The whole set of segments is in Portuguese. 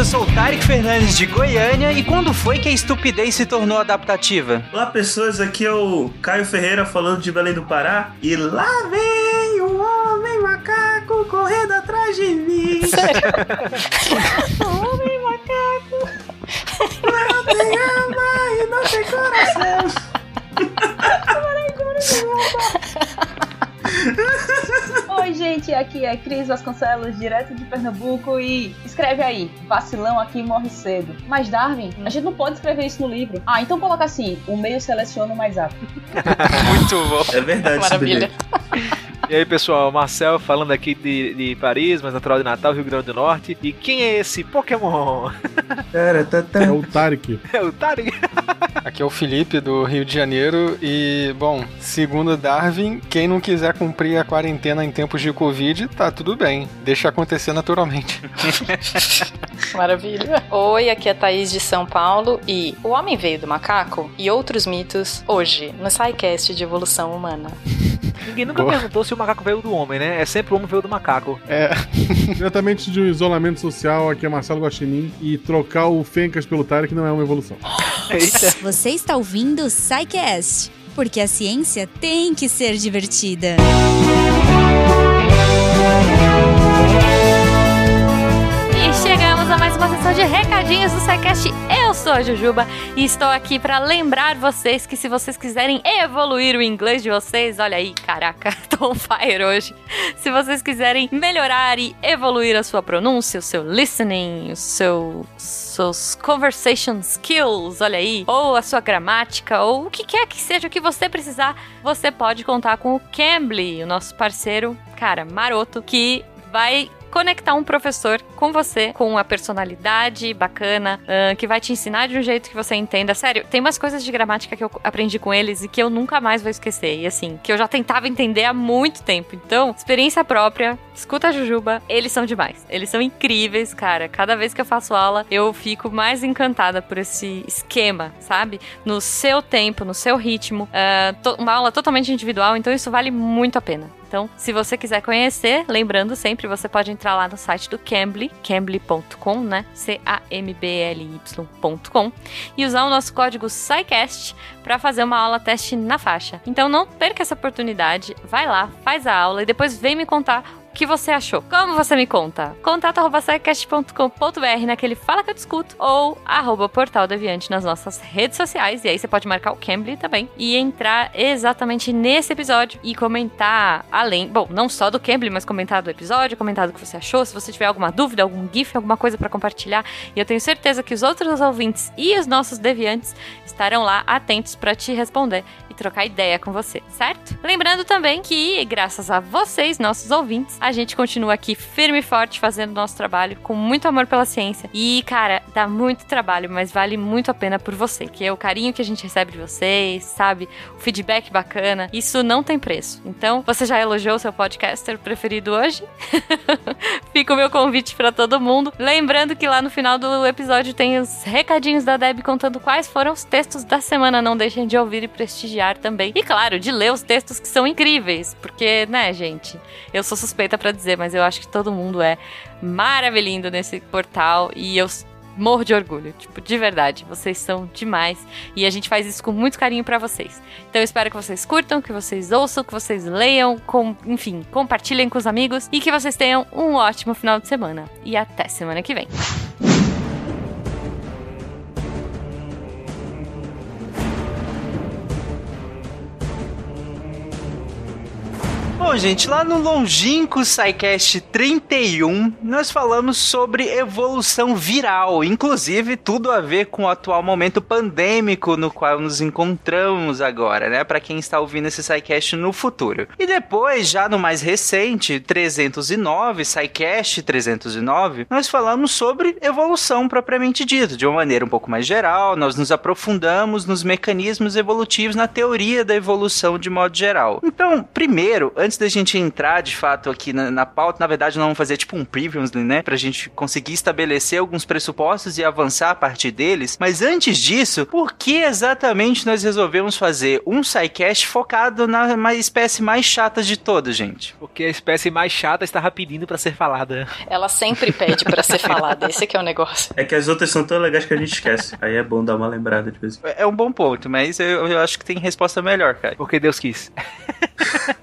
eu sou o Tarek Fernandes de Goiânia e quando foi que a estupidez se tornou adaptativa? Olá pessoas, aqui é o Caio Ferreira falando de Belém do Pará e lá vem o homem macaco correndo atrás de mim. homem macaco não tem alma e não tem coração. Oi, gente, aqui é Cris Vasconcelos, direto de Pernambuco, e escreve aí: vacilão aqui morre cedo. Mas, Darwin, a gente não pode escrever isso no livro. Ah, então coloca assim: o meio seleciona o mais apto. Muito bom. É verdade, Maravilha. E aí, pessoal, Marcel falando aqui de, de Paris, mas natural de Natal, Rio Grande do Norte. E quem é esse Pokémon? Cara, tá, tá. É o Tarek. É o Tarek. Aqui é o Felipe do Rio de Janeiro e, bom, segundo Darwin, quem não quiser cumprir a quarentena em tempos de Covid, tá tudo bem. Deixa acontecer naturalmente. Maravilha. Oi, aqui é a Thaís de São Paulo e O Homem Veio do Macaco e outros mitos hoje no SciCast de Evolução Humana. Ninguém nunca Boa. perguntou se o macaco veio do homem, né? É sempre o homem veio do macaco. É. Diretamente de um isolamento social, aqui é Marcelo Guaxinim. E trocar o Fencas pelo Tarek não é uma evolução. Você está ouvindo o Psycast, porque a ciência tem que ser divertida. E a mais uma sessão de recadinhos do SciCast. Eu sou a Jujuba e estou aqui para lembrar vocês que se vocês quiserem evoluir o inglês de vocês, olha aí, caraca, tô on fire hoje. Se vocês quiserem melhorar e evoluir a sua pronúncia, o seu listening, o seu seus conversation skills, olha aí, ou a sua gramática, ou o que quer que seja que você precisar, você pode contar com o Cambly, o nosso parceiro, cara, maroto, que vai conectar um professor com você, com uma personalidade bacana, ahn, que vai te ensinar de um jeito que você entenda. Sério, tem umas coisas de gramática que eu aprendi com eles e que eu nunca mais vou esquecer. E assim, que eu já tentava entender há muito tempo. Então, experiência própria, escuta a Jujuba, eles são demais. Eles são incríveis, cara. Cada vez que eu faço aula, eu fico mais encantada por esse esquema, sabe? No seu tempo, no seu ritmo. To- uma aula totalmente individual, então isso vale muito a pena. Então, se você quiser conhecer, lembrando sempre, você pode entrar lá no site do Cambly, cambly.com, né? C-A-M-B-L-Y.com, e usar o nosso código SciCast para fazer uma aula teste na faixa. Então, não perca essa oportunidade, vai lá, faz a aula e depois vem me contar que você achou? Como você me conta? Contato arroba scicast.com.br naquele Fala que eu discuto ou arroba Portal Deviante nas nossas redes sociais. E aí você pode marcar o Cambly também e entrar exatamente nesse episódio e comentar além, bom, não só do Cambly, mas comentar do episódio, comentar do que você achou. Se você tiver alguma dúvida, algum GIF, alguma coisa para compartilhar. E eu tenho certeza que os outros ouvintes e os nossos deviantes estarão lá atentos para te responder trocar ideia com você, certo? Lembrando também que, graças a vocês, nossos ouvintes, a gente continua aqui firme e forte fazendo nosso trabalho com muito amor pela ciência. E, cara, dá muito trabalho, mas vale muito a pena por você, que é o carinho que a gente recebe de vocês, sabe? O feedback bacana. Isso não tem preço. Então, você já elogiou seu podcaster preferido hoje? Fica o meu convite para todo mundo. Lembrando que lá no final do episódio tem os recadinhos da Deb contando quais foram os textos da semana. Não deixem de ouvir e prestigiar também. E claro, de ler os textos que são incríveis. Porque, né, gente? Eu sou suspeita para dizer, mas eu acho que todo mundo é maravilhindo nesse portal. E eu morro de orgulho. Tipo, de verdade. Vocês são demais. E a gente faz isso com muito carinho para vocês. Então eu espero que vocês curtam, que vocês ouçam, que vocês leiam, com, enfim, compartilhem com os amigos e que vocês tenham um ótimo final de semana. E até semana que vem. Bom, gente, lá no longínquo SciCast 31, nós falamos sobre evolução viral, inclusive tudo a ver com o atual momento pandêmico no qual nos encontramos agora, né? Para quem está ouvindo esse SciCast no futuro. E depois, já no mais recente, 309, SciCast 309, nós falamos sobre evolução propriamente dito, de uma maneira um pouco mais geral, nós nos aprofundamos nos mecanismos evolutivos, na teoria da evolução de modo geral. Então, primeiro, antes da gente entrar de fato aqui na, na pauta, na verdade, nós vamos fazer tipo um previews, né? Pra gente conseguir estabelecer alguns pressupostos e avançar a partir deles. Mas antes disso, por que exatamente nós resolvemos fazer um SciCast focado na espécie mais chata de todas, gente? Porque a espécie mais chata estava pedindo pra ser falada. Ela sempre pede pra ser falada. Esse que é o negócio. É que as outras são tão legais que a gente esquece. Aí é bom dar uma lembrada de vez em quando. É um bom ponto, mas eu, eu acho que tem resposta melhor, cara. Porque Deus quis.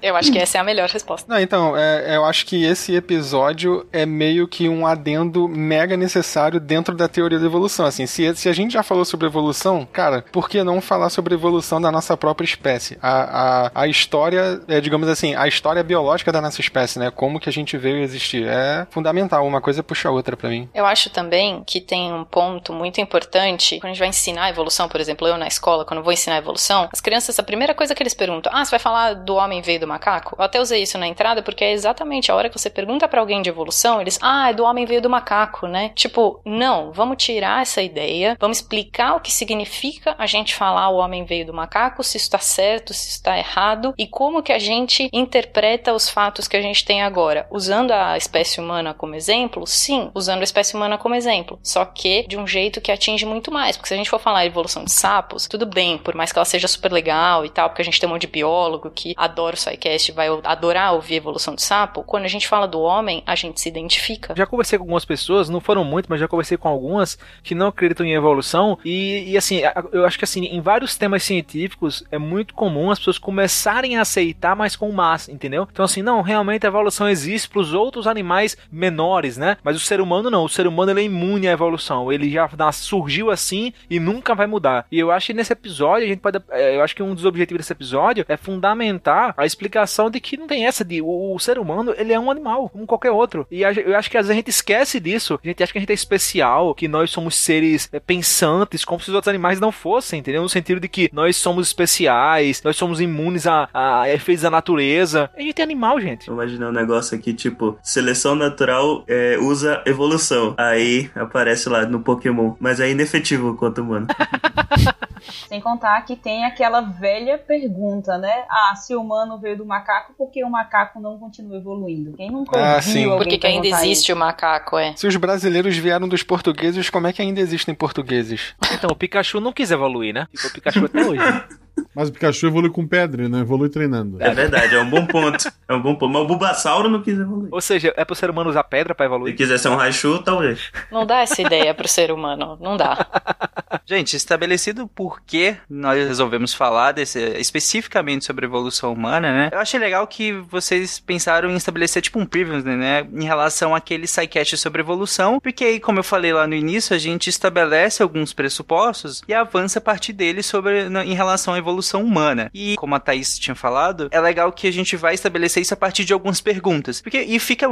Eu acho que essa é a melhor resposta. Não, então, é, eu acho que esse episódio é meio que um adendo mega necessário dentro da teoria da evolução. Assim, se, se a gente já falou sobre evolução, cara, por que não falar sobre a evolução da nossa própria espécie? A, a, a história, é, digamos assim, a história biológica da nossa espécie, né? Como que a gente veio existir. É fundamental, uma coisa puxa a outra pra mim. Eu acho também que tem um ponto muito importante. Quando a gente vai ensinar a evolução, por exemplo, eu na escola, quando eu vou ensinar a evolução, as crianças, a primeira coisa que eles perguntam: Ah, você vai falar do homem veio do macaco? Eu até usei isso na entrada porque é exatamente a hora que você pergunta pra alguém de evolução, eles, ah, é do homem veio do macaco, né? Tipo, não, vamos tirar essa ideia, vamos explicar o que significa a gente falar o homem veio do macaco, se isso tá certo, se isso tá errado e como que a gente interpreta os fatos que a gente tem agora. Usando a espécie humana como exemplo, sim, usando a espécie humana como exemplo, só que de um jeito que atinge muito mais, porque se a gente for falar evolução de sapos, tudo bem, por mais que ela seja super legal e tal, porque a gente tem um monte de biólogo que adora o SciCast, vai adorar ouvir evolução de sapo, quando a gente fala do homem, a gente se identifica. Já conversei com algumas pessoas, não foram muitas, mas já conversei com algumas que não acreditam em evolução. E, e, assim, eu acho que assim, em vários temas científicos é muito comum as pessoas começarem a aceitar, mas com massa, entendeu? Então, assim, não, realmente a evolução existe para os outros animais menores, né? Mas o ser humano não. O ser humano ele é imune à evolução. Ele já surgiu assim e nunca vai mudar. E eu acho que nesse episódio a gente pode. é, Eu acho que um dos objetivos desse episódio é fundamentar a explicação de que não tem essa de o, o ser humano ele é um animal, como qualquer outro. E a- eu acho que às vezes a gente esquece disso. A gente acha que a gente é especial, que nós somos seres é, pensantes, como se os outros animais não fossem, entendeu? No sentido de que nós somos especiais, nós somos imunes a, a efeitos da natureza. A gente é animal, gente. Tô imaginando um negócio aqui, tipo, seleção natural é, usa evolução. Aí aparece lá no Pokémon. Mas é inefetivo quanto humano. Sem contar que tem aquela velha pergunta, né? Ah, se o humano veio do macaco, por que o macaco não continua evoluindo? Quem nunca Ah, ouviu sim. Por que, que ainda existe isso? o macaco, é? Se os brasileiros vieram dos portugueses, como é que ainda existem portugueses? Então, o Pikachu não quis evoluir, né? Ficou Pikachu até hoje. Mas o Pikachu evolui com pedra, ele não evolui treinando. É verdade, é um bom ponto. É um bom ponto. Mas o Bulbasauro não quis evoluir. Ou seja, é pro ser humano usar pedra pra Se evoluir. quiser ser um Raichu, talvez. Não dá essa ideia pro ser humano. Não dá. Gente, estabelecido por que nós resolvemos falar desse, especificamente sobre a evolução humana, né? Eu achei legal que vocês pensaram em estabelecer tipo um preview, né? Em relação àquele sidecast sobre evolução, porque aí, como eu falei lá no início, a gente estabelece alguns pressupostos e avança a partir deles sobre, na- em relação à evolução humana. E, como a Thaís tinha falado, é legal que a gente vai estabelecer isso a partir de algumas perguntas. Porque, e fica,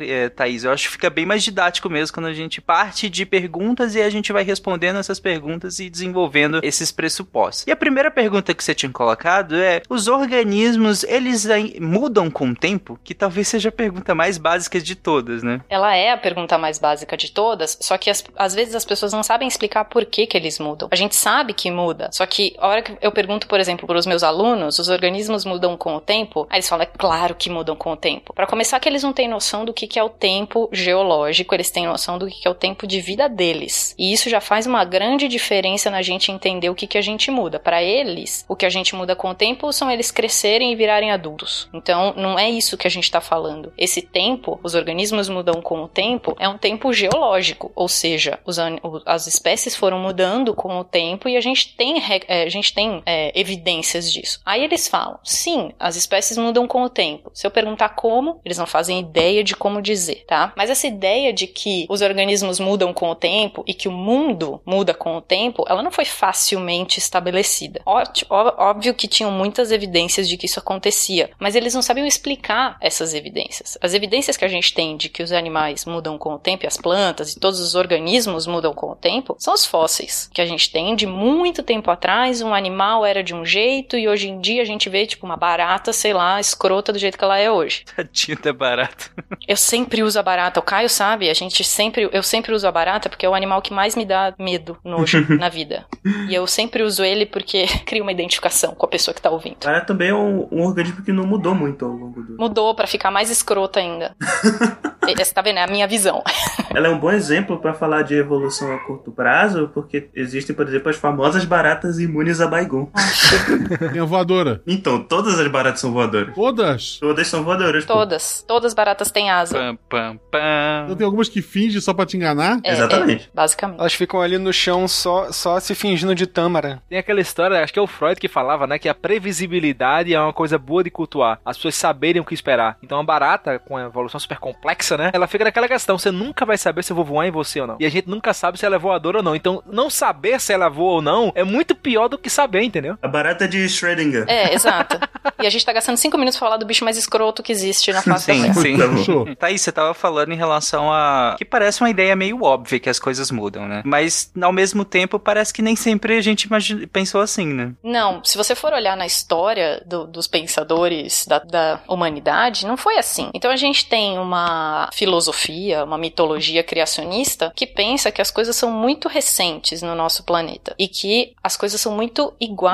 eh, Thaís, eu acho que fica bem mais didático mesmo quando a gente parte de perguntas e a gente vai respondendo essas perguntas e desenvolvendo esses pressupostos. E a primeira pergunta que você tinha colocado é: os organismos, eles mudam com o tempo? Que talvez seja a pergunta mais básica de todas, né? Ela é a pergunta mais básica de todas, só que as- às vezes as pessoas não sabem explicar por que, que eles mudam. A gente sabe que muda, só que a hora que eu pergunto, por exemplo, para os meus alunos, os organismos mudam com o tempo? Aí eles falam, é claro que mudam com o tempo. Para começar, que eles não têm noção do que, que é o tempo geológico, eles têm noção do que, que é o tempo de vida deles. E isso já faz uma grande diferença na gente entender o que, que a gente muda. Para eles, o que a gente muda com o tempo são eles crescerem e virarem adultos. Então, não é isso que a gente está falando. Esse tempo, os organismos mudam com o tempo, é um tempo geológico, ou seja, os as espécies foram mudando com o tempo e a gente tem, é, a gente tem é, evidências disso. Aí eles falam, sim, as espécies mudam com o tempo. Se eu perguntar como, eles não fazem ideia de como dizer, tá? Mas essa ideia de que os organismos mudam com o tempo e que o mundo muda com o tempo, ela não foi facilmente estabelecida. Óbvio que tinham muitas evidências de que isso acontecia, mas eles não sabiam explicar essas evidências. As evidências que a gente tem de que os animais mudam com o tempo, e as plantas e todos os organismos mudam com o tempo, são os fósseis que a gente tem de muito tempo atrás. Um animal era de um jeito e hoje em dia a gente vê tipo uma barata, sei lá, escrota do jeito que ela é hoje. Tadinho da barata. Eu sempre uso a barata. O Caio sabe, a gente sempre, eu sempre uso a barata porque é o animal que mais me dá medo, nojo. na vida. E eu sempre uso ele porque cria uma identificação com a pessoa que tá ouvindo. Ela também é um, um organismo que não mudou muito ao longo do. Mudou pra ficar mais escrota ainda. Você tá vendo? É a minha visão. Ela é um bom exemplo pra falar de evolução a curto prazo, porque existem, por exemplo, as famosas baratas imunes a Baigon. Tem a voadora. Então, todas as baratas são voadoras. Todas. Todas são voadoras. pô. Todas. Todas baratas têm asa. Pam, pam, pam. Então tem algumas que fingem só pra te enganar. É, Exatamente. é, basicamente. Elas ficam ali no chão só, só se fingindo de tâmara. Tem aquela história, acho que é o Freud que falava, né, que a previsibilidade é uma coisa boa de cultuar. As pessoas saberem o que esperar. Então a barata, com a evolução super complexa, né, ela fica naquela questão, você nunca vai saber se eu vou voar em você ou não. E a gente nunca sabe se ela é voadora ou não. Então não saber se ela voa ou não é muito pior do que saber, entendeu? A barata de Schrödinger. É, exato. E a gente tá gastando cinco minutos pra falar do bicho mais escroto que existe na face da Sim, Terra. sim. Tá. Tá aí, você tava falando em relação a. Que parece uma ideia meio óbvia que as coisas mudam, né? Mas ao mesmo tempo parece que nem sempre a gente pensou assim, né? Não, se você for olhar na história do- dos pensadores da, da humanidade, não foi assim. Então a gente tem uma filosofia, uma mitologia criacionista que pensa que as coisas são muito recentes no nosso planeta e que as coisas são muito iguais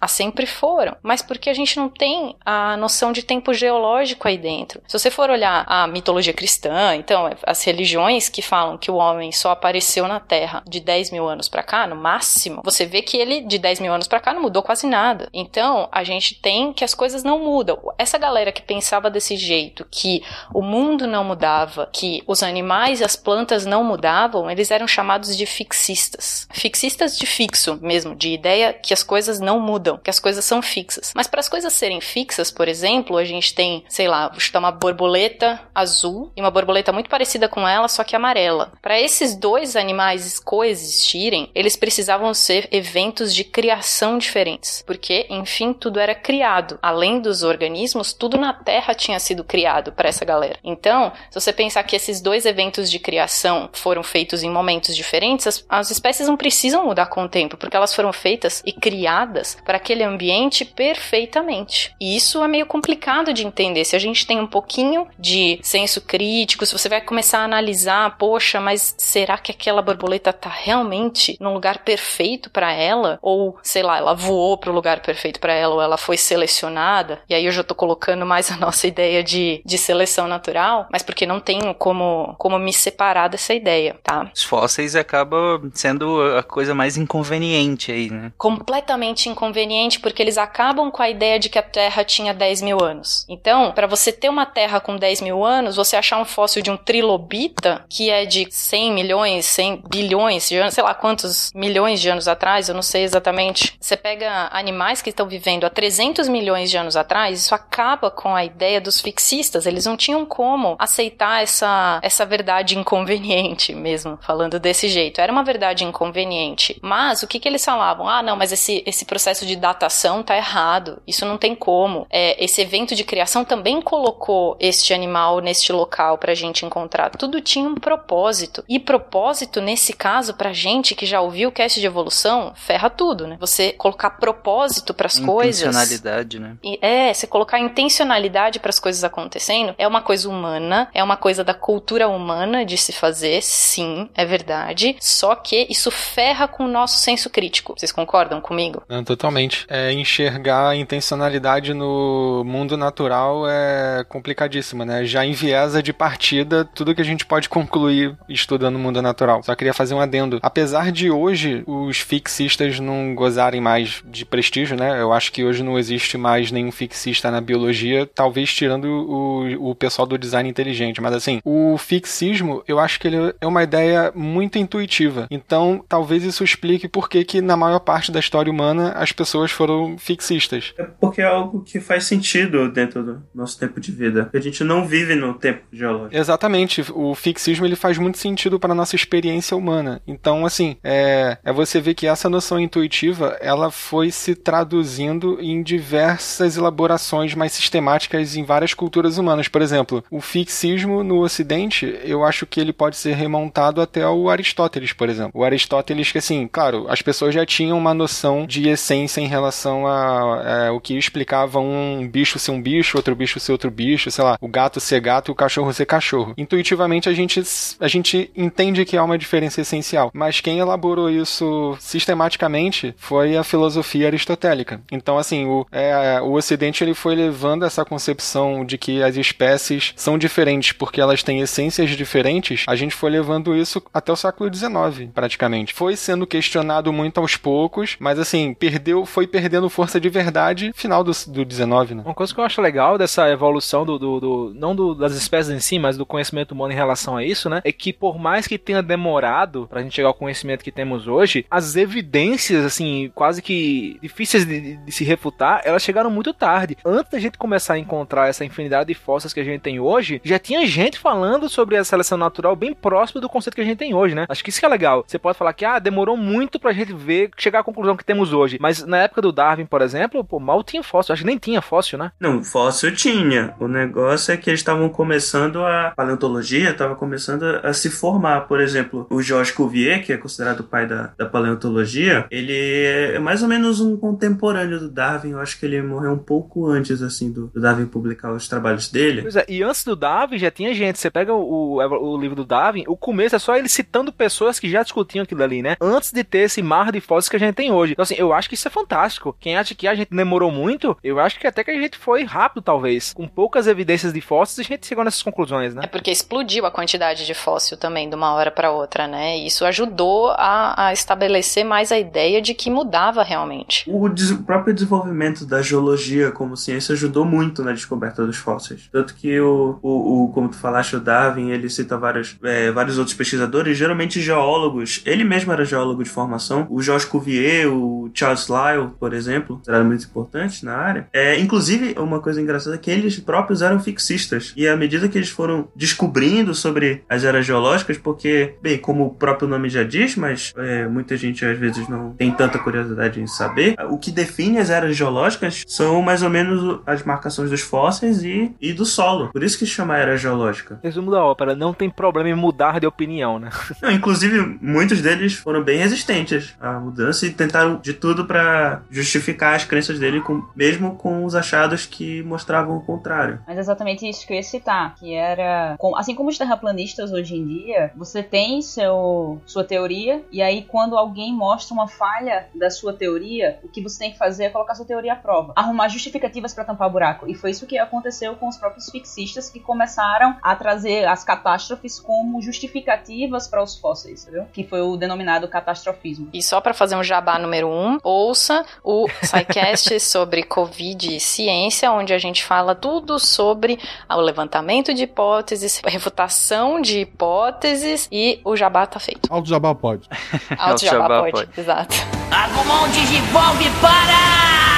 a sempre foram, mas porque a gente não tem a noção de tempo geológico aí dentro. Se você for olhar a mitologia cristã, então as religiões que falam que o homem só apareceu na Terra de 10 mil anos pra cá, no máximo, você vê que ele de 10 mil anos pra cá não mudou quase nada. Então a gente tem que as coisas não mudam. Essa galera que pensava desse jeito, que o mundo não mudava, que os animais e as plantas não mudavam, eles eram chamados de fixistas. Fixistas de fixo mesmo, de ideia que as coisas não mudam, que as coisas são fixas. Mas para as coisas serem fixas, por exemplo, a gente tem, sei lá, vou chutar uma borboleta azul e uma borboleta muito parecida com ela, só que amarela. Para esses dois animais coexistirem, eles precisavam ser eventos de criação diferentes, porque, enfim, tudo era criado. Além dos organismos, tudo na Terra tinha sido criado para essa galera. Então, se você pensar que esses dois eventos de criação foram feitos em momentos diferentes, as, as espécies não precisam mudar com o tempo, porque elas foram feitas e criadas para aquele ambiente perfeitamente. E isso é meio complicado de entender. Se a gente tem um pouquinho de senso crítico, se você vai começar a analisar, poxa, mas será que aquela borboleta tá realmente num lugar perfeito para ela? Ou, sei lá, ela voou pro lugar perfeito para ela, ou ela foi selecionada? E aí eu já tô colocando mais a nossa ideia de, de seleção natural, mas porque não tenho como, como me separar dessa ideia, tá? Os fósseis acabam sendo a coisa mais inconveniente aí, né? completamente inconveniente porque eles acabam com a ideia de que a Terra tinha 10 mil anos. Então, para você ter uma Terra com 10 mil anos, você achar um fóssil de um trilobita que é de 100 milhões, 100 bilhões de anos, sei lá quantos milhões de anos atrás, eu não sei exatamente. Você pega animais que estão vivendo há 300 milhões de anos atrás, isso acaba com a ideia dos fixistas. Eles não tinham como aceitar essa, essa verdade inconveniente mesmo, falando desse jeito. Era uma verdade inconveniente. Mas o que, que eles falavam? Ah, não, mas esse, esse processo de datação tá errado. Isso não tem como. É, esse evento de criação também colocou este animal neste local pra gente encontrar. Tudo tinha um propósito. E propósito, nesse caso, pra gente que já ouviu o cast de evolução, ferra tudo, né? Você colocar propósito pras coisas. Intencionalidade, né? E- É, você colocar intencionalidade para as coisas acontecendo é uma coisa humana, é uma coisa da cultura humana de se fazer, sim, é verdade. Só que isso ferra com o nosso senso crítico. Vocês concordam comigo? Não, totalmente. É, enxergar a intencionalidade no mundo natural é complicadíssimo, né? Já enviesa de partida tudo que a gente pode concluir estudando o mundo natural. Só queria fazer um adendo. Apesar de hoje os fixistas não gozarem mais de prestígio, né? Eu acho que hoje não existe mais nenhum fixista na biologia, talvez tirando o, o pessoal do design inteligente. Mas assim, o fixismo, eu acho que ele é uma ideia muito intuitiva. Então, talvez isso explique por que que na maior parte da história humana as pessoas foram fixistas. É porque é algo que faz sentido dentro do nosso tempo de vida. A gente não vive no tempo geológico. Exatamente, o fixismo ele faz muito sentido para nossa experiência humana. Então, assim, é, é você ver que essa noção intuitiva ela foi se traduzindo em diversas elaborações mais sistemáticas em várias culturas humanas. Por exemplo, o fixismo no Ocidente, eu acho que ele pode ser remontado até o Aristóteles, por exemplo. O Aristóteles, que assim, claro, as pessoas já tinham uma noção de essência em relação a é, o que explicava um bicho ser um bicho, outro bicho ser outro bicho, sei lá, o gato ser gato e o cachorro ser cachorro. Intuitivamente a gente, a gente entende que há uma diferença essencial, mas quem elaborou isso sistematicamente foi a filosofia aristotélica. Então, assim, o, é, o Ocidente ele foi levando essa concepção de que as espécies são diferentes porque elas têm essências diferentes, a gente foi levando isso até o século XIX, praticamente. Foi sendo questionado muito aos poucos, mas assim, perdeu, foi perdendo força de verdade final do, do XIX, né? Uma coisa que eu acho legal dessa evolução do, do, do não do, das espécies em si, mas do conhecimento humano em relação a isso, né? É que por mais que tenha demorado pra gente chegar ao conhecimento que temos hoje, as evidências, assim, quase que difíceis de, de se refutar, elas chegaram muito tarde. Antes da gente começar a encontrar essa infinidade de fósseis que a gente tem hoje, já tinha gente falando sobre a seleção natural bem próximo do conceito que a gente tem hoje, né? Acho que isso que é legal. Você pode falar que, ah, demorou muito pra gente ver, chegar à conclusão que temos hoje. Mas na época do Darwin, por exemplo, pô, mal tinha fóssil. Acho que nem tinha fóssil, né? Não, fóssil tinha. O negócio é que eles estavam começando a. paleontologia estava começando a se formar. Por exemplo, o Georges Cuvier, que é considerado o pai da, da paleontologia, ele é mais ou menos um contemporâneo do Darwin. Eu acho que ele morreu um pouco antes, assim, do, do Darwin publicar os trabalhos dele. Pois é, e antes do Darwin já tinha gente. Você pega o, o, o livro do Darwin, o começo é só ele citando pessoas que já discutiam aquilo ali, né? Antes de ter esse mar de fósseis que a gente tem hoje. Então, assim, eu acho que isso é fantástico. Quem acha que a gente demorou muito, eu acho que até que a gente foi rápido, talvez. Com poucas evidências de fósseis, a gente chegou nessas conclusões, né? É porque explodiu a quantidade de fóssil também de uma hora para outra, né? E isso ajudou a, a, estabelecer mais a ideia de que mudava realmente. O, des o próprio desenvolvimento da geologia como ciência ajudou muito na descoberta dos fósseis. Tanto que o, o, o como tu falaste, o Darwin, ele cita vários, é, vários outros pesquisadores, geralmente geólogos. Ele mesmo era geólogo de formação. O Georges Cuvier, o Charles Lyell, por exemplo, era muito importante na área. É, inclusive, uma coisa engraçada é que eles próprios eram fixistas. E à medida que eles foram descobrindo sobre as eras geológicas, porque, bem, como o próprio nome já diz, mas é, muita gente às vezes não tem tanta curiosidade em saber, o que define as eras geológicas são mais ou menos as marcações dos fósseis e, e do solo. Por isso que se chama era geológica. Resumo da ópera, não tem problema em mudar de opinião, né? Não, inclusive, muitos deles foram bem resistentes à mudança e tentaram de tudo para justificar as crenças dele, com, mesmo com os achados que mostravam o contrário. Mas é exatamente isso que eu ia citar, que era, assim como os terraplanistas hoje em dia, você tem seu, sua teoria, e aí quando alguém mostra uma falha da sua teoria, o que você tem que fazer é colocar sua teoria à prova, arrumar justificativas para tampar o buraco. E foi isso que aconteceu com os próprios fixistas que começaram a trazer as catástrofes como justificativas para os fósseis, entendeu? Que foi o denominado catastrofismo. E só para fazer um jabá número um, ouça o SciCast sobre Covid e ciência, onde a gente fala tudo sobre o levantamento de hipóteses, refutação de hipóteses e o jabá tá feito. Alto jabá pode. Alto jabá, jabá pode. pode, exato. Agumon Digivolve para!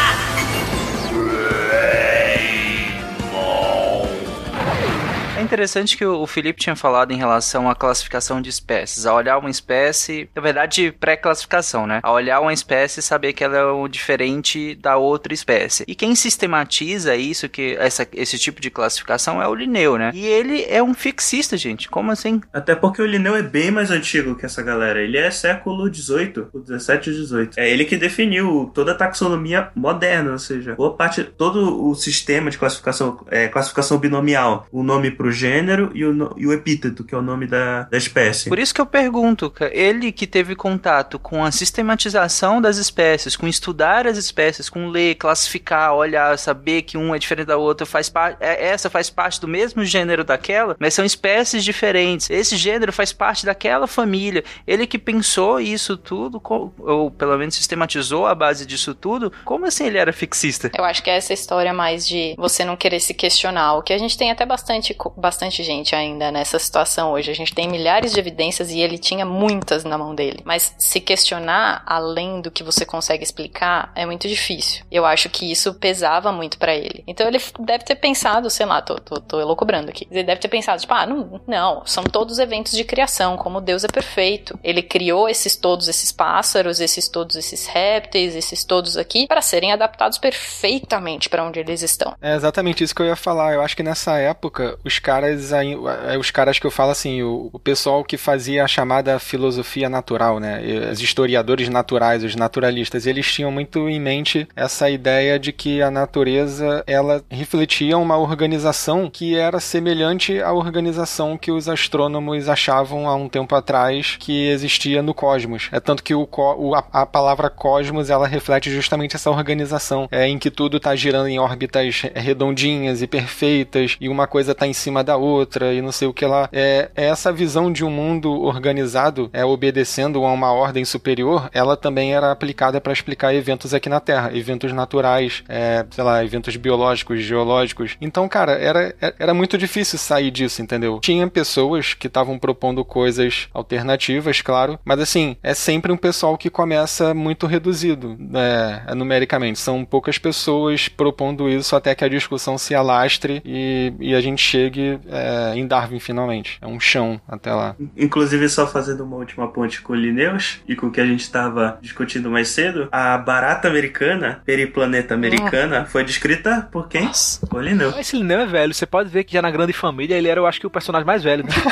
É interessante que o Felipe tinha falado em relação à classificação de espécies. A olhar uma espécie, na verdade, pré-classificação, né? A olhar uma espécie e saber que ela é diferente da outra espécie. E quem sistematiza isso, que essa, esse tipo de classificação, é o Linneu, né? E ele é um fixista, gente. Como assim? Até porque o Linneu é bem mais antigo que essa galera. Ele é século XVIII, o 17 e 18. É ele que definiu toda a taxonomia moderna, ou seja, boa parte, todo o sistema de classificação, é, classificação binomial, o nome pro gênero e o, e o epíteto, que é o nome da, da espécie. Por isso que eu pergunto, ele que teve contato com a sistematização das espécies, com estudar as espécies, com ler, classificar, olhar, saber que um é diferente da outra, faz parte, é, essa faz parte do mesmo gênero daquela, mas são espécies diferentes. Esse gênero faz parte daquela família. Ele que pensou isso tudo, ou pelo menos sistematizou a base disso tudo, como assim ele era fixista? Eu acho que é essa história mais de você não querer se questionar, o que a gente tem até bastante bastante gente ainda nessa situação hoje. A gente tem milhares de evidências e ele tinha muitas na mão dele. Mas se questionar além do que você consegue explicar é muito difícil. Eu acho que isso pesava muito para ele. Então ele deve ter pensado, sei lá, tô, tô, tô elocubrando aqui. Ele deve ter pensado, tipo, ah, não, não, são todos eventos de criação, como Deus é perfeito. Ele criou esses todos esses pássaros, esses todos esses répteis, esses todos aqui, para serem adaptados perfeitamente para onde eles estão. É exatamente isso que eu ia falar. Eu acho que nessa época os caras caras, é, os caras que eu falo assim, o, o pessoal que fazia a chamada filosofia natural, né? Os historiadores naturais, os naturalistas, eles tinham muito em mente essa ideia de que a natureza ela refletia uma organização que era semelhante à organização que os astrônomos achavam há um tempo atrás que existia no cosmos. É tanto que o, o- a, a palavra cosmos ela reflete justamente essa organização, é, em que tudo está girando em órbitas redondinhas e perfeitas e uma coisa está em cima da outra e não sei o que lá. É, é essa visão de um mundo organizado, é obedecendo a uma ordem superior, ela também era aplicada para explicar eventos aqui na Terra, eventos naturais, é, sei lá, eventos biológicos, geológicos. Então, cara, era, era muito difícil sair disso, entendeu? Tinha pessoas que estavam propondo coisas alternativas, claro, mas assim, é sempre um pessoal que começa muito reduzido, né, numericamente. São poucas pessoas propondo isso até que a discussão se alastre e, e a gente chegue é, em Darwin finalmente. É um chão até lá. Inclusive, só fazendo uma última ponte com o Linneus e com o que a gente estava discutindo mais cedo, a barata americana, periplaneta americana, foi descrita por quem? Por Linneus. Esse Linneu é velho, você pode ver que já na grande família ele era, eu acho que, o personagem mais velho. Né?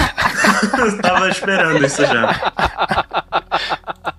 Eu tava esperando isso já.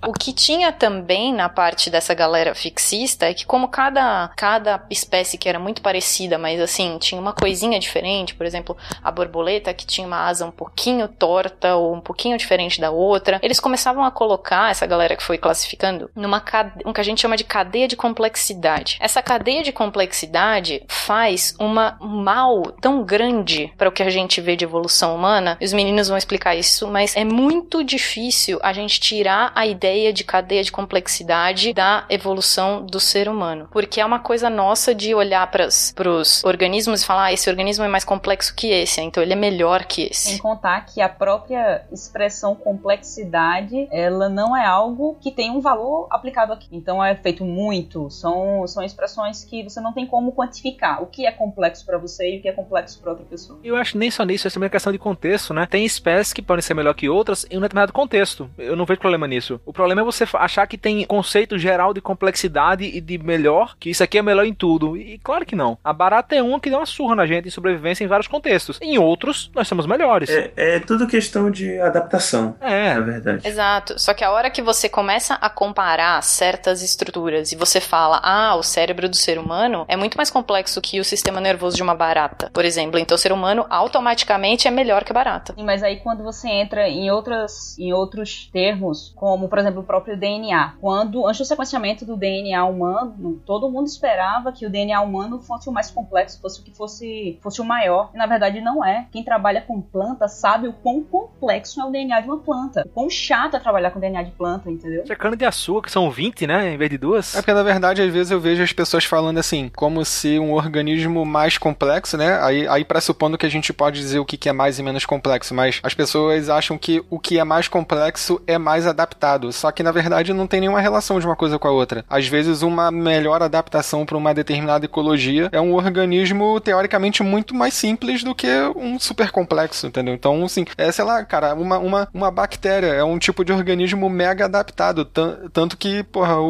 O que tinha também na parte dessa galera fixista é que como cada, cada espécie que era muito parecida, mas assim, tinha uma coisinha diferente, por exemplo, a borboleta que tinha uma asa um pouquinho torta ou um pouquinho diferente da outra, eles começavam a colocar essa galera que foi classificando numa cade... um que a gente chama de cadeia de complexidade. Essa cadeia de complexidade faz uma um mal tão grande para o que a gente vê de evolução humana. e Os meninos vão explicar isso, mas é muito difícil a gente tirar a ideia de cadeia de complexidade da evolução do ser humano, porque é uma coisa nossa de olhar para os organismos e falar, ah, esse organismo é mais complexo que esse, então ele é melhor que Sem esse. contar que a própria expressão complexidade, ela não é algo que tem um valor aplicado aqui. Então é feito muito, são, são expressões que você não tem como quantificar o que é complexo para você e o que é complexo para outra pessoa. Eu acho que nem só nisso, é também uma questão de contexto, né? Tem espécies que podem ser melhor que outras em um determinado contexto. Eu não vejo problema nisso. O problema é você achar que tem conceito geral de complexidade e de melhor, que isso aqui é melhor em tudo. E claro que não. A barata é uma que deu uma surra na gente em sobrevivência em vários contextos. Em outros, nós somos melhores. É, é tudo questão de adaptação, É. na verdade. Exato. Só que a hora que você começa a comparar certas estruturas e você fala, ah, o cérebro do ser humano é muito mais complexo que o sistema nervoso de uma barata, por exemplo. Então o ser humano automaticamente é melhor que a barata. Sim, Mas aí quando você entra em outras em outros termos, como por exemplo o próprio DNA, quando antes do sequenciamento do DNA humano, todo mundo esperava que o DNA humano fosse o mais complexo, fosse o que fosse fosse o maior. E na verdade não é. Quem trabalha com planta sabe o quão complexo é o DNA de uma planta. O quão chato é trabalhar com DNA de planta, entendeu? Isso é cana de açúcar, que são 20, né? Em vez de duas. É porque, na verdade, às vezes eu vejo as pessoas falando assim, como se um organismo mais complexo, né? Aí, aí pressupondo que a gente pode dizer o que que é mais e menos complexo, mas as pessoas acham que o que é mais complexo é mais adaptado. Só que, na verdade, não tem nenhuma relação de uma coisa com a outra. Às vezes, uma melhor adaptação para uma determinada ecologia é um organismo, teoricamente, muito mais simples do que um super complexo, entendeu? Então, assim, é, sei lá, cara, uma, uma, uma bactéria é um tipo de organismo mega adaptado. tan- Tanto que, porra, o,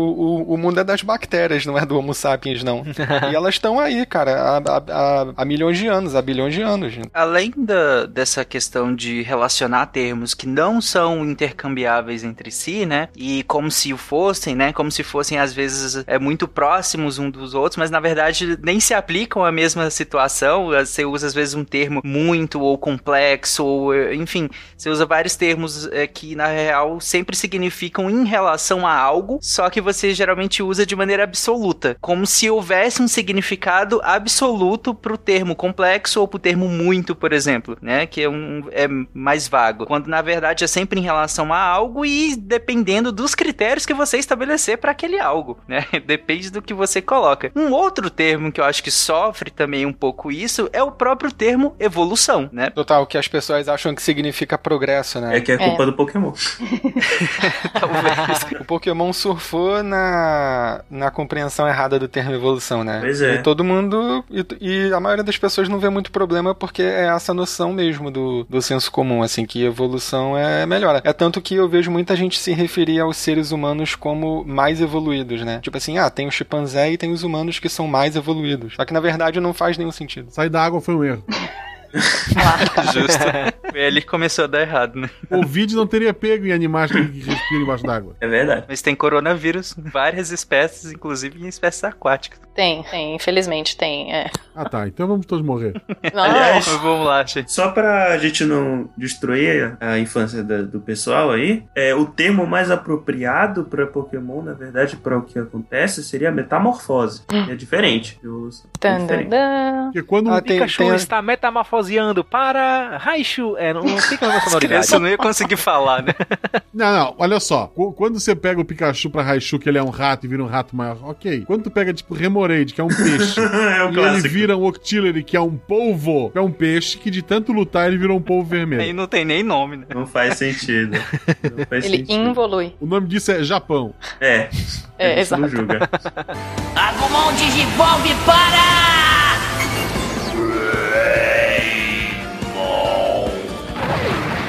o, o mundo é das bactérias, não é do Homo sapiens, não. e elas estão aí, cara, há milhões de anos, há bilhões de anos. Além da, dessa questão de relacionar termos que não são intercambiáveis entre si, né? E como se o fossem, né? Como se fossem, às vezes, é, muito próximos um dos outros, mas na verdade nem se aplicam à mesma situação. Você usa, às vezes, um termo muito ou complexo, ou enfim, você usa vários termos eh, que, na real, sempre significam em relação a algo, só que você geralmente usa de maneira absoluta. Como se houvesse um significado absoluto pro termo complexo ou pro termo muito, por exemplo, né? Que é, um, é mais vago. Quando na verdade é sempre em relação a algo e dependendo dos critérios que você estabelecer para aquele algo, né? Depende do que você coloca. Um outro termo que eu acho que sofre também um pouco isso é o próprio termo evolução, né? Total, que as pessoas acham que significa progresso, né? É que é culpa É. do Pokémon. O Pokémon surfou na, na compreensão errada do termo evolução, né? Pois é. E todo mundo. E, e a maioria das pessoas não vê muito problema porque é essa noção mesmo do, do senso comum, assim, que evolução é melhor. É tanto que eu vejo muita gente se referir aos seres humanos como mais evoluídos, né? Tipo assim, ah, tem o chimpanzé e tem os humanos que são mais evoluídos. Só que na verdade não faz nenhum sentido. Sair da água foi um erro. Justo. Foi ali que começou a dar errado, né? O vídeo não teria pego em animais que respiram embaixo d'água. É verdade. Mas tem coronavírus em várias espécies, inclusive em espécies aquáticas. Tem, tem, infelizmente tem. É. Ah tá, então vamos todos morrer. Não, Aliás, Mas vamos lá, gente. Só pra gente não destruir a infância da- do pessoal aí, é, o termo mais apropriado pra Pokémon, na verdade, pra o que acontece, seria metamorfose. que É diferente. Eu- é diferente. Porque quando Ah, um tem- Pikachu tem está metamorfoseando para Raichu. É, não, não fica na sonoridade. Criança não ia conseguir falar, né? Não, não, olha só. Qu- Quando você pega o Pikachu pra Raichu, que ele é um rato e vira um rato maior, ok. Quando tu pega, tipo, Remoraid, que é um peixe, é e ele vira um Octillery, que é um polvo, que é um peixe que de tanto lutar ele virou um polvo Aí vermelho. não tem nem nome, né? Não faz sentido. Não faz Ele sentido. involui. O nome disso é Japão. É. É, gente não exato. julga. Agumon Digivolve para!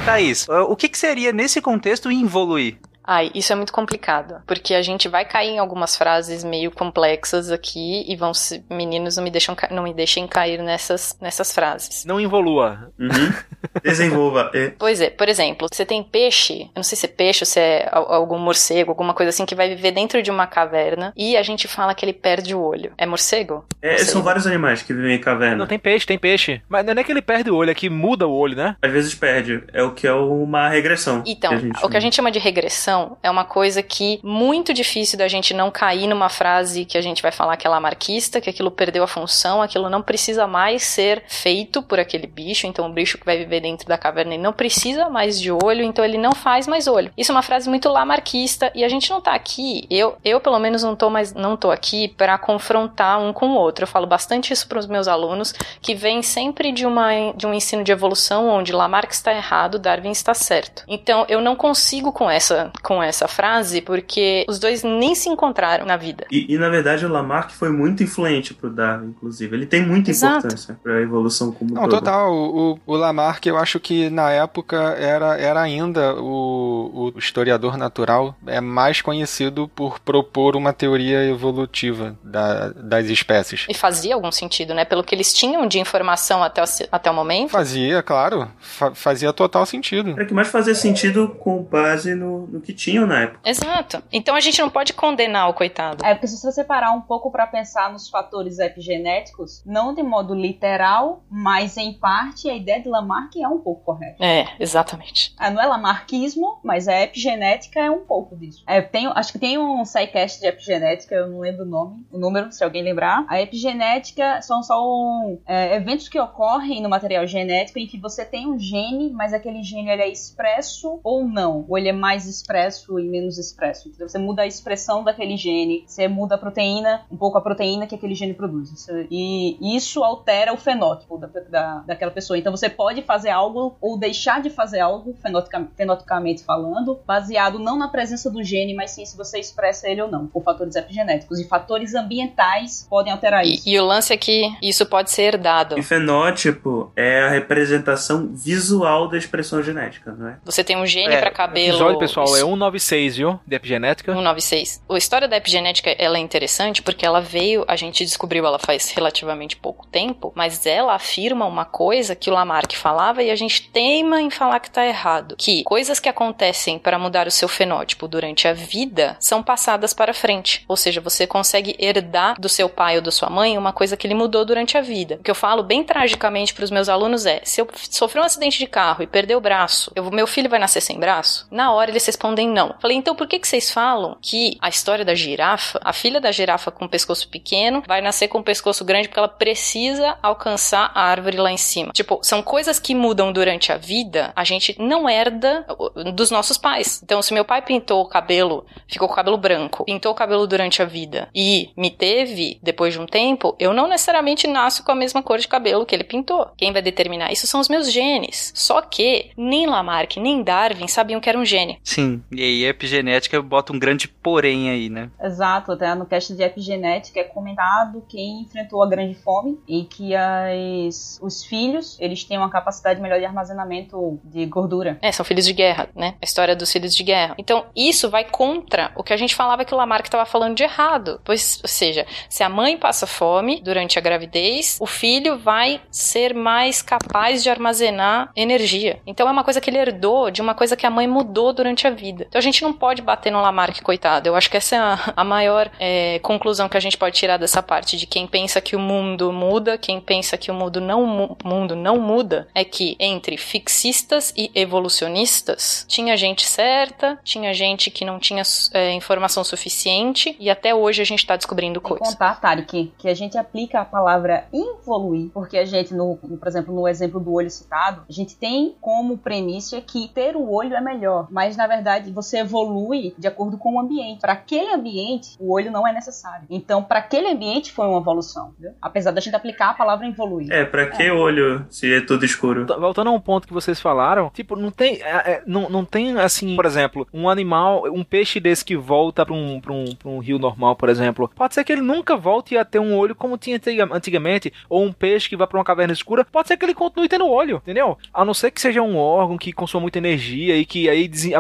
Thaís, o que, que seria nesse contexto involuir? Ai, isso é muito complicado, porque a gente vai cair em algumas frases meio complexas aqui e vão se, meninos não me deixam ca- não me deixem cair nessas nessas frases. Não involua. Uhum. Desenvolva. É. Pois é, por exemplo, você tem peixe, eu não sei se é peixe ou se é al- algum morcego, alguma coisa assim que vai viver dentro de uma caverna e a gente fala que ele perde o olho. É morcego? É, são vários animais que vivem em caverna. Não tem peixe, tem peixe. Mas não é que ele perde o olho, é que muda o olho, né? Às vezes perde. É o que é uma regressão. Então, que o que a gente chama de regressão é uma coisa que muito difícil da gente não cair numa frase que a gente vai falar que é lamarquista, que aquilo perdeu a função, aquilo não precisa mais ser feito por aquele bicho, então o bicho que vai viver dentro da caverna ele não precisa mais de olho, então ele não faz mais olho. Isso é uma frase muito lamarquista e a gente não tá aqui, eu, eu pelo menos não tô mais não tô aqui para confrontar um com o outro. Eu falo bastante isso para os meus alunos que vêm sempre de uma de um ensino de evolução onde Lamarck está errado, Darwin está certo. Então eu não consigo com essa com essa frase porque os dois nem se encontraram na vida. E, e, na verdade o Lamarck foi muito influente pro Darwin, inclusive. Ele tem muita Exato. importância pra evolução como Não, todo. total. O, o, Lamarck, eu acho que na época era, era ainda o, o historiador natural é mais conhecido por propor uma teoria evolutiva da- das espécies. E fazia algum sentido, né? Pelo que eles tinham de informação até o, até o momento. Fazia, claro, fa- fazia total sentido. Era que mais fazia sentido com base no, no que tinham na época. Exato. Então a gente não pode condenar o coitado. É porque se você parar um pouco pra pensar nos fatores epigenéticos, não de modo literal, mas em parte a ideia de Lamarck é um pouco correta. É, exatamente. Ah, não é lamarquismo, mas a epigenética é um pouco disso. É, tem, acho que tem um sidecast de epigenética, eu não lembro o nome, o número, se alguém lembrar. A epigenética são só um, é, eventos que ocorrem no material genético em que você tem um gene, mas aquele gene ele é expresso ou não, ou ele é mais expresso e menos expresso. Então você muda a expressão daquele gene, você muda a proteína, um pouco a proteína que aquele gene produz. E isso altera o fenótipo da, da, daquela pessoa. Então você pode fazer algo ou deixar de fazer algo, fenotica- fenotipicamente falando, baseado não na presença do gene, mas sim se você expressa ele ou não, por fatores epigenéticos. E fatores ambientais podem alterar isso. E, e o lance é que isso pode ser herdado. E fenótipo é a representação visual da expressão genética, não é? Você tem um gene É, pra O cabelo. episódio, pessoal, é 196, viu? De epigenética. 196. A história da epigenética ela é interessante porque ela veio, a gente descobriu ela faz relativamente pouco tempo, mas ela afirma uma coisa que o Lamarck falava e a gente teima em falar que tá errado, que coisas que acontecem para mudar o seu fenótipo durante a vida são passadas para frente. Ou seja, você consegue herdar do seu pai ou da sua mãe uma coisa que ele mudou durante a vida. O que eu falo bem tragicamente para os meus alunos é: se eu sofrer um acidente de carro e perder o braço, eu- meu filho vai nascer sem braço? Na hora eles respondem não. Falei, então por que, que vocês falam que a história da girafa, a filha da girafa com o pescoço pequeno, vai nascer com o pescoço grande porque ela precisa alcançar a árvore lá em cima? Tipo, são coisas que mudam durante a vida, a gente não herda dos nossos pais. Então, se meu pai pintou o cabelo, ficou com o cabelo branco, pintou o cabelo durante a vida e me teve depois de um tempo, eu não necessariamente nasço com a mesma cor de cabelo que ele pintou. Quem vai determinar isso são os meus genes. Só que nem Lamarck nem Darwin sabiam que era um gene. Sim. E aí a epigenética bota um grande porém aí, né? Exato, até no cast de epigenética é comentado quem enfrentou a grande fome e que as, os filhos, eles têm uma capacidade melhor de armazenamento de gordura. É, são filhos de guerra, né? A história dos filhos de guerra. Então, isso vai contra o que a gente falava que o Lamarck estava falando de errado. Pois, ou seja, se a mãe passa fome durante a gravidez, o filho vai ser mais capaz de armazenar energia. Então, é uma coisa que ele herdou de uma coisa que a mãe mudou durante a vida. Então, a gente não pode bater no Lamarck, coitado. Eu acho que essa é a, a maior é, conclusão que a gente pode tirar dessa parte de quem pensa que o mundo muda, quem pensa que o mundo não, mu mundo não muda, é que entre fixistas e evolucionistas tinha gente certa, tinha gente que não tinha é, informação suficiente e até hoje a gente está descobrindo coisas. contar, Tarek, que a gente aplica a palavra evoluir, porque a gente, no- por exemplo, no exemplo do olho citado, a gente tem como premissa que ter o olho é melhor, mas na verdade você evolui de acordo com o ambiente. Para aquele ambiente, o olho não é necessário. Então, para aquele ambiente foi uma evolução, entendeu? apesar da gente aplicar a palavra evoluir. É, pra que olho se é tudo escuro? Volta- Voltando a um ponto que vocês falaram, tipo, não tem, é, é, não, não tem assim, por exemplo, um animal, um peixe desse que volta pra um, pra, um, pra um rio normal, por exemplo, pode ser que ele nunca volte a ter um olho como tinha antiga- antigamente, ou um peixe que vai pra uma caverna escura, pode ser que ele continue tendo olho, entendeu? A não ser que seja um órgão que consuma muita energia e que aí desen-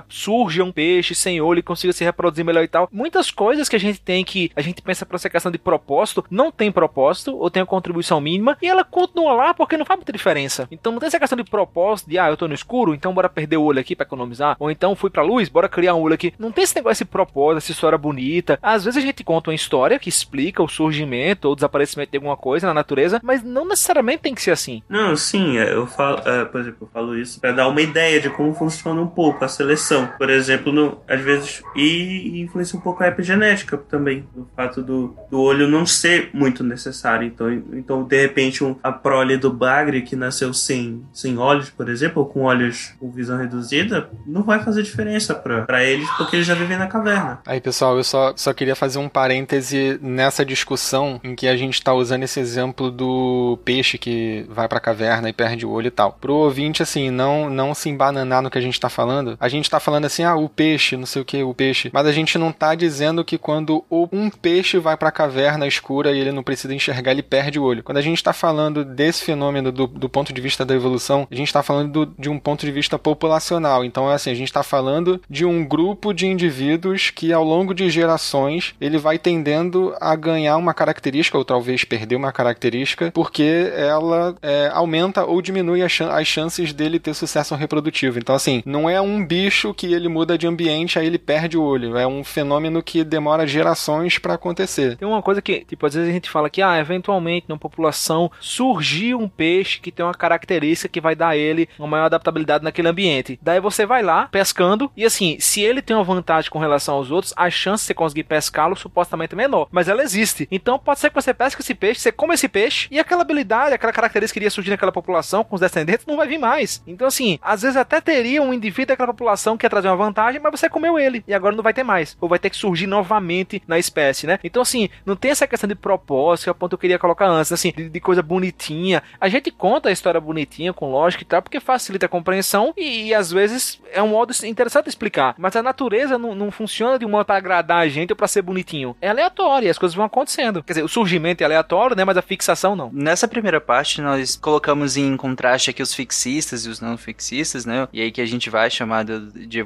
um peixe sem olho e consiga se reproduzir melhor e tal. Muitas coisas que a gente tem que a gente pensa pra essa questão de propósito, não tem propósito, ou tem uma contribuição mínima, e ela continua lá porque não faz muita diferença. Então não tem essa questão de propósito, de ah, eu tô no escuro, então bora perder o olho aqui pra economizar, ou então fui pra luz, bora criar um olho aqui. Não tem esse negócio, esse propósito, essa história bonita. Às vezes a gente conta uma história que explica o surgimento ou desaparecimento de alguma coisa na natureza, mas não necessariamente tem que ser assim. Não, sim, é, eu falo, é, por exemplo, eu falo isso pra dar uma ideia de como funciona um pouco a seleção. Por exemplo, no, às vezes, e influencia um pouco a epigenética também, o fato do, do olho não ser muito necessário. Então, então de repente, um, a prole do bagre que nasceu sem, sem olhos, por exemplo, ou com olhos com visão reduzida, não vai fazer diferença pra eles, porque eles já vivem na caverna. Aí, pessoal, eu só, só queria fazer um parêntese nessa discussão em que a gente está usando esse exemplo do peixe que vai pra caverna e perde o olho e tal. Pro ouvinte, assim, não, não se embananar no que a gente tá falando. A gente tá falando assim, ah, o peixe, não sei o que, o peixe. Mas a gente não tá dizendo que quando um peixe vai pra caverna escura e ele não precisa enxergar, ele perde o olho. Quando a gente tá falando desse fenômeno do, do ponto de vista da evolução, a gente tá falando do- de um ponto de vista populacional. Então, é assim, a gente tá falando de um grupo de indivíduos que ao longo de gerações ele vai tendendo a ganhar uma característica ou talvez perder uma característica porque ela é, aumenta ou diminui as, as chances dele ter sucesso reprodutivo. Então, assim, não é um bicho que ele muda de ambiente aí ele perde o olho. É um fenômeno que demora gerações pra acontecer. Tem uma coisa que, tipo, às vezes a gente fala que, ah, eventualmente numa população surgiu um peixe que tem uma característica que vai dar ele uma maior adaptabilidade naquele ambiente. Daí você vai lá pescando e assim, se ele tem uma vantagem com relação aos outros, a chance de você conseguir pescá-lo supostamente é menor, mas ela existe. Então pode ser que você pesque esse peixe, você come esse peixe e aquela habilidade, aquela característica que iria surgir naquela população com os descendentes não vai vir mais. Então assim, às vezes até teria um indivíduo daquela população que ia trazer uma vantagem, mas você comeu ele e agora não vai ter mais, ou vai ter que surgir novamente na espécie, né? Então assim, não tem essa questão de propósito, que é o ponto que eu queria colocar antes, assim, de, de coisa bonitinha. A gente conta a história bonitinha, com lógica e tal, porque facilita a compreensão e, e, às vezes é um modo interessante de explicar. Mas a natureza não, não funciona de um modo para agradar a gente ou para ser bonitinho. É aleatório, e as coisas vão acontecendo. Quer dizer, o surgimento é aleatório, né? Mas a fixação não. Nessa primeira parte, nós colocamos em contraste aqui os fixistas e os não fixistas, né? E aí que a gente vai chamar de de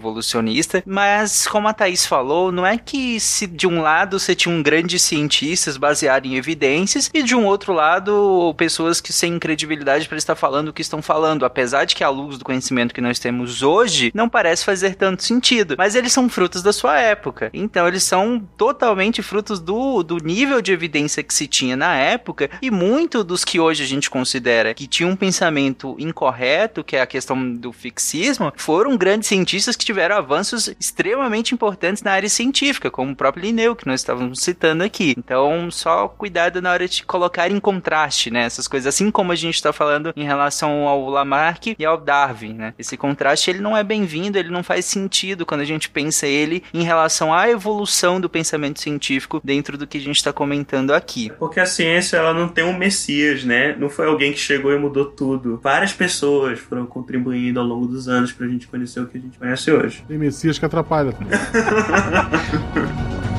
Mas, como a Thaís falou, não é que se de um lado você tinha um grande cientistas baseado em evidências e de um outro lado pessoas que sem credibilidade para estar falando o que estão falando. Apesar de que a luz do conhecimento que nós temos hoje não parece fazer tanto sentido. Mas eles são frutos da sua época. Então eles são totalmente frutos do, do nível de evidência que se tinha na época e muito dos que hoje a gente considera que tinham um pensamento incorreto, que é a questão do fixismo, foram grandes cientistas que tiveram avanços extremamente importantes na área científica, como o próprio Linneu, que nós estávamos citando aqui. Então, só cuidado na hora de colocar em contraste, né, essas coisas, assim como a gente está falando em relação ao Lamarck e ao Darwin, né? Esse contraste ele não é bem-vindo, ele não faz sentido quando a gente pensa ele em relação à evolução do pensamento científico dentro do que a gente está comentando aqui. Porque a ciência ela não tem um messias, né? Não foi alguém que chegou e mudou tudo. Várias pessoas foram contribuindo ao longo dos anos pra gente conhecer o que a gente conhece hoje. Tem Messias que atrapalha.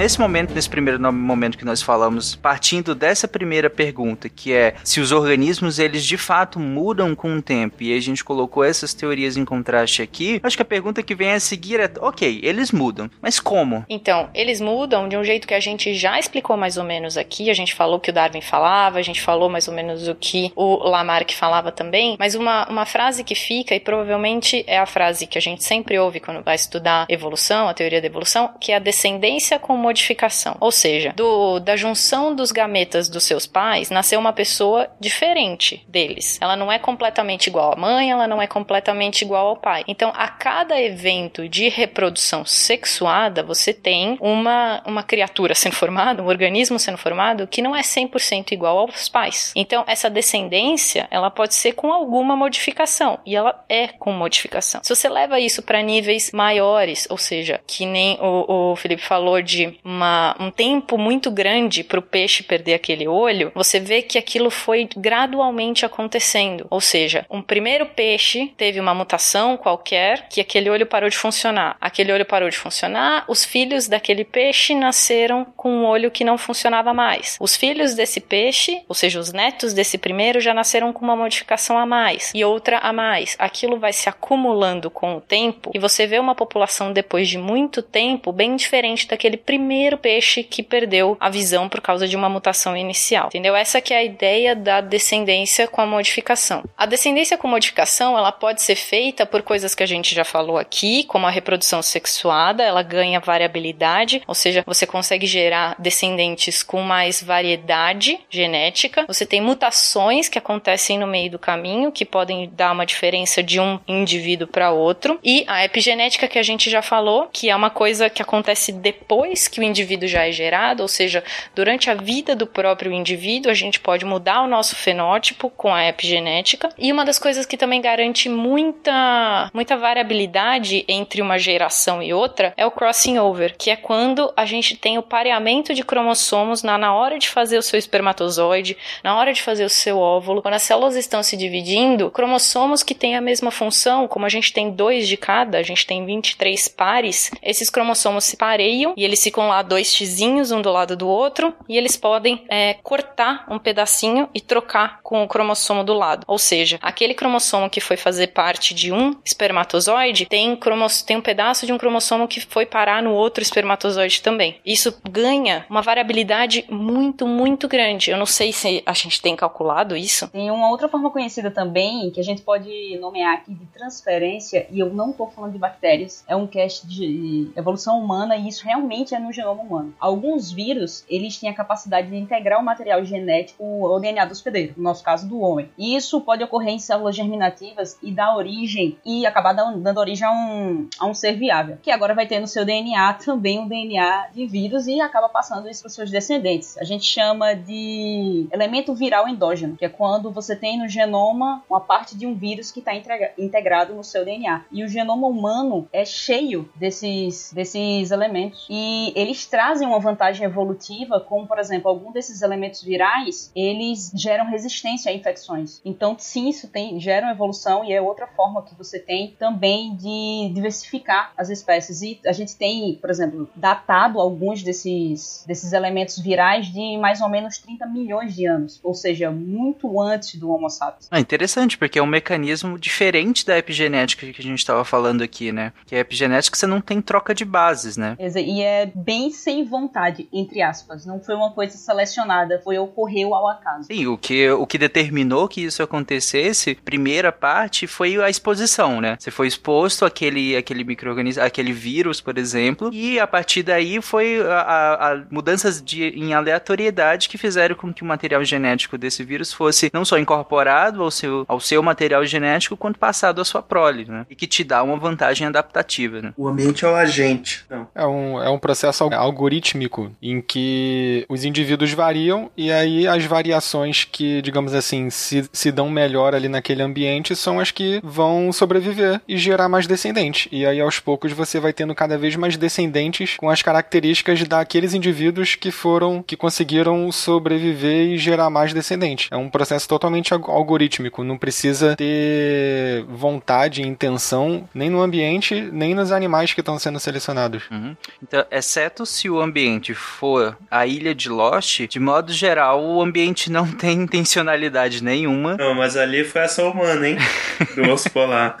Nesse momento, nesse primeiro momento que nós falamos, partindo dessa primeira pergunta, que é se os organismos eles de fato mudam com o tempo, e a gente colocou essas teorias em contraste aqui, acho que a pergunta que vem a seguir é: ok, eles mudam, mas como? Então, eles mudam de um jeito que a gente já explicou mais ou menos aqui. A gente falou o que o Darwin falava, a gente falou mais ou menos o que o Lamarck falava também. Mas uma, uma frase que fica, e provavelmente é a frase que a gente sempre ouve quando vai estudar evolução, a teoria da evolução, que é a descendência com modificação. Ou seja, do, da junção dos gametas dos seus pais, nasceu uma pessoa diferente deles. Ela não é completamente igual à mãe, ela não é completamente igual ao pai. Então, a cada evento de reprodução sexuada, você tem uma, uma criatura sendo formada, um organismo sendo formado, que não é 100% igual aos pais. Então, essa descendência, ela pode ser com alguma modificação, e ela é com modificação. Se você leva isso para níveis maiores, ou seja, que nem o, o Felipe falou de uma, um tempo muito grande para o peixe perder aquele olho, você vê que aquilo foi gradualmente acontecendo. Ou seja, um primeiro peixe teve uma mutação qualquer que aquele olho parou de funcionar. Aquele olho parou de funcionar, os filhos daquele peixe nasceram com um olho que não funcionava mais. Os filhos desse peixe, ou seja, os netos desse primeiro, já nasceram com uma modificação a mais e outra a mais. Aquilo vai se acumulando com o tempo e você vê uma população depois de muito tempo bem diferente daquele primeiro peixe que perdeu a visão por causa de uma mutação inicial. Entendeu? Essa que é a ideia da descendência com a modificação. A descendência com modificação, ela pode ser feita por coisas que a gente já falou aqui, como a reprodução sexuada, ela ganha variabilidade, ou seja, você consegue gerar descendentes com mais variedade genética. Você tem mutações que acontecem no meio do caminho, que podem dar uma diferença de um indivíduo para outro. E a epigenética que a gente já falou, que é uma coisa que acontece depois que o indivíduo já é gerado, ou seja, durante a vida do próprio indivíduo, a gente pode mudar o nosso fenótipo com a epigenética. E uma das coisas que também garante muita, muita variabilidade entre uma geração e outra é o crossing over, que é quando a gente tem o pareamento de cromossomos na, na hora de fazer o seu espermatozoide, na hora de fazer o seu óvulo. Quando as células estão se dividindo, cromossomos que têm a mesma função, como a gente tem dois de cada, a gente tem 23 pares, esses cromossomos se pareiam e eles ficam lá dois xizinhos um do lado do outro e eles podem é, cortar um pedacinho e trocar com o cromossomo do lado. Ou seja, aquele cromossomo que foi fazer parte de um espermatozoide tem, tem um pedaço de um cromossomo que foi parar no outro espermatozoide também. Isso ganha uma variabilidade muito, muito grande. Eu não sei se a gente tem calculado isso. Tem uma outra forma conhecida também, que a gente pode nomear aqui de transferência, e eu não estou falando de bactérias, é um cast de evolução humana, e isso realmente é no genoma humano. Alguns vírus, eles têm a capacidade de integrar o material genético ou DNA do hospedeiro, no nosso caso do homem. E isso pode ocorrer em células germinativas e dar origem, e acabar dando, origem a um, a um ser viável, que agora vai ter no seu DNA também um DNA de vírus e acaba passando isso para os seus descendentes. A gente chama de elemento viral endógeno, que é quando você tem no genoma uma parte de um vírus que está integrado no seu DNA. E o genoma humano é cheio desses, desses elementos. E eles trazem uma vantagem evolutiva, como por exemplo, algum desses elementos virais, eles geram resistência a infecções. Então, sim, isso tem, gera uma evolução e é outra forma que você tem também de diversificar as espécies. E a gente tem, por exemplo, datado alguns desses, desses elementos virais de mais ou menos 30 milhões de anos, ou seja, muito antes do Homo sapiens. Ah, interessante, porque é um mecanismo diferente da epigenética que a gente estava falando aqui, né? Que a epigenética você não tem troca de bases, né? E é bem sem vontade, entre aspas. Não foi uma coisa selecionada, foi ocorreu ao acaso. Sim, o que, o que determinou que isso acontecesse, primeira parte, foi a exposição, né? Você foi exposto àquele, àquele microorganismo, aquele vírus, por exemplo, e a partir daí foi a, a, a mudanças de, em aleatoriedade que fizeram com que o material genético desse vírus fosse não só incorporado ao seu, ao seu material genético, quanto passado à sua prole, né? E que te dá uma vantagem adaptativa, né? O ambiente é o agente. Não. É um, é um processo algorítmico em que os indivíduos variam e aí as variações que, digamos assim, se, se dão melhor ali naquele ambiente são as que vão sobreviver e gerar mais descendentes. E aí aos poucos você vai tendo cada vez mais descendentes com as características daqueles indivíduos que foram, que conseguiram sobreviver e gerar mais descendentes. É um processo totalmente alg- algorítmico, não precisa ter vontade e intenção nem no ambiente, nem nos animais que estão sendo selecionados. Uhum. Então, exceto se o ambiente for a ilha de Lost, de modo geral, o ambiente não tem intencionalidade nenhuma. Não, mas ali foi ação humana, hein? Do osso polar.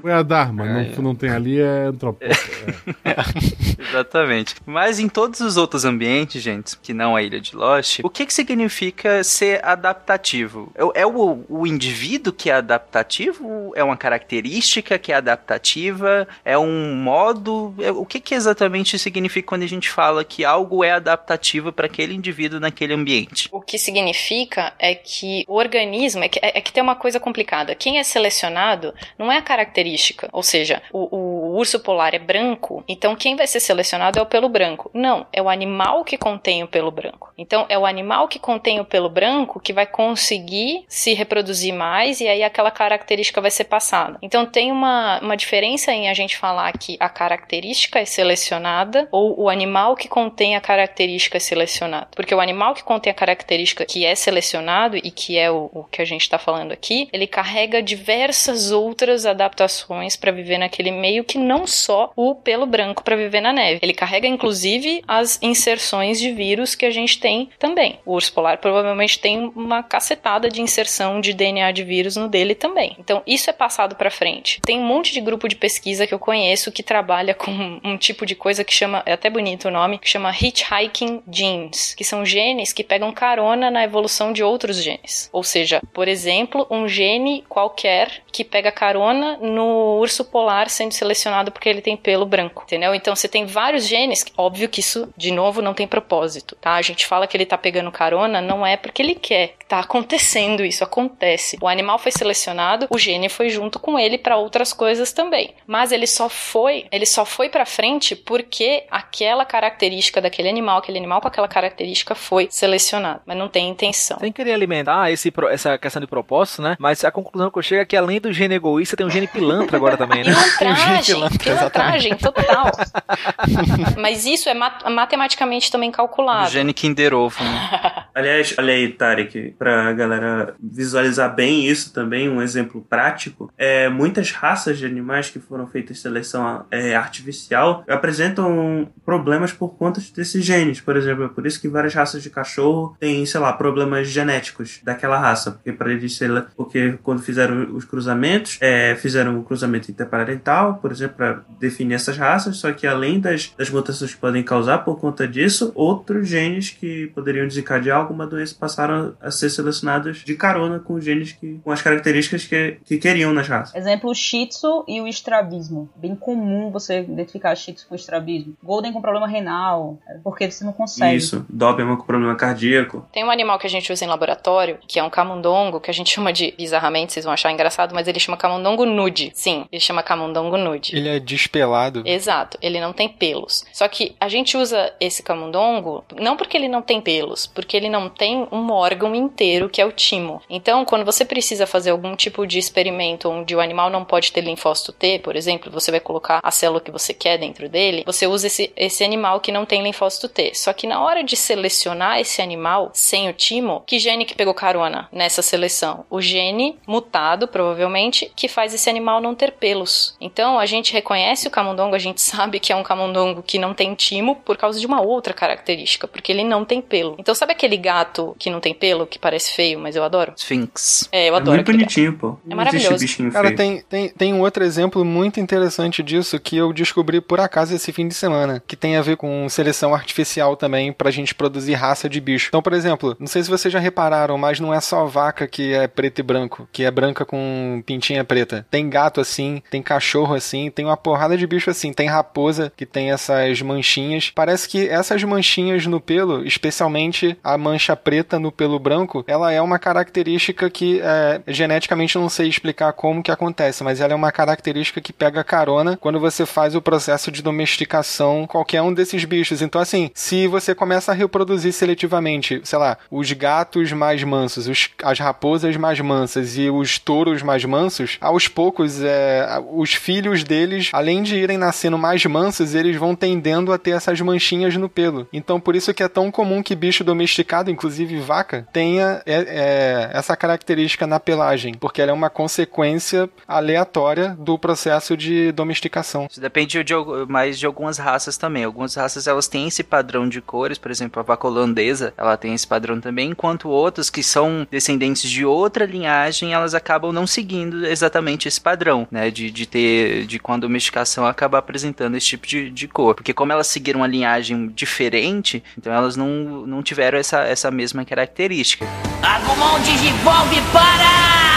Foi a Dharma, não, não tem ali, é antropólogo. Exatamente. Mas em todos os outros ambientes, gente, que não a ilha de Lost, o que, que significa ser adaptativo? É, é o, o indivíduo que é adaptativo? É uma característica que é adaptativa? É um modo? É- o que, que exatamente significa quando a gente fala que algo é adaptativo para aquele indivíduo naquele ambiente? O que significa é que o organismo, é que, é que tem uma coisa complicada. Quem é selecionado não é a característica. Ou seja, o, o urso polar é branco, então quem vai ser selecionado é o pelo branco. Não, é o animal que contém o pelo branco. Então é o animal que contém o pelo branco que vai conseguir se reproduzir mais e aí aquela característica vai ser passada. Então tem uma, uma diferença em a gente falar que a característica é selecionada ou o animal que contém a característica é selecionado. Porque o animal que contém a característica que é selecionado e que é o, o que a gente está falando aqui, ele carrega diversas outras adaptações para viver naquele meio que não só o pelo branco para viver na neve. Ele carrega inclusive as inserções de vírus que a gente tem também. O urso polar provavelmente tem uma cacetada de inserção de DNA de vírus no dele também. Então isso é passado para frente. Tem um monte de grupo de pesquisa que eu conheço que trabalha com um tipo de coisa que chama, é até bonito o nome, que chama hitchhiking genes, que são genes que pegam carona na evolução de outros genes. Ou seja, por exemplo, um gene qualquer que pega carona no urso polar sendo selecionado porque ele tem pelo branco, entendeu? Então você tem vários genes, óbvio que isso, de novo, não tem propósito, tá? A gente fala que ele tá pegando carona, não é porque ele quer, tá acontecendo isso, acontece. O animal foi selecionado, o gene foi junto com ele para outras coisas também. Mas ele só foi, ele só foi para frente porque aquela característica daquele animal, aquele animal com aquela característica foi selecionado, mas não tem intenção. Sem querer alimentar esse, essa questão de propósito, né? Mas a conclusão que eu chego é que além do gene egoísta, tem um gene pilantra agora também, né? Pilantragem, pilantragem total. Mas isso é mat- matematicamente também calculado. gene Kinder Ovo. né? Aliás, olha aí, Tarek, pra galera visualizar bem isso também, um exemplo prático, é, muitas raças de animais que foram feitas seleção é, artificial apresentam problemas por conta desses genes. Por exemplo, é por isso que várias raças de cachorro têm, sei lá, problemas genéticos daquela raça. Porque para eles ser, porque quando fizeram os cruzamentos, é, fizeram o cruzamento interparental, por exemplo, para definir essas raças, só que além das, das mutações que podem causar por conta disso, outros genes que poderiam desencadear alguma doença passaram a ser selecionados de carona com genes que, com as características que, que queriam nas raças. Exemplo, o Shih Tzu e o estrabismo. Bem comum você identificar Shih Tzu com estrabismo. Golden com problema renal, é porque você não consegue. Isso, Doberman com problema cardíaco. Tem um animal que a gente usa em laboratório, que é um camundongo, que a gente chama de, bizarramente, vocês vão achar engraçado, mas ele chama camundongo nude. Sim, ele chama camundongo nude. Ele é despelado. Exato, ele não tem pelos. Só que a gente usa esse camundongo não porque ele não tem pelos, porque ele não tem um órgão inteiro que é o timo. Então, quando você precisa fazer algum tipo de experimento onde o animal não pode ter linfócito T, por exemplo, você vai colocar a célula que você quer dentro dele, você usa esse, esse animal que não tem linfócito T. Só que na hora de selecionar esse animal sem o timo, que gene que pegou carona nessa seleção? O gene mutado, provavelmente, que faz esse animal não ter pelos. Então, a gente reconhece o camundongo, a gente sabe que é um camundongo que não tem timo por causa de uma outra característica, porque ele não tem pelo. Então, sabe aquele gato que não tem pelo, que parece feio, mas eu adoro? Sphinx. É, eu É adoro muito aquele bonitinho, pô. Não existe maravilhoso. bichinho Cara, feio. tem, tem, tem um outro exemplo muito interessante disso que eu descobri por acaso esse fim de semana, que tem a ver com seleção artificial também pra gente produzir raça de bicho. Então, por exemplo, não sei se vocês já repararam, mas não é só vaca que é preto e branco, que é branca com pintinha preta. Tem gato assim, tem cachorro assim, tem uma porrada de bicho assim, tem raposa que tem essas manchinhas. Parece que essas manchinhas no pelo, especialmente a mancha preta no pelo branco, ela é uma característica que é, geneticamente eu não sei explicar como que acontece, mas ela é uma característica que pega carona quando você faz o processo de domesticação qualquer um desses bichos. Então, assim, se você começa a reproduzir seletivamente, sei lá, os gatos mais mansos, os, as raposas mais mansas e os touros mais mansos, aos poucos, é, os filhos deles, além de irem nascendo mais mansos, eles vão tendendo a ter essas manchinhas no pelo. Então, por isso que é tão comum que bicho domesticado, inclusive vaca, tenha é, é, essa característica na pelagem, porque ela é uma consequência aleatória do processo de domesticação. Isso depende de, mais de algumas raças também. Algumas raças elas têm esse padrão de cores, por exemplo, a vaca holandesa, ela tem esse padrão também, enquanto outras que são descendentes de outra linhagem, elas acabam não seguindo exatamente esse padrão, né, de, de ter, de com a domesticação acabar apresentando esse tipo de, de cor. Porque como elas seguiram uma linhagem diferente, então elas não, não tiveram essa, essa mesma característica. Agumon Digivolve para!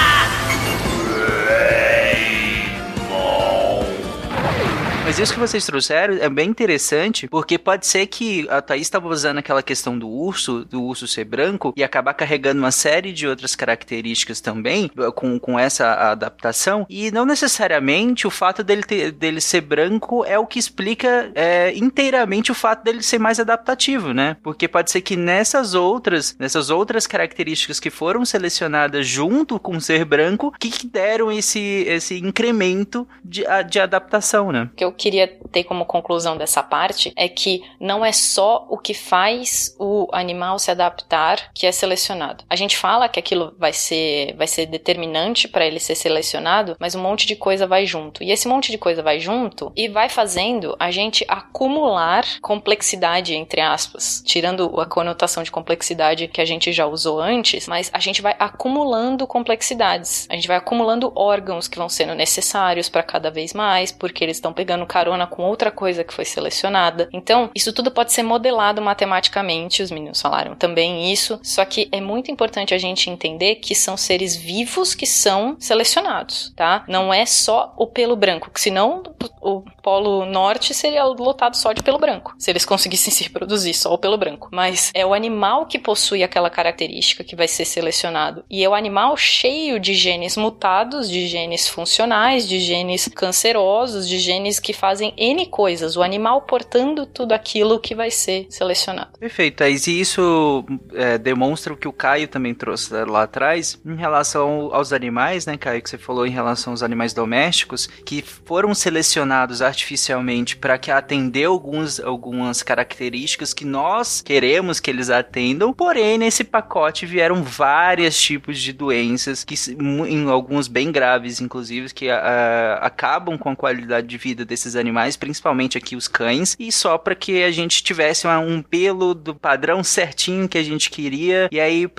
Mas isso que vocês trouxeram é bem interessante, porque pode ser que a Thaís estava usando aquela questão do urso, do urso ser branco, e acabar carregando uma série de outras características também, com, com essa adaptação, e não necessariamente o fato dele, ter, dele ser branco é o que explica é, inteiramente o fato dele ser mais adaptativo, né? Porque pode ser que nessas outras, nessas outras características que foram selecionadas junto com ser branco, que, que deram esse, esse incremento de, de adaptação, né? Que queria ter como conclusão dessa parte é que não é só o que faz o animal se adaptar que é selecionado. A gente fala que aquilo vai ser, vai ser determinante para ele ser selecionado, mas um monte de coisa vai junto. E esse monte de coisa vai junto e vai fazendo a gente acumular complexidade, entre aspas, tirando a conotação de complexidade que a gente já usou antes, mas a gente vai acumulando complexidades. A gente vai acumulando órgãos que vão sendo necessários para cada vez mais, porque eles estão pegando carona com outra coisa que foi selecionada. Então, isso tudo pode ser modelado matematicamente, os meninos falaram também isso, só que é muito importante a gente entender que são seres vivos que são selecionados, tá? Não é só o pelo branco, que senão o polo norte seria lotado só de pelo branco, se eles conseguissem se reproduzir só o pelo branco. Mas é o animal que possui aquela característica que vai ser selecionado. E é o animal cheio de genes mutados, de genes funcionais, de genes cancerosos, de genes que fazem N coisas. O animal portando tudo aquilo que vai ser selecionado. Perfeito. E isso é, demonstra o que o Caio também trouxe lá atrás em relação aos animais, né, Caio? Que você falou em relação aos animais domésticos, que foram selecionados artificialmente para que atender alguns, algumas características que nós queremos que eles atendam. Porém, nesse pacote vieram vários tipos de doenças, que em alguns bem graves, inclusive, que ah, acabam com a qualidade de vida desses animais, principalmente aqui os cães, e só para que a gente tivesse um pelo do padrão certinho que a gente queria. E aí,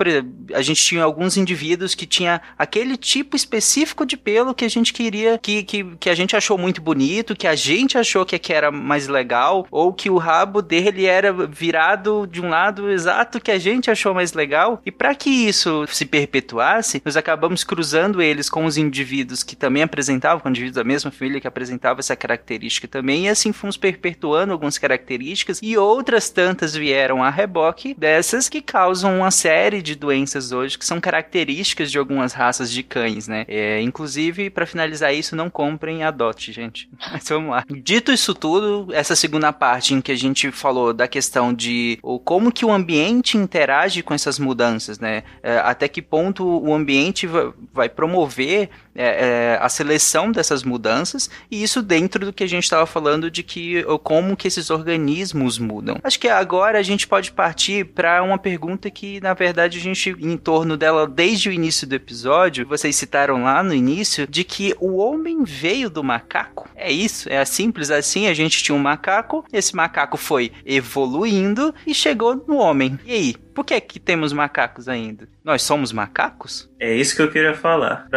a gente tinha alguns indivíduos que tinha aquele tipo específico de pelo que a gente queria, que, que, que a gente achou muito bonito, que a gente achou que, que era mais legal, ou que o rabo dele era virado de um lado exato que a gente achou mais legal. E para que isso se perpetuasse, nós acabamos cruzando eles com os indivíduos que também apresentavam, com indivíduos da mesma família que apresentavam essa característica também, e assim fomos perpetuando algumas características, e outras tantas vieram a reboque dessas que causam uma série de doenças hoje que são características de algumas raças de cães, né? É, inclusive, para finalizar isso, não comprem adote, gente. Mas vamos lá. Dito isso tudo, essa segunda parte em que a gente falou da questão de o, como que o ambiente interage com essas mudanças, né? É, até que ponto o ambiente va- vai promover é, é, a seleção dessas mudanças e isso dentro do que a gente estava falando de que como que esses organismos mudam. Acho que agora a gente pode partir para uma pergunta que na verdade a gente em torno dela desde o início do episódio, vocês citaram lá no início de que o homem veio do macaco. É isso, é simples assim, a gente tinha um macaco, esse macaco foi evoluindo e chegou no homem. E aí, por que que temos macacos ainda? Nós somos macacos? É isso que eu queria falar.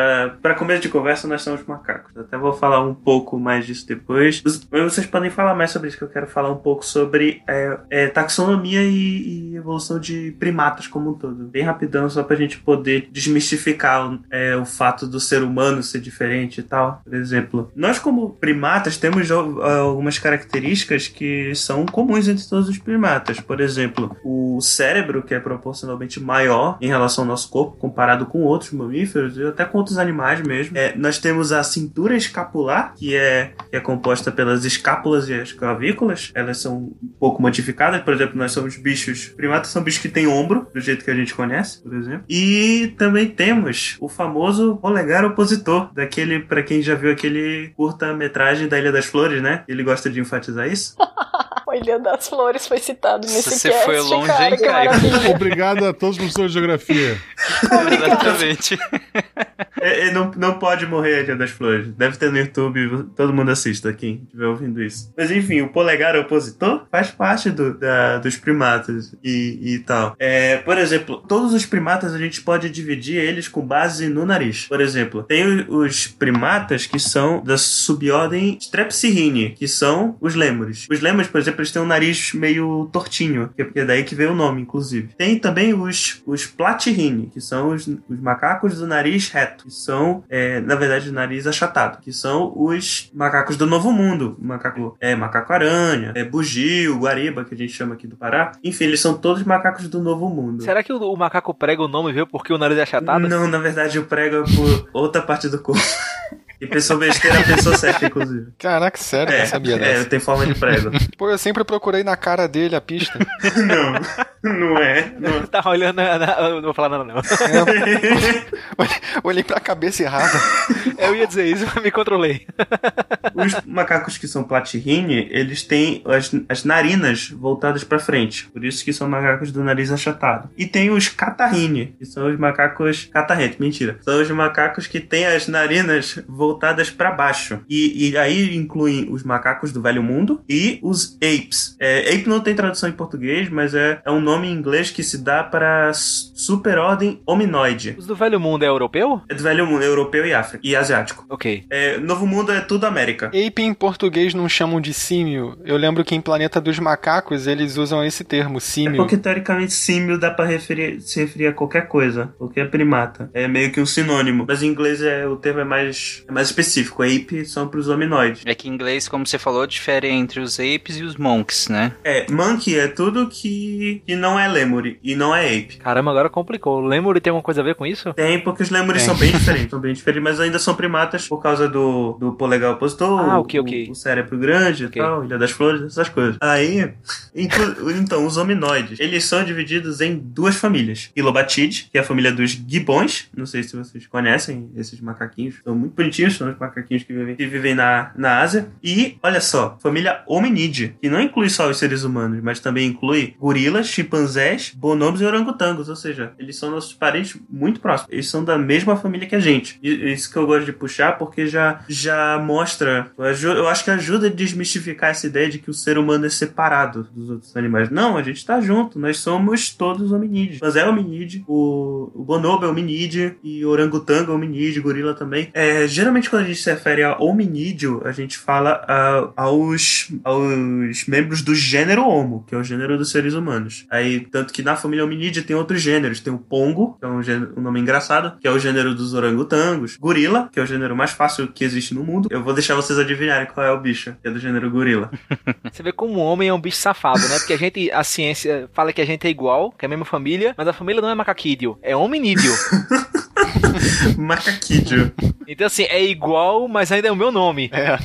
Pra começo de conversa, nós somos macacos. Até vou falar um pouco mais disso depois. Vocês podem falar mais sobre isso, que eu quero falar um pouco sobre é, é, taxonomia e, e evolução de primatas como um todo. Bem rapidão, só pra gente poder desmistificar é, o fato do ser humano ser diferente e tal. Por exemplo, nós como primatas, temos al- algumas características que são comuns entre todos os primatas. Por exemplo, o cérebro, que é proporcionalmente maior em relação ao nosso corpo, comparado com outros mamíferos e até com outros animais mesmo. É, nós temos a cintura escapular, que é, que é composta pelas escápulas e as clavículas. Elas são um pouco modificadas. Por exemplo, nós somos bichos. Primatas são bichos que têm ombro, do jeito que a gente conhece, por exemplo. E também temos o famoso polegar opositor, daquele, para quem já viu aquele curta-metragem da Ilha das Flores, né? Ele gosta de enfatizar isso. A Ilha das Flores foi citado nesse Você cast, foi longe, cara, hein, Caio? Obrigado a todos por sua geografia. Exatamente. É, é, não, não pode morrer a Ilha das Flores. Deve ter no YouTube, todo mundo assista quem estiver ouvindo isso. Mas enfim, o polegar opositor faz parte do- da- dos primatas e, e tal. É, por exemplo, todos os primatas a gente pode dividir eles com base no nariz. Por exemplo, tem os primatas que são da subordem Strepsirrhini, que são os lêmures. Os lêmures, por exemplo, eles têm um nariz meio tortinho, que é é daí que veio o nome, inclusive. Tem também os, os Platyrrhini, que são os, os macacos do nariz reto, que são, é, na verdade, o nariz achatado, que são os macacos do Novo Mundo. Macaco, é, macaco-aranha, é, bugio, guariba, que a gente chama aqui do Pará. Enfim, eles são todos macacos do Novo Mundo. Será que o, o macaco prega o nome, viu? Porque o nariz é achatado? Não, na verdade, o prego é por outra parte do corpo. E pensou besteira, pensou certo, inclusive. Caraca, sério, É, não sabia é, dessa. tem forma de prego. Pô, eu sempre procurei na cara dele a pista. não, não é. Não. Tá olhando. Na, na- eu não vou falar nada, não. Olhei pra cabeça errada. Eu ia dizer isso, mas me controlei. Os macacos que são platyrrhini, eles têm as, as narinas voltadas pra frente. Por isso que são macacos do nariz achatado. E tem os catarrhini, que são os macacos catarrento, mentira. São os macacos que têm as narinas voltadas pra baixo. E, e aí incluem os macacos do Velho Mundo e os apes. É, ape não tem tradução em português, mas é, é um nome em inglês que se dá para superordem hominoide. Os do Velho Mundo é europeu? É do Velho Mundo, europeu e África. E asiático. Ok. É, Novo Mundo é tudo América. Ape em português não chamam de símio. Eu lembro que em Planeta dos Macacos eles usam esse termo, É símio. porque teoricamente símio dá pra referir, se referir a qualquer coisa, qualquer primata. É meio que um sinônimo. Mas em inglês é, o termo é mais, é mais específico. Ape são pros hominoides. É que em inglês, como você falou, difere entre os apes e os monks, né? É, monkey é tudo que, que não é lemur e não é ape. Caramba, agora complicou. O Lemur tem alguma coisa a ver com isso? Tem, porque os lemures Tem. são bem diferentes, são bem diferentes, mas ainda são primatas por causa do, do polegar opositor, Ah, ok, o, ok. o cérebro grande Ok. e tal, Ilha das Flores, essas coisas. Aí, inclu- então, os hominoides, eles são divididos em duas famílias. Ilobatidae, que é a família dos gibbons, não sei se vocês conhecem esses macaquinhos, são muito bonitinhos, são os macaquinhos que vivem, que vivem na, na Ásia. E, olha só, família hominídea, que não inclui só os seres humanos, mas também inclui gorilas, chimpanzés, bonobos e orangotangos, ou seja, eles são nossos parentes muito próximos. Eles são da mesma família que a gente. Isso que eu gosto de puxar, porque já, já mostra, eu acho que ajuda a desmistificar essa ideia de que o ser humano é separado dos outros animais. Não, a gente tá junto, nós somos todos hominídeos. Mas é hominídeo, o, o bonobo é hominídeo, e o orangotango é hominídeo, gorila também. É, geralmente quando a gente se refere a hominídeo, a gente fala ah, aos, aos membros do gênero Homo, que é o gênero dos seres humanos. Aí, tanto que na família hominídea tem outros gêneros. Tem o pongo, que é um, gênero- um nome engraçado, que é o gênero dos orangotangos. Gorila, que é o gênero mais fácil que existe no mundo. Eu vou deixar vocês adivinharem qual é o bicho, que é do gênero gorila. Você vê como o homem é um bicho safado, né? Porque a gente, a ciência fala que a gente é igual, que é a mesma família, mas a família não é macaquídeo, é hominídeo. Macaquídeo. Então, assim, é igual, mas ainda é o meu nome. É.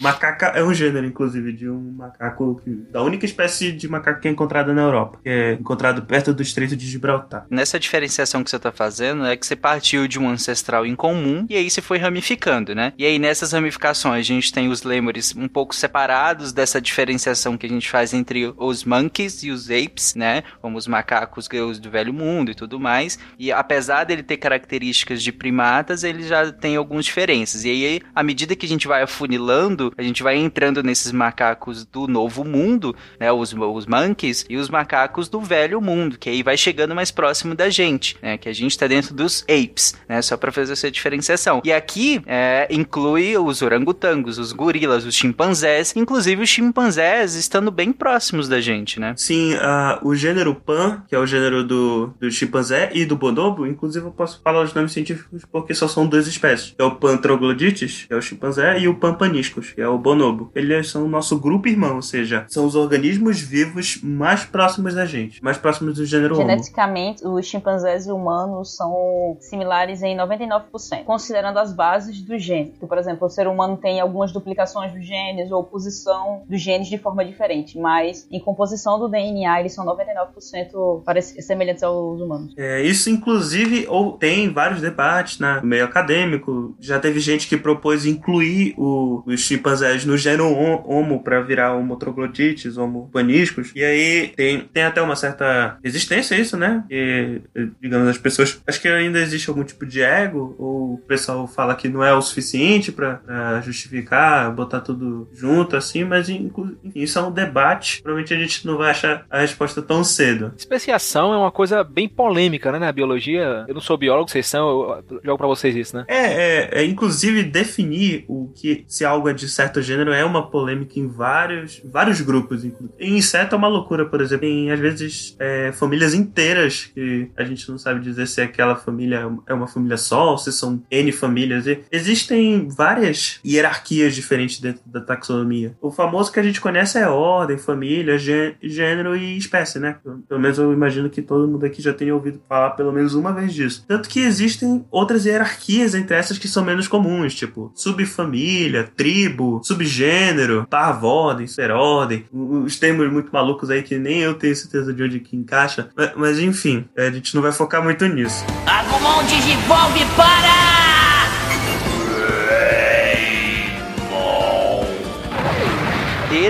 Macaca é um gênero, inclusive, de um macaco que, da única espécie de macaco que é encontrada na Europa, que é encontrado perto do Estreito de Gibraltar. Nessa diferenciação que você tá fazendo, é que você partiu de um ancestral em comum e aí você foi ramificando, né? E aí nessas ramificações a gente tem os lêmures um pouco separados dessa diferenciação que a gente faz entre os monkeys e os apes, né? Como os macacos os do velho mundo e tudo mais. E apesar dele ter características de primatas, ele já tem algumas diferenças. E aí, à medida que a gente vai afunilando, a gente vai entrando nesses macacos do novo mundo, né? Os, os monkeys e os macacos do velho mundo, que aí vai chegando mais próximo da gente, né? Que a gente tá dentro dos apes, né? Só pra fazer essa diferenciação. E aqui é, inclui os orangotangos, os gorilas, os chimpanzés, inclusive os chimpanzés estando bem próximos da gente, né? Sim, ah, o gênero Pan, que é o gênero do, do chimpanzé e do bonobo, inclusive eu posso falar os nomes científicos porque só são duas espécies. É o Pan troglodytes, que é o chimpanzé, e o Pan paniscus, que é o bonobo. Eles são o nosso grupo irmão, ou seja, são os organismos vivos mais próximos da gente, mais próximos do gênero Homo. Geneticamente, os chimpanzés e humanos são similares em 99%, considerando as bases do gene. Então, por exemplo, o ser humano tem algumas duplicações dos genes ou posição dos genes de forma diferente, mas em composição do DNA eles são 99% parece- semelhantes aos humanos. É, isso, inclusive, ou tem vários debates né, no meio acadêmico. Já teve gente que propôs incluir o- os chimpanzés no gênero hom- Homo para virar homo troglodytes, homo paniscos. E aí tem, tem até uma certa resistência a isso, né? E, digamos, as pessoas. Acho que ainda existe algum tipo de ego, ou o pessoal fala que não é o suficiente para justificar, botar tudo junto assim, mas inclu- isso é um debate. Provavelmente a gente não vai achar a resposta tão cedo. Especiação é uma coisa bem polêmica, né, na biologia. Eu não sou biólogo, vocês são, eu jogo pra vocês isso, né? É, é, é, inclusive definir o que se algo é de certo gênero é uma polêmica em vários, vários grupos. Em inseto é uma loucura, por exemplo. Tem às vezes é, famílias inteiras que a gente não sabe dizer se aquela família é uma família só ou se são N famílias. E existem várias hierarquias diferentes dentro da taxonomia. O famoso que a gente conhece é ordem, família, gê- gênero e espécie, né? Pelo menos eu imagino que todo mundo aqui já tenha ouvido falar pelo menos uma vez disso. Tanto que existem outras hierarquias entre essas que são menos comuns, tipo subfamília, tribo, subgênero, parvordem, superordem, os termos muito malucos aí que nem eu tenho certeza de onde que encaixa. Mas, mas, enfim, a gente não vai focar muito nisso. Agumon para!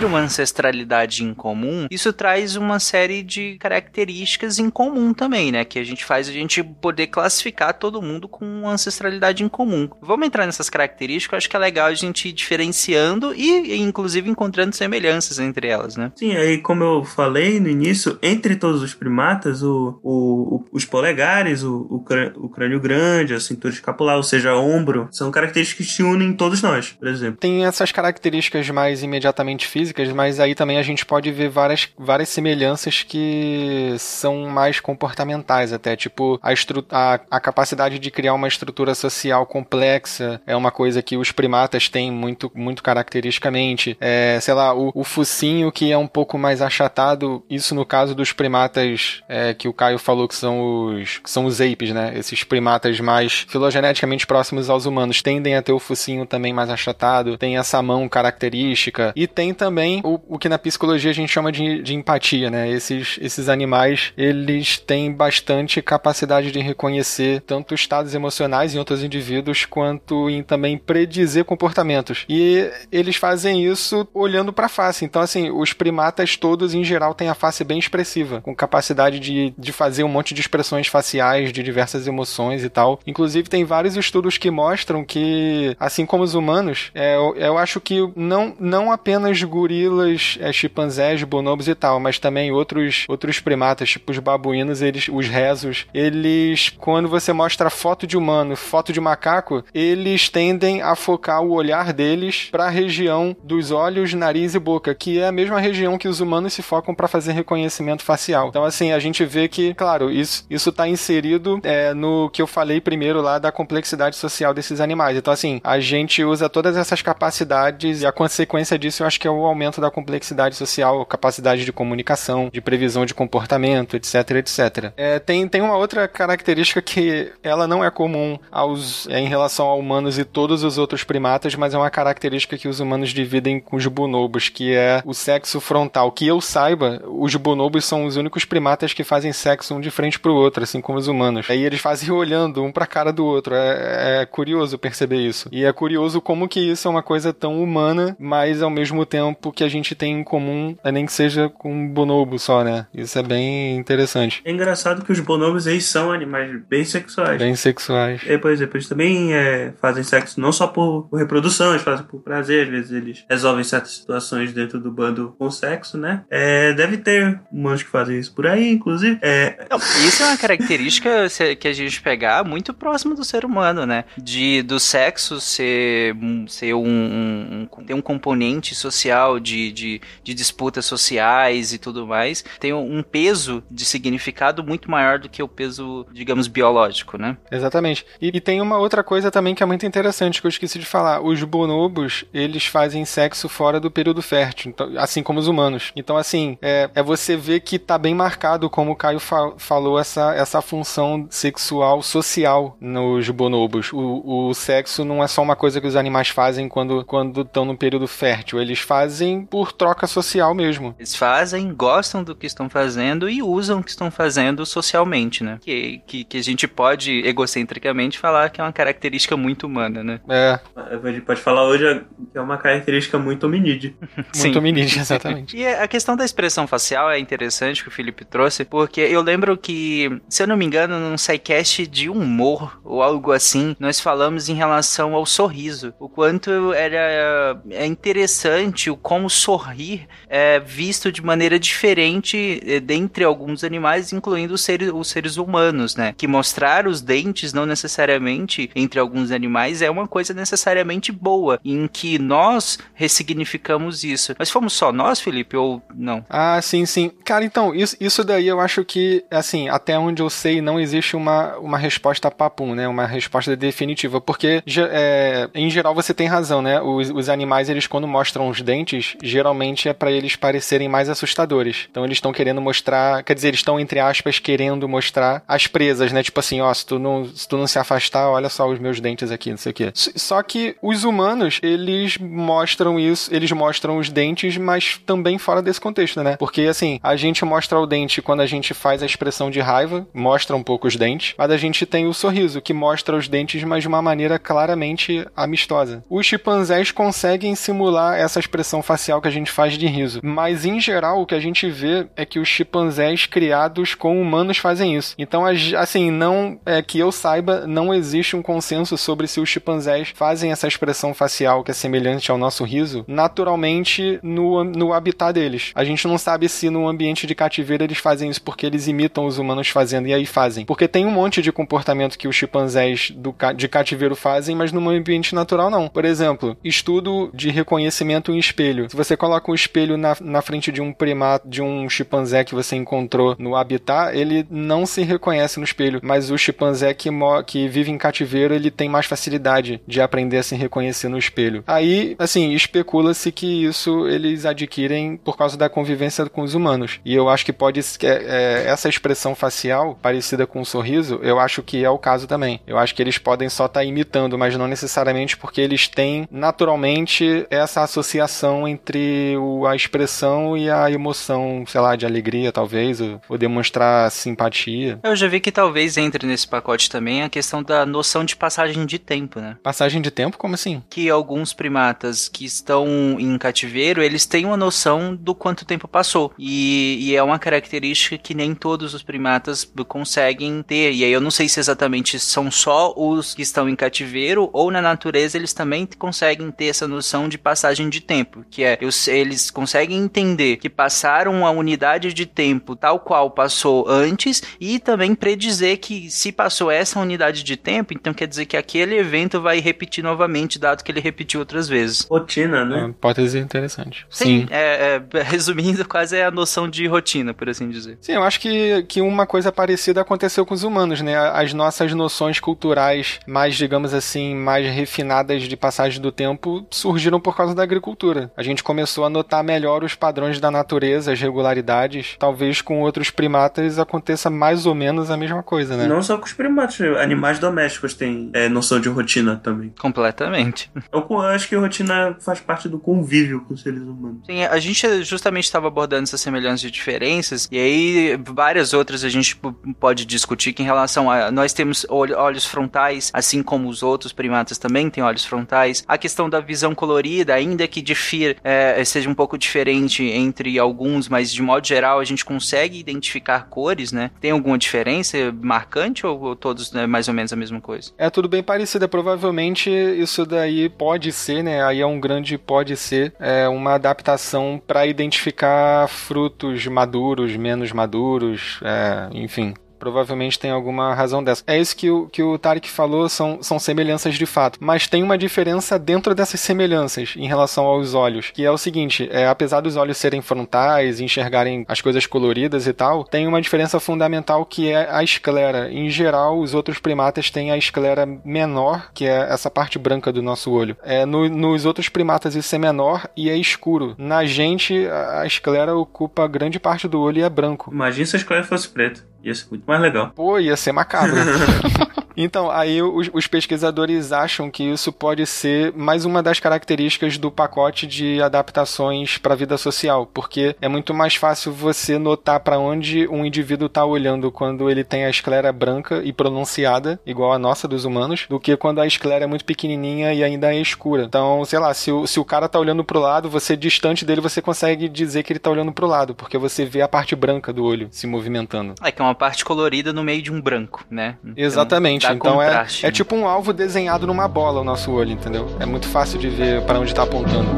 Ter uma ancestralidade em comum, isso traz uma série de características em comum também, né? Que a gente faz a gente poder classificar todo mundo com uma ancestralidade em comum. Vamos entrar nessas características, eu acho que é legal a gente ir diferenciando e, inclusive, encontrando semelhanças entre elas, né? Sim, aí como eu falei no início, entre todos os primatas, o, o- o- os polegares, o, o, crân- o crânio grande, a cintura escapular, ou seja, ombro, são características que unem todos nós, por exemplo. Tem essas características mais imediatamente físicas, mas aí também a gente pode ver várias, várias semelhanças que são mais comportamentais até, tipo a, a, a capacidade de criar uma estrutura social complexa é uma coisa que os primatas têm muito, muito caracteristicamente. É, sei lá, o, o focinho que é um pouco mais achatado, isso no caso dos primatas é, que o Caio falou que são os, que são os apes, né? Esses primatas mais filogeneticamente próximos aos humanos tendem a ter o focinho também mais achatado, tem essa mão característica e tem também o, o que na psicologia a gente chama de, de empatia, né? Esses, esses animais, eles têm bastante capacidade de reconhecer tanto estados emocionais em outros indivíduos quanto em também predizer comportamentos. E eles fazem isso olhando para a face. Então, assim, os primatas todos, em geral, têm a face bem expressiva, com capacidade de, de fazer um monte de expressões faciais de diversas emoções e tal. Inclusive, tem vários estudos que mostram que, assim como os humanos, é, eu, eu acho que não, não apenas gorilas, é, chimpanzés, bonobos e tal, mas também outros, outros primatas, tipo os babuínos, eles, os rezos, eles, quando você mostra foto de humano, foto de macaco, eles tendem a focar o olhar deles para a região dos olhos, nariz e boca, que é a mesma região que os humanos se focam para fazer reconhecimento facial. Então, assim, a gente vê que, claro, isso isso está inserido é, no que eu falei primeiro lá da complexidade social desses animais. Então, assim, a gente usa todas essas capacidades e a consequência disso eu acho que é o aumento da complexidade social, capacidade de comunicação, de previsão de comportamento, etc, etc. É, tem, tem uma outra característica que ela não é comum aos, é, em relação a humanos e todos os outros primatas, mas é uma característica que os humanos dividem com os bonobos, que é o sexo frontal. Que eu saiba, os bonobos são os únicos primatas que fazem sexo um de frente pro outro, assim como os humanos. Aí eles fazem olhando um pra cara do outro. É, é curioso perceber isso. E é curioso como que isso é uma coisa tão humana, mas ao mesmo tempo que a gente tem em comum, é nem que seja com um bonobo só, né? Isso é bem interessante. É engraçado que os bonobos eles são animais bem sexuais. Bem sexuais. É, por exemplo, eles também é, fazem sexo não só por, por reprodução, eles fazem por prazer, às vezes eles resolvem certas situações dentro do bando com sexo, né? É, deve ter humanos que fazem isso por aí, inclusive. É, Não, isso é uma característica que a gente pegar muito próximo do ser humano, né? De do sexo ser, ser um, um- um- ter um componente social social, de, de, de disputas sociais e tudo mais, tem um peso de significado muito maior do que o peso, digamos, biológico, né? Exatamente. E, e tem uma outra coisa também que é muito interessante que eu esqueci de falar. Os bonobos, eles fazem sexo fora do período fértil, então, assim como os humanos. Então, assim, é, é você ver que tá bem marcado, como o Caio fa falou, essa, essa função sexual social nos bonobos. O, o sexo não é só uma coisa que os animais fazem quando estão no período fértil. Eles fazem por troca social mesmo. Eles fazem, gostam do que estão fazendo e usam o que estão fazendo socialmente, né? Que, que, que a gente pode, egocentricamente, falar que é uma característica muito humana, né? É. A gente pode falar hoje que é uma característica muito hominídea. Muito hominídea, exatamente. E a questão da expressão facial é interessante que o Felipe trouxe, porque eu lembro que, se eu não me engano, num sidecast de humor ou algo assim, nós falamos em relação ao sorriso. O quanto era é interessante o como sorrir é visto de maneira diferente é, dentre alguns animais, incluindo os seres, os seres humanos, né? Que mostrar os dentes não necessariamente entre alguns animais é uma coisa necessariamente boa, em que nós ressignificamos isso. Mas fomos só nós, Felipe, ou não? Ah, sim, sim. Cara, então, isso, isso daí eu acho que, assim, até onde eu sei, não existe uma, uma resposta papum, né? Uma resposta definitiva, porque é, em geral você tem razão, né? Os, os animais, eles quando mostram os dentes, geralmente é para eles parecerem mais assustadores. Então eles estão querendo mostrar, quer dizer, eles estão entre aspas querendo mostrar as presas, né? Tipo assim, ó, se tu não, se tu não se afastar, olha só os meus dentes aqui, não sei o quê. Só que os humanos, eles mostram isso, eles mostram os dentes, mas também fora desse contexto, né? Porque assim, a gente mostra o dente quando a gente faz a expressão de raiva, mostra um pouco os dentes, mas a gente tem o sorriso, que mostra os dentes, mas de uma maneira claramente amistosa. Os chimpanzés conseguem simular essa expressão facial que a gente faz de riso, mas em geral o que a gente vê é que os chimpanzés criados com humanos fazem isso. Então, assim, não é que eu saiba, não existe um consenso sobre se os chimpanzés fazem essa expressão facial que é semelhante ao nosso riso naturalmente no, no habitat deles. A gente não sabe se no ambiente de cativeiro eles fazem isso porque eles imitam os humanos fazendo e aí fazem. Porque tem um monte de comportamento que os chimpanzés do, de cativeiro fazem, mas no ambiente natural não. Por exemplo, estudo de reconhecimento em espelho. Se você coloca um espelho na, na frente de um primata, de um chimpanzé que você encontrou no habitat, ele não se reconhece no espelho. Mas o chimpanzé que, que vive em cativeiro, ele tem mais facilidade de aprender a se reconhecer no espelho. Aí, assim, especula-se que isso eles adquirem por causa da convivência com os humanos. E eu acho que pode. É, é, essa expressão facial, parecida com um sorriso, eu acho que é o caso também. Eu acho que eles podem só estar tá imitando, mas não necessariamente porque eles têm naturalmente essa associação entre o, a expressão e a emoção, sei lá, de alegria, talvez, ou, ou demonstrar simpatia. Eu já vi que talvez entre nesse pacote também a questão da noção de passagem de tempo, né? Passagem de tempo? Como assim? Que alguns primatas que estão em cativeiro, eles têm uma noção do quanto tempo passou. E, e é uma característica que nem todos os primatas conseguem ter. E aí eu não sei se exatamente são só os que estão em cativeiro ou na natureza eles também conseguem ter essa noção de passagem de tempo, que é eles conseguem entender que passaram a unidade de tempo tal qual passou antes e também predizer que se passou essa unidade de tempo, então quer dizer que aquele evento vai repetir novamente, dado que ele repetiu outras vezes. Rotina, né? É uma hipótese interessante. Sim, Sim. É, é, resumindo, quase é a noção de rotina, por assim dizer. Sim, eu acho que, que uma coisa parecida aconteceu com os humanos, né? As nossas noções culturais mais, digamos assim, mais refinadas de passagem do tempo surgiram por causa da agricultura. A gente começou a notar melhor os padrões da natureza, as regularidades. Talvez com outros primatas aconteça mais ou menos a mesma coisa, né? Não só com os primatas, animais domésticos têm é, noção de rotina também. Completamente. Eu, eu acho que a rotina faz parte do convívio com os seres humanos. Sim, a gente justamente estava abordando essas semelhanças e diferenças, e aí várias outras a gente pode discutir que em relação a nós temos olhos frontais, assim como os outros primatas também têm olhos frontais. A questão da visão colorida, ainda que difira, é, seja um pouco diferente entre alguns, mas de modo geral a gente consegue identificar cores, né? Tem alguma diferença marcante ou, ou todos né, mais ou menos a mesma coisa? É tudo bem parecido. É, provavelmente isso daí pode ser, né? Aí é um grande pode ser é, uma adaptação para identificar frutos maduros, menos maduros, é, enfim Provavelmente tem alguma razão dessa. É isso que o, que o Tarek falou, são, são semelhanças de fato. Mas tem uma diferença dentro dessas semelhanças em relação aos olhos, que é o seguinte, é, apesar dos olhos serem frontais, enxergarem as coisas coloridas e tal, tem uma diferença fundamental que é a esclera. Em geral, os outros primatas têm a esclera menor, que é essa parte branca do nosso olho. É, no, nos outros primatas isso é menor e é escuro. Na gente, a esclera ocupa grande parte do olho e é branco. Imagina se a esclera fosse preta. Ia ser muito mais legal. Pô, ia ser macabro. Então, aí os, os, pesquisadores acham que isso pode ser mais uma das características do pacote de adaptações para a vida social, porque é muito mais fácil você notar para onde um indivíduo está olhando quando ele tem a esclera branca e pronunciada, igual a nossa dos humanos, do que quando a esclera é muito pequenininha e ainda é escura. Então, sei lá, se o, se o cara tá olhando pro lado, você distante dele, você consegue dizer que ele tá olhando pro lado, porque você vê a parte branca do olho se movimentando. É que é uma parte colorida no meio de um branco, né? Então, Exatamente. Então é, é né? tipo um alvo desenhado numa bola o nosso olho, entendeu? É muito fácil de ver para onde tá apontando.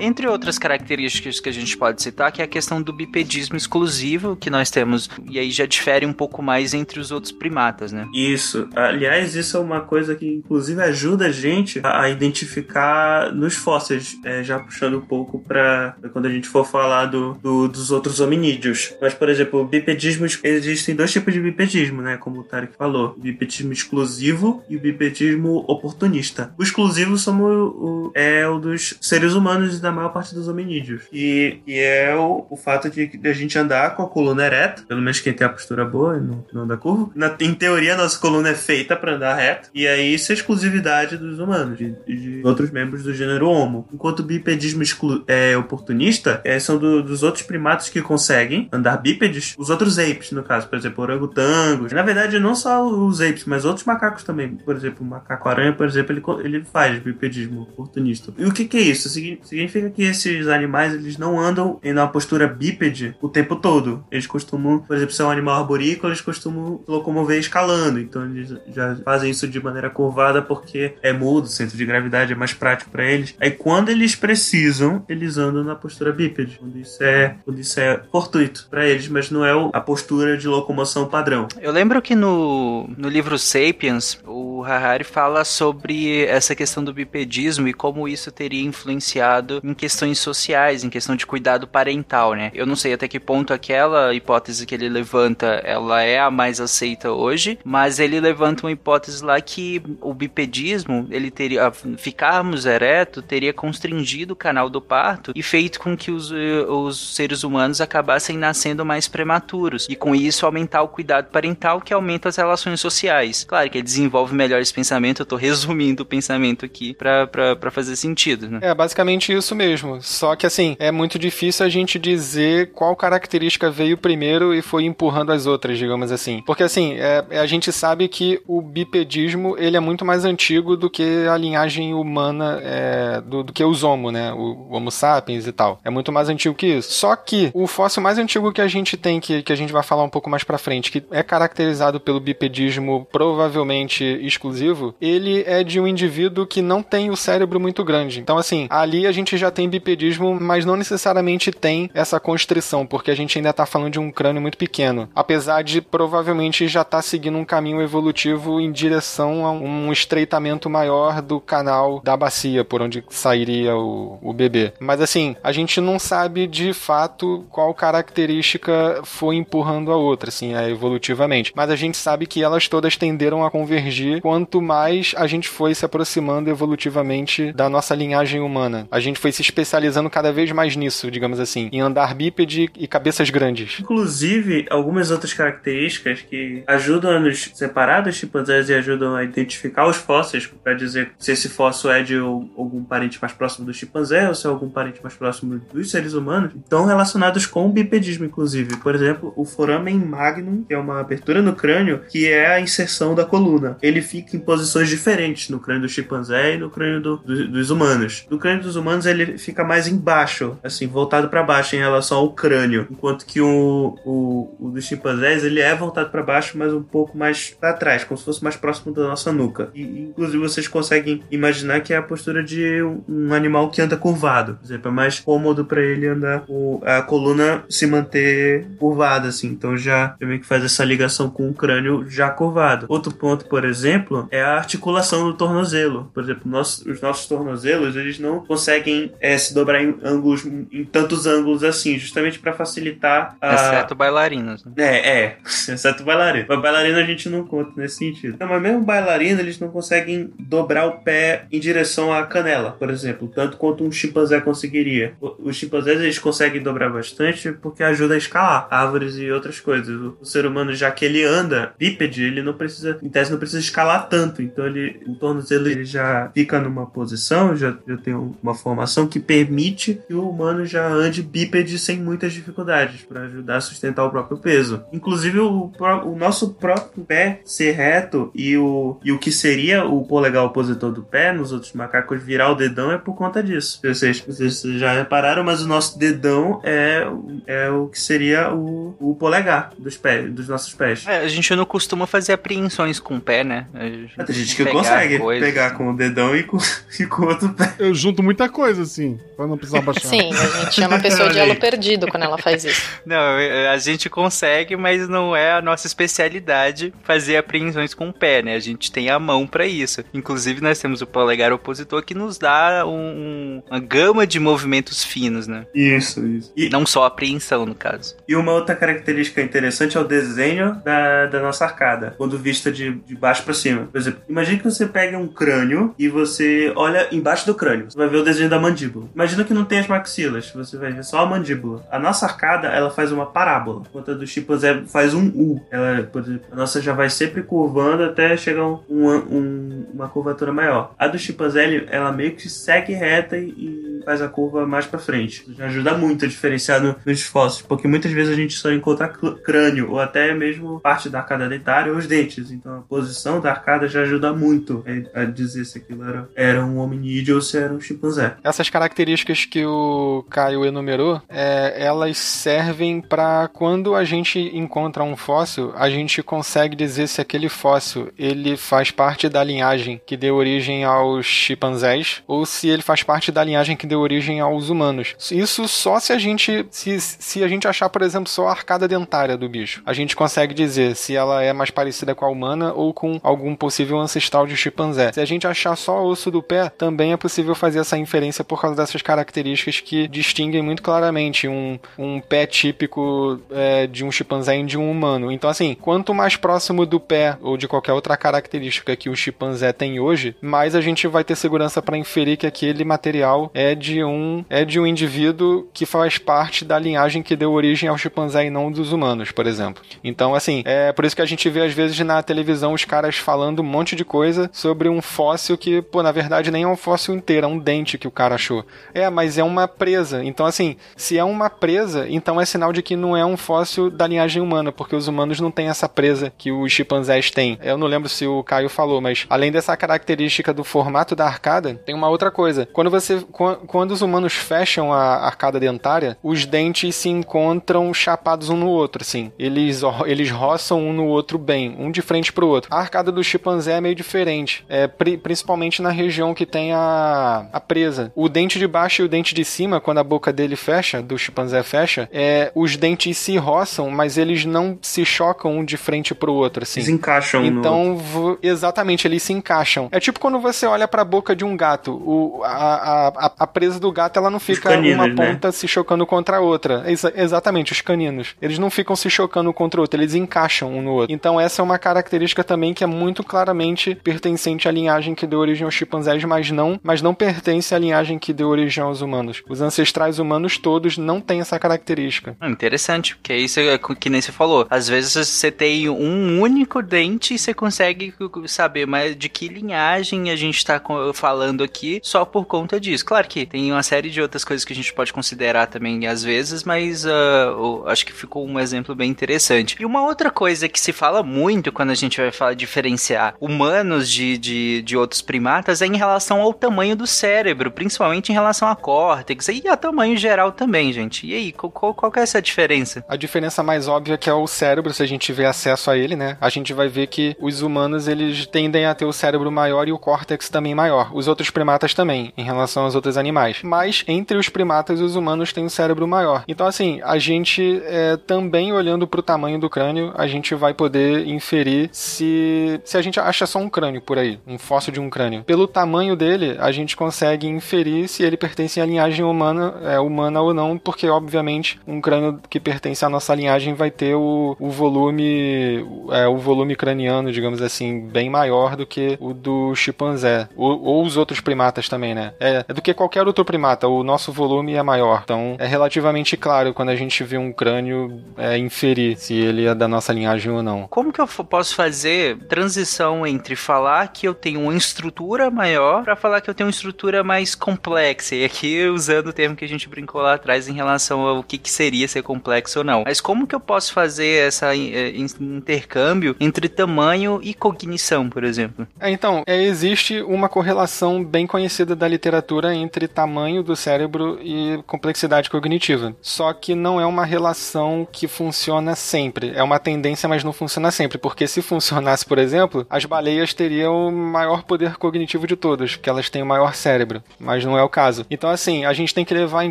Entre outras características que a gente pode citar, que é a questão do bipedismo exclusivo que nós temos, e aí já difere um pouco mais entre os outros primatas, né? Isso. Aliás, isso é uma coisa que inclusive ajuda a gente a identificar nos fósseis, é, já puxando um pouco para quando a gente for falar do, do, dos outros hominídeos. Mas, por exemplo, o bipedismo, existem dois tipos de bipedismo, né? Como o Tarek falou: o bipedismo exclusivo e o bipedismo oportunista. O exclusivo somos o, é o dos seres humanos e da maior parte dos hominídeos. E, e é o, o fato de, de, a gente andar com a coluna ereta, pelo menos quem tem a postura boa e não, não anda curva. Na, em teoria, nossa coluna é feita para andar reto. E aí isso é exclusividade dos humanos, de, de outros membros do gênero Homo. Enquanto o bipedismo exclu, é oportunista, é, são do, dos outros primatas que conseguem andar bípedes, os outros apes, no caso, por exemplo, orangotangos. Na verdade, não só os apes, mas outros macacos também. Por exemplo, o macaco-aranha, por exemplo, ele, ele faz bipedismo oportunista. E o que, que é isso? Significa significa que esses animais eles não andam em uma postura bípede o tempo todo. Eles costumam, por exemplo, se é um animal arborícola, eles costumam locomover escalando. Então eles já fazem isso de maneira curvada porque é mudo, o centro de gravidade é mais prático para eles. Aí quando eles precisam, eles andam na postura bípede, quando isso é, quando isso é fortuito para eles, mas não é a postura de locomoção padrão. Eu lembro que no, no livro Sapiens, o Harari fala sobre essa questão do bipedismo e como isso teria influenciado em questões sociais, em questão de cuidado parental, né? Eu não sei até que ponto aquela hipótese que ele levanta, ela é a mais aceita hoje, mas ele levanta uma hipótese lá que o bipedismo, ele teria ficarmos ereto, teria constringido o canal do parto e feito com que os, os seres humanos acabassem nascendo mais prematuros e com isso aumentar o cuidado parental que aumenta as relações sociais. Claro que ele desenvolve melhor esse pensamento, eu tô resumindo o pensamento aqui para fazer sentido, né? É, basicamente isso mesmo. Só que assim, é muito difícil a gente dizer qual característica veio primeiro e foi empurrando as outras, digamos assim. Porque assim, é, é, a gente sabe que o bipedismo ele é muito mais antigo do que a linhagem humana é, do, do, que os Homo, né? O, o Homo sapiens e tal. É muito mais antigo que isso. Só que o fóssil mais antigo que a gente tem, que, que a gente vai falar um pouco mais pra frente, que é caracterizado pelo bipedismo provavelmente exclusivo, ele é de um indivíduo que não tem o cérebro muito grande. Então, assim, ali a gente já já tem bipedismo, mas não necessariamente tem essa constrição, porque a gente ainda está falando de um crânio muito pequeno. Apesar de provavelmente já estar tá seguindo um caminho evolutivo em direção a um estreitamento maior do canal da bacia, por onde sairia o, o bebê. Mas assim, a gente não sabe de fato qual característica foi empurrando a outra, assim, é, evolutivamente. Mas a gente sabe que elas todas tenderam a convergir quanto mais a gente foi se aproximando evolutivamente da nossa linhagem humana. A gente foi se especializando cada vez mais nisso, digamos assim, em andar bípede e cabeças grandes. Inclusive, algumas outras características que ajudam a nos separar dos chimpanzés e ajudam a identificar os fósseis para dizer se esse fóssil é de algum parente mais próximo do chimpanzé ou se é algum parente mais próximo dos seres humanos, estão relacionados com o bipedismo, inclusive. Por exemplo, o foramen magnum, que é uma abertura no crânio, que é a inserção da coluna. Ele fica em posições diferentes no crânio do chimpanzé e no crânio do- do- dos humanos. No crânio dos humanos ele fica mais embaixo, assim, voltado para baixo em relação ao crânio, enquanto que o, o, o dos chimpanzés ele é voltado para baixo, mas um pouco mais para trás, como se fosse mais próximo da nossa nuca. E inclusive vocês conseguem imaginar que é a postura de um, animal que anda curvado, por exemplo, é mais cômodo para ele andar o, a coluna se manter curvada, assim. Então já já meio que faz essa ligação com o crânio já curvado. Outro ponto, por exemplo, é a articulação do tornozelo. Por exemplo, os nossos tornozelos eles não conseguem eh, se dobrar em ângulos em tantos ângulos assim, justamente para facilitar a Exceto bailarinos. né? é, é, exceto bailarino. Mas bailarino a gente não conta nesse sentido. Não, mas mesmo bailarino, eles não conseguem dobrar o pé em direção à canela, por exemplo, tanto quanto um chimpanzé conseguiria. Os chimpanzés eles conseguem dobrar bastante porque ajuda a escalar árvores e outras coisas. O, o ser humano, já que ele anda bípede, ele não precisa, em tese, não precisa escalar tanto. Então ele, o tornozelo ele já fica numa posição, já, já tem uma formação que permite que o humano já ande bípede sem muitas dificuldades para ajudar a sustentar o próprio peso. Inclusive o, o nosso próprio pé ser reto e o, e o que seria o polegar opositor do pé nos outros macacos virar o dedão é por conta disso. Vocês, vocês já repararam, mas o nosso dedão é, é o que seria o, o polegar dos pés, dos nossos pés. É, a gente não costuma fazer apreensões com o pé, né? A gente Tem gente que consegue coisas. pegar com o dedão e com, e com o outro pé. Eu junto muita coisa, assim, pra não precisar baixar. Sim, a gente chama a pessoa de elo perdido quando ela faz isso. Não, a gente consegue, mas não é a nossa especialidade fazer apreensões com o pé, né? A gente tem a mão pra isso. Inclusive, nós temos o polegar opositor que nos dá um- um- uma gama de movimentos finos, né? Isso, isso. E, Não só apreensão, no caso. E uma outra característica interessante é o desenho da, da nossa arcada, quando vista de, de baixo pra cima. Por exemplo, imagine que você pega um crânio e você olha embaixo do crânio. Você vai ver o desenho da mandíbula. Imagina que não tem as maxilas, você vai ver só a mandíbula. A nossa arcada, ela faz uma parábola, a do chimpanzé faz um U. Ela, por exemplo, a nossa já vai sempre curvando até chegar um, um- um- uma curvatura maior. A do chimpanzé, ela meio que segue reta e, faz a curva mais pra frente. Isso já ajuda muito a diferenciar no- nos fósseis, porque muitas vezes a gente só encontra crânio ou até mesmo parte da arcada dentária ou os dentes. Então a posição da arcada já ajuda muito a, a dizer se aquilo era, era um hominídeo ou se era um chimpanzé. Essas características que o Caio enumerou, é, elas servem para quando a gente encontra um fóssil, a gente consegue dizer se aquele fóssil ele faz parte da linhagem que deu origem aos chimpanzés ou se ele faz parte da linhagem que deu origem aos humanos. Isso só se a gente se, se a gente achar, por exemplo, só a arcada dentária do bicho. A gente consegue dizer se ela é mais parecida com a humana ou com algum possível ancestral de chimpanzé. Se a gente achar só o osso do pé, também é possível fazer essa inferência por causa dessas características que distinguem muito claramente um, um pé típico é, de um chimpanzé e de um humano. Então, assim, quanto mais próximo do pé ou de qualquer outra característica que o chimpanzé tem hoje, mais a gente vai ter segurança para inferir que aquele material é de um é de um indivíduo que faz parte da linhagem que deu origem ao chimpanzé e não dos humanos, por exemplo. Então, assim, é por isso que a gente vê às vezes na televisão os caras falando um monte de coisa sobre um fóssil que, pô, na verdade nem é um fóssil inteiro, é um dente que o cara achou. É, mas é uma presa. Então, assim, se é uma presa, então é sinal de que não é um fóssil da linhagem humana, porque os humanos não têm essa presa que os chimpanzés têm. Eu não lembro se o Caio falou, mas além dessa característica do formato da arcada, tem uma outra coisa. Quando você quan- quando os humanos fecham a arcada dentária, os dentes se encontram chapados um no outro, assim. Eles eles roçam um no outro bem, um de frente pro outro. A arcada do chimpanzé é meio diferente, é pri- principalmente na região que tem a, a presa. O dente de baixo e o dente de cima, quando a boca dele fecha, do chimpanzé fecha, é, os dentes se roçam, mas eles não se chocam um de frente pro outro, assim. Eles encaixam no Então, vo- exatamente, eles se encaixam. É tipo quando você olha pra boca de um gato. O, a, a, a- presa do gato, ela não fica caninos, uma né? ponta se chocando contra a outra. Exa- exatamente, os caninos. Eles não ficam se chocando contra o outro, eles encaixam um no outro. Então, essa é uma característica também que é muito claramente pertencente à linhagem que deu origem aos chimpanzés, mas não, mas não pertence à linhagem que deu origem aos humanos. Os ancestrais humanos todos não têm essa característica. Ah, Interessante, porque isso é que nem você falou. Às vezes você tem um único dente e você consegue saber mais de que linhagem a gente tá co- falando aqui só por conta disso. Claro que tem uma série de outras coisas que a gente pode considerar também às vezes, mas uh, acho que ficou um exemplo bem interessante. E uma outra coisa que se fala muito quando a gente vai falar diferenciar humanos de, de, de outros primatas é em relação ao tamanho do cérebro, principalmente em relação a córtex e a tamanho geral também, gente. E aí, qual, qual é essa diferença? A diferença mais óbvia é que é o cérebro, se a gente tiver acesso a ele, né? A gente vai ver que os humanos eles tendem a ter o cérebro maior e o córtex também maior. Os outros primatas também, em relação aos outros animais. Mas entre os primatas, os humanos têm um cérebro maior. Então, assim, a gente é, também olhando para o tamanho do crânio, a gente vai poder inferir se, se a gente acha só um crânio por aí, um fóssil de um crânio. Pelo tamanho dele, a gente consegue inferir se ele pertence à linhagem humana, é, humana ou não, porque, obviamente, um crânio que pertence à nossa linhagem vai ter o, o volume é, o volume craniano, digamos assim, bem maior do que o do chimpanzé. Ou, ou os outros primatas também, né? É, é do que qualquer outro primata. O nosso volume é maior. Então, é relativamente claro quando a gente vê um crânio é, inferir se ele é da nossa linhagem ou não. Como que eu posso fazer transição entre falar que eu tenho uma estrutura maior para falar que eu tenho uma estrutura mais complexa? E aqui usando o termo que a gente brincou lá atrás em relação ao que, que seria ser complexo ou não. Mas como que eu posso fazer essa é, intercâmbio entre tamanho e cognição, por exemplo? É, então, é, existe uma correlação bem conhecida da literatura entre tamanho do cérebro e complexidade cognitiva. Só que não é uma relação que funciona sempre. É uma tendência, mas não funciona sempre. Porque se funcionasse, por exemplo, as baleias teriam o maior poder cognitivo de todos, porque elas têm o maior cérebro. Mas não é o caso. Então, assim, a gente tem que levar em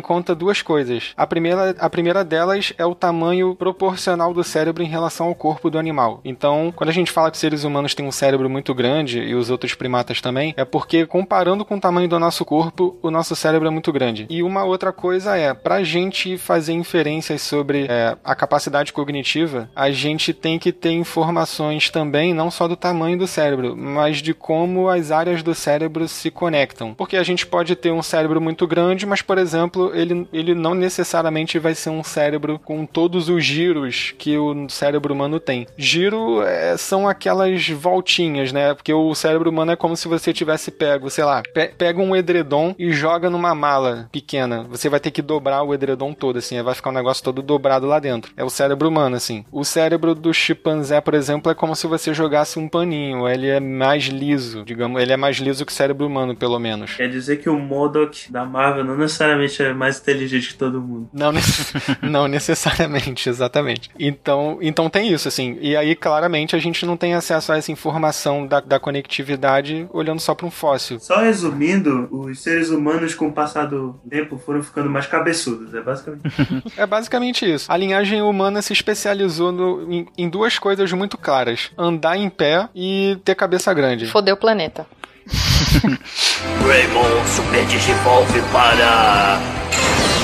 conta duas coisas. A primeira, a primeira delas é o tamanho proporcional do cérebro em relação ao corpo do animal. Então, quando a gente fala que seres humanos têm um cérebro muito grande e os outros primatas também, é porque comparando com o tamanho do nosso corpo, o nosso cérebro é muito grande. E uma outra coisa é, pra gente fazer inferências sobre é, a capacidade cognitiva, a gente tem que ter informações também, não só do tamanho do cérebro, mas de como as áreas do cérebro se conectam. Porque a gente pode ter um cérebro muito grande, mas, por exemplo, ele, ele não necessariamente vai ser um cérebro com todos os giros que o cérebro humano tem. Giro é, são aquelas voltinhas, né? Porque o cérebro humano é como se você tivesse pego, sei lá, pe pega um edredom e joga numa mala pequena. Você vai ter que dobrar o edredom todo, assim, vai ficar um negócio todo dobrado lá dentro. É o cérebro humano, assim. O cérebro do chimpanzé, por exemplo, é como se você jogasse um paninho. Ele é mais liso, digamos. Ele é mais liso que o cérebro humano, pelo menos. Quer dizer que o Modok da Marvel não necessariamente é mais inteligente que todo mundo. Não, não necessariamente, exatamente. Então, então tem isso, assim. E aí, claramente, a gente não tem acesso a essa informação da, da conectividade olhando só para um fóssil. Só resumindo, os seres humanos, com o passar do tempo, foram ficando mais cabeçudos. É basicamente É basicamente isso. A linhagem humana se especializou no, em, em duas coisas muito claras: andar em pé e ter cabeça grande. Fodeu o planeta. Raymond Super Digivolve para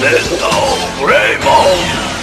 Metal Raymond.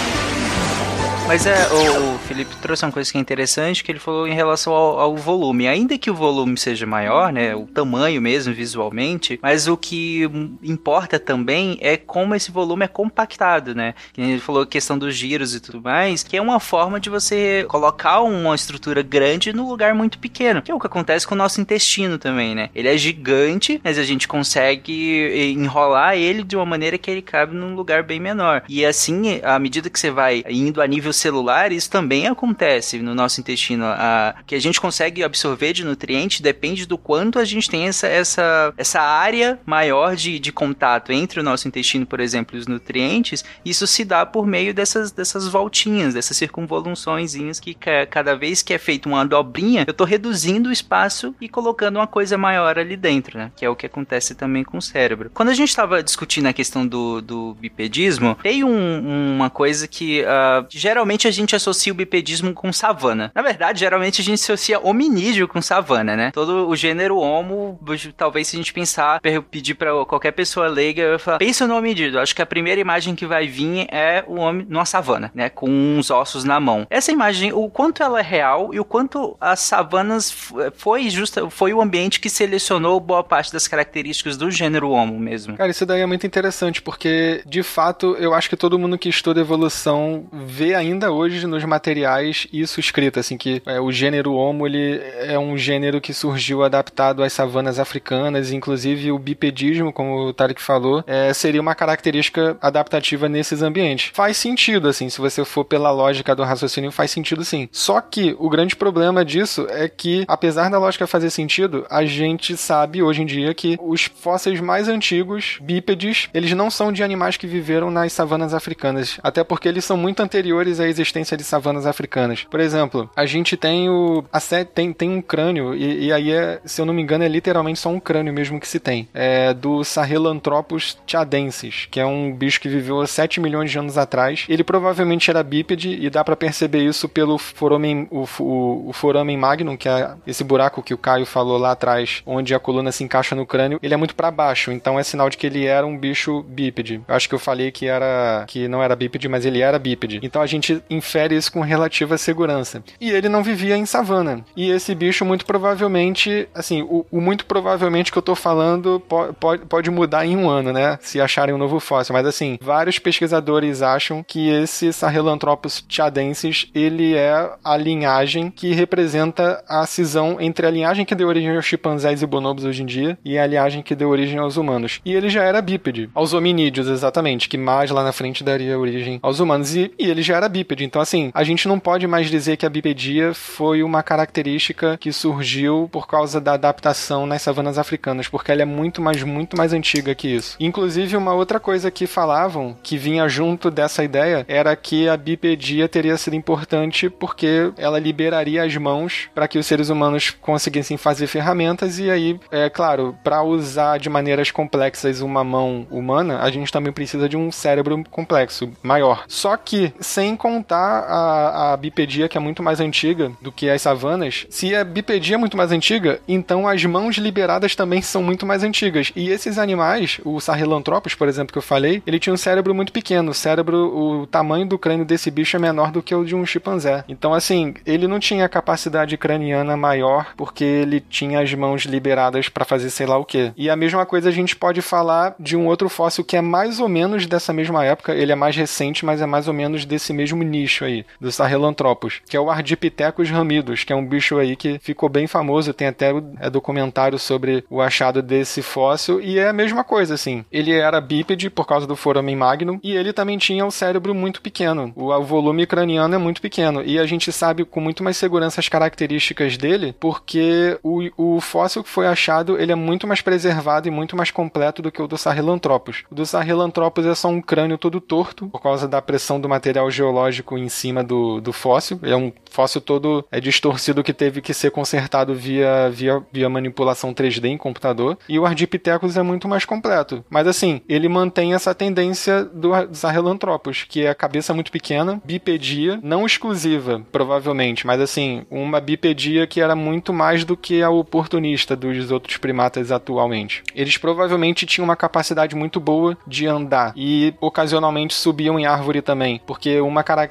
Mas é, o, o Felipe trouxe uma coisa que é interessante, que ele falou em relação ao, ao, volume. Ainda que o volume seja maior, né, o tamanho mesmo visualmente, mas o que importa também é como esse volume é compactado, né? Ele falou a questão dos giros e tudo mais, que é uma forma de você colocar uma estrutura grande no lugar muito pequeno, que é o que acontece com o nosso intestino também, né? Ele é gigante, mas a gente consegue enrolar ele de uma maneira que ele cabe num lugar bem menor. E assim, à medida que você vai indo a nível celular, isso também acontece no nosso intestino. A, que a gente consegue absorver de nutriente depende do quanto a gente tem essa, essa, essa área maior de, de contato entre o nosso intestino, por exemplo, e os nutrientes. Isso se dá por meio dessas, dessas voltinhas, dessas circunvoluções que cada vez que é feita uma dobrinha, eu estou reduzindo o espaço e colocando uma coisa maior ali dentro, né? Que é o que acontece também com o cérebro. Quando a gente estava discutindo a questão do, do bipedismo, tem um, uma coisa que uh, geralmente a gente associa o bipedismo com savana. Na verdade, geralmente a gente associa hominídeo com savana, né? Todo o gênero homo, talvez se a gente pensar, pedir para qualquer pessoa leiga, eu falar, pensa no hominídeo. Acho que a primeira imagem que vai vir é o homem numa savana, né? Com uns ossos na mão. Essa imagem, o quanto ela é real e o quanto as savanas foi justa, foi o ambiente que selecionou boa parte das características do gênero homo mesmo. Cara, isso daí é muito interessante, porque de fato eu acho que todo mundo que estuda evolução vê ainda ainda hoje nos materiais isso escrito, assim, que é, o gênero Homo ele é um gênero que surgiu adaptado às savanas africanas, inclusive o bipedismo, como o Tarek falou, é, seria uma característica adaptativa nesses ambientes. Faz sentido, assim, se você for pela lógica do raciocínio, faz sentido sim. Só que o grande problema disso é que, apesar da lógica fazer sentido, a gente sabe hoje em dia que os fósseis mais antigos, bípedes, eles não são de animais que viveram nas savanas africanas, até porque eles são muito anteriores à existência de savanas africanas. Por exemplo, a gente tem o a tem, tem um crânio e, e aí é, se eu não me engano, é literalmente só um crânio mesmo que se tem, é do Sahelanthropus tchadensis, que é um bicho que viveu há 7 milhões de anos atrás. Ele provavelmente era bípede e dá pra perceber isso pelo foramen, o, o, o foramen magnum, que é esse buraco que o Caio falou lá atrás, onde a coluna se encaixa no crânio, ele é muito para baixo, então é sinal de que ele era um bicho bípede. Eu acho que eu falei que era que não era bípede, mas ele era bípede. Então a gente infere isso com relativa segurança. E ele não vivia em savana. E esse bicho muito provavelmente, assim, o, o muito provavelmente que eu tô falando po- pode, pode mudar em um ano, né? Se acharem um novo fóssil. Mas assim, vários pesquisadores acham que esse Sahelanthropus tchadensis, ele é a linhagem que representa a cisão entre a linhagem que deu origem aos chimpanzés e bonobos hoje em dia e a linhagem que deu origem aos humanos. E ele já era bípede, aos hominídeos exatamente, que mais lá na frente daria origem aos humanos. E, e ele já era bípede. Então assim, a gente não pode mais dizer que a bipedia foi uma característica que surgiu por causa da adaptação nas savanas africanas, porque ela é muito mais, muito mais antiga que isso. Inclusive, uma outra coisa que falavam, que vinha junto dessa ideia, era que a bipedia teria sido importante porque ela liberaria as mãos para que os seres humanos conseguissem fazer ferramentas e aí, é claro, para usar de maneiras complexas uma mão humana, a gente também precisa de um cérebro complexo, maior. Só que, sem contar a, a bipedia, que é muito mais antiga do que as savanas, se a bipedia é muito mais antiga, então as mãos liberadas também são muito mais antigas. E esses animais, o Sahelanthropus, por exemplo, que eu falei, ele tinha um cérebro muito pequeno. O cérebro, o tamanho do crânio desse bicho é menor do que o de um chimpanzé. Então, assim, ele não tinha capacidade craniana maior porque ele tinha as mãos liberadas para fazer sei lá o que. E a mesma coisa a gente pode falar de um outro fóssil que é mais ou menos dessa mesma época. Ele é mais recente, mas é mais ou menos desse mesmo nicho aí, do Sahelanthropus, que é o Ardipithecus ramidos, que é um bicho aí que ficou bem famoso. Tem até é, documentário sobre o achado desse fóssil. E é a mesma coisa, assim. Ele era bípede por causa do foramen magnum e ele também tinha o cérebro muito pequeno. O, o volume craniano é muito pequeno. E a gente sabe com muito mais segurança as características dele porque o, o fóssil que foi achado ele é muito mais preservado e muito mais completo do que o do Sahelanthropus. O do Sahelanthropus é só um crânio todo torto por causa da pressão do material geológico em cima do, do fóssil. É um fóssil todo é distorcido que teve que ser consertado via, via, via manipulação 3D em computador. E o Ardipithecus é muito mais completo. Mas assim, ele mantém essa tendência do Sahelanthropus, que é a cabeça muito pequena, bipedia, não exclusiva, provavelmente, mas assim, uma bipedia que era muito mais do que a oportunista dos outros primatas atualmente. Eles provavelmente tinham uma capacidade muito boa de andar e ocasionalmente subiam em árvore também, porque uma característica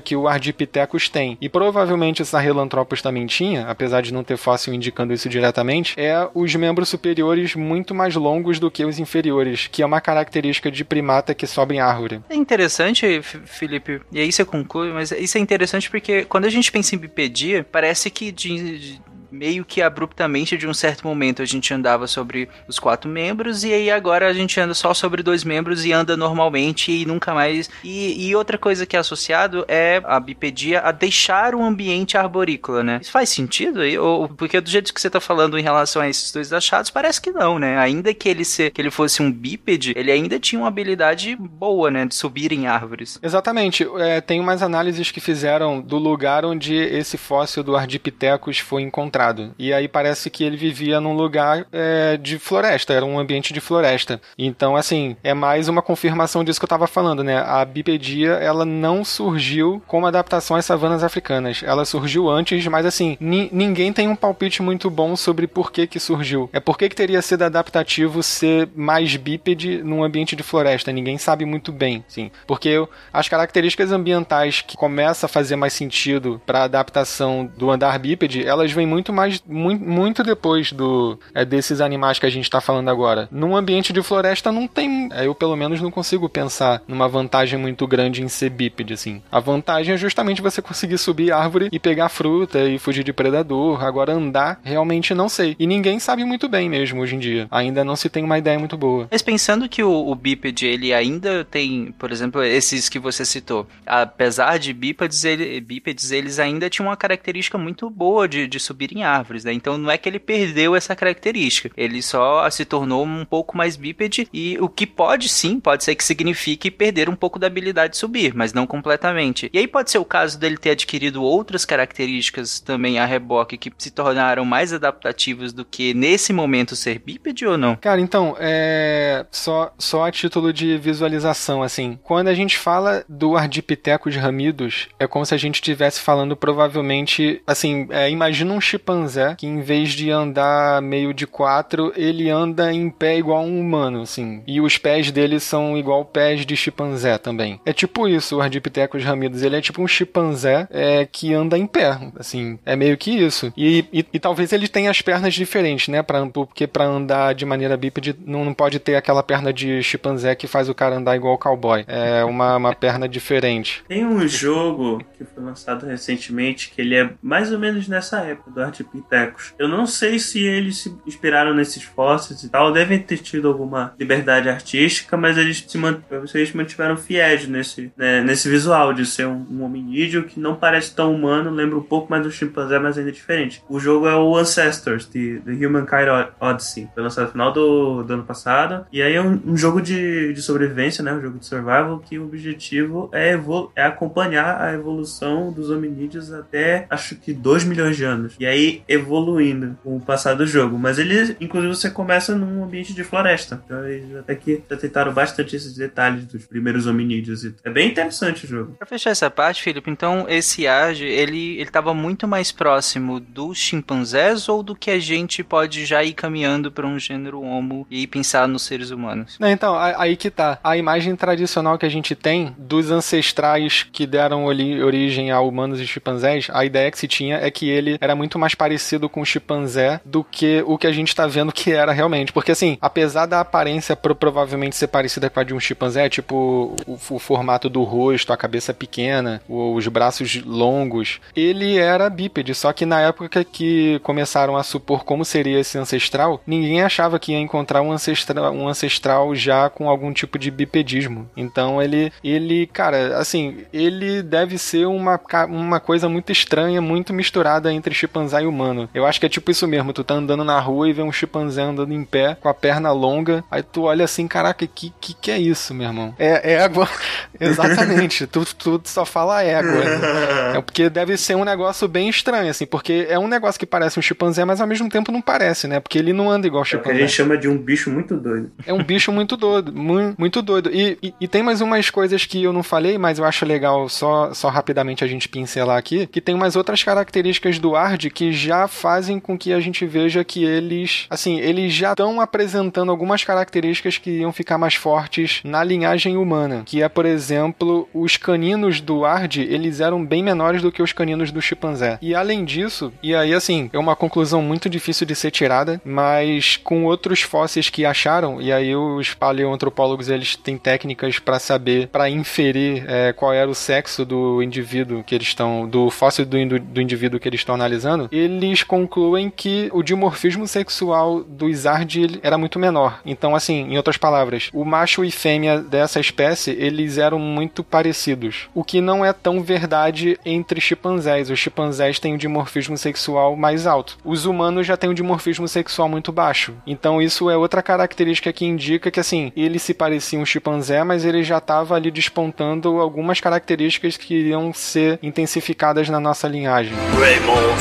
que o Ardipithecus tem, e provavelmente o Sahelanthropus também tinha, apesar de não ter fóssil indicando isso diretamente, é os membros superiores muito mais longos do que os inferiores, que é uma característica de primata que sobe em árvore. É interessante, Felipe, e aí você conclui, mas isso é interessante porque quando a gente pensa em bipedia, parece que de, de- meio que abruptamente de um certo momento a gente andava sobre os quatro membros e aí agora a gente anda só sobre dois membros e anda normalmente e nunca mais. E, e outra coisa que é associado é a bipedia a deixar o ambiente arborícola, né? Isso faz sentido aí? Ou, porque do jeito que você tá falando em relação a esses dois achados, parece que não, né? Ainda que ele, se, que ele fosse um bípede, ele ainda tinha uma habilidade boa, né? De subir em árvores. Exatamente. É, tem umas análises que fizeram do lugar onde esse fóssil do Ardipithecus foi encontrado. E aí parece que ele vivia num lugar é, de floresta, era um ambiente de floresta. Então, assim, é mais uma confirmação disso que eu tava falando, né? A bipedia, ela não surgiu como adaptação às savanas africanas. Ela surgiu antes, mas assim, ni- ninguém tem um palpite muito bom sobre por que que surgiu. É por que que teria sido adaptativo ser mais bípede num ambiente de floresta. Ninguém sabe muito bem, sim. Porque as características ambientais que começam a fazer mais sentido para adaptação do andar bípede, elas vêm muito muito mais, muito, muito depois do é, desses animais que a gente tá falando agora. Num ambiente de floresta não tem, é, eu pelo menos não consigo pensar numa vantagem muito grande em ser bípede, assim. A vantagem é justamente você conseguir subir árvore e pegar fruta e fugir de predador. Agora andar, realmente não sei. E ninguém sabe muito bem mesmo hoje em dia. Ainda não se tem uma ideia muito boa. Mas pensando que o, o bípede, ele ainda tem, por exemplo, esses que você citou, apesar de bípedes, ele, bípedes eles ainda tinham uma característica muito boa de, de subir em árvores, né? Então não é que ele perdeu essa característica, ele só se tornou um pouco mais bípede e o que pode sim, pode ser que signifique perder um pouco da habilidade de subir, mas não completamente. E aí pode ser o caso dele ter adquirido outras características também a reboque que se tornaram mais adaptativas do que nesse momento ser bípede ou não? Cara, então, é. Só, só a título de visualização, assim. Quando a gente fala do Ardipithecus ramidos, é como se a gente estivesse falando provavelmente. Assim, é, imagina um chimpanzé que em vez de andar meio de quatro, ele anda em pé igual um humano, assim. E os pés dele são igual pés de chimpanzé também. É tipo isso, o Ardipithecus ramidos. Ele é tipo um chimpanzé é, que anda em pé, assim. É meio que isso. E, e, e talvez ele tenha as pernas diferentes, né? Pra, porque para andar de maneira bípede não, não pode ter aquela perna de chimpanzé que faz o cara andar igual cowboy. É uma, uma perna diferente. Tem um jogo que foi lançado recentemente que ele é mais ou menos nessa época do Ardipithecus. Eu não sei se eles se inspiraram nesses fósseis e tal, devem ter tido alguma liberdade artística, mas eles se mant vocês mantiveram fiéis nesse, né, nesse visual de ser um, um hominídeo que não parece tão humano, lembra um pouco mais do chimpanzé, mas ainda é diferente. O jogo é o Ancestors, The, The Humankind Odyssey. Foi lançado no final do, do ano passado. E aí é um, um jogo de, de sobrevivência, né? Um jogo de survival que o objetivo é, é acompanhar a evolução dos hominídeos até acho que 2 milhões de anos. E aí evoluindo com o passar do jogo. Mas ele, inclusive, você começa num ambiente de floresta. Então eles até que já tentaram bastante esses detalhes dos primeiros hominídeos. É bem interessante o jogo. Pra fechar essa parte, Felipe, então esse Age, ele, ele tava muito mais próximo dos chimpanzés ou do que a gente pode já ir caminhando para um gênero homo e pensar nos seres humanos? Não, então, aí que tá. A imagem tradicional que a gente tem dos ancestrais que deram origem a humanos e chimpanzés, a ideia que se tinha é que ele era muito mais parecido com o chimpanzé do que o que a gente tá vendo que era realmente. Porque, assim, apesar da aparência pro, provavelmente ser parecida com a de um chimpanzé, tipo o, o formato do rosto, a cabeça pequena, os braços longos, ele era bípede. Só que na época que começaram a supor como seria esse ancestral, ninguém achava que ia encontrar um ancestral, um ancestral já com algum tipo de bipedismo. Então ele, ele, cara, assim, ele deve ser uma, uma coisa muito estranha, muito misturada entre chimpanzé e humano. Eu acho que é tipo isso mesmo, tu tá andando na rua e vê um chimpanzé andando em pé, com a perna longa, aí tu olha assim, caraca, que que, que é isso, meu irmão? É, égua. Exatamente, tu, tu só fala égua. Né? É porque deve ser um negócio bem estranho, assim, porque é um negócio que parece um chimpanzé, mas ao mesmo tempo não parece, né? Porque ele não anda igual chimpanzé. É o que a gente chama de um bicho muito doido. É um bicho muito doido, muito, muito doido. E, e, e, tem mais umas coisas que eu não falei, mas eu acho legal só, só rapidamente a gente pincelar aqui, que tem umas outras características do Ard que já fazem com que a gente veja que eles, assim, eles já estão apresentando algumas características que iam ficar mais fortes na linhagem humana, que é, por exemplo, os caninos do Ard, eles eram bem menores do que os caninos do chimpanzé. E além disso, e aí assim, é uma conclusão muito difícil de ser tirada, mas com outros fósseis que acharam, e aí os paleoantropólogos eles têm técnicas para saber, para inferir é, qual era o sexo do indivíduo que eles estão, do fóssil do, do indivíduo que eles estão analisando, eles concluem que o dimorfismo sexual do Izard era muito menor. Então, assim, em outras palavras, o macho e fêmea dessa espécie, eles eram muito parecidos. O que não é tão verdade entre chimpanzés. Os chimpanzés têm um dimorfismo sexual mais alto. Os humanos já têm um dimorfismo sexual muito baixo. Então isso é outra característica que indica que assim, ele se parecia um chimpanzé, mas ele já estava ali despontando algumas características que iriam ser intensificadas na nossa linhagem. Raymond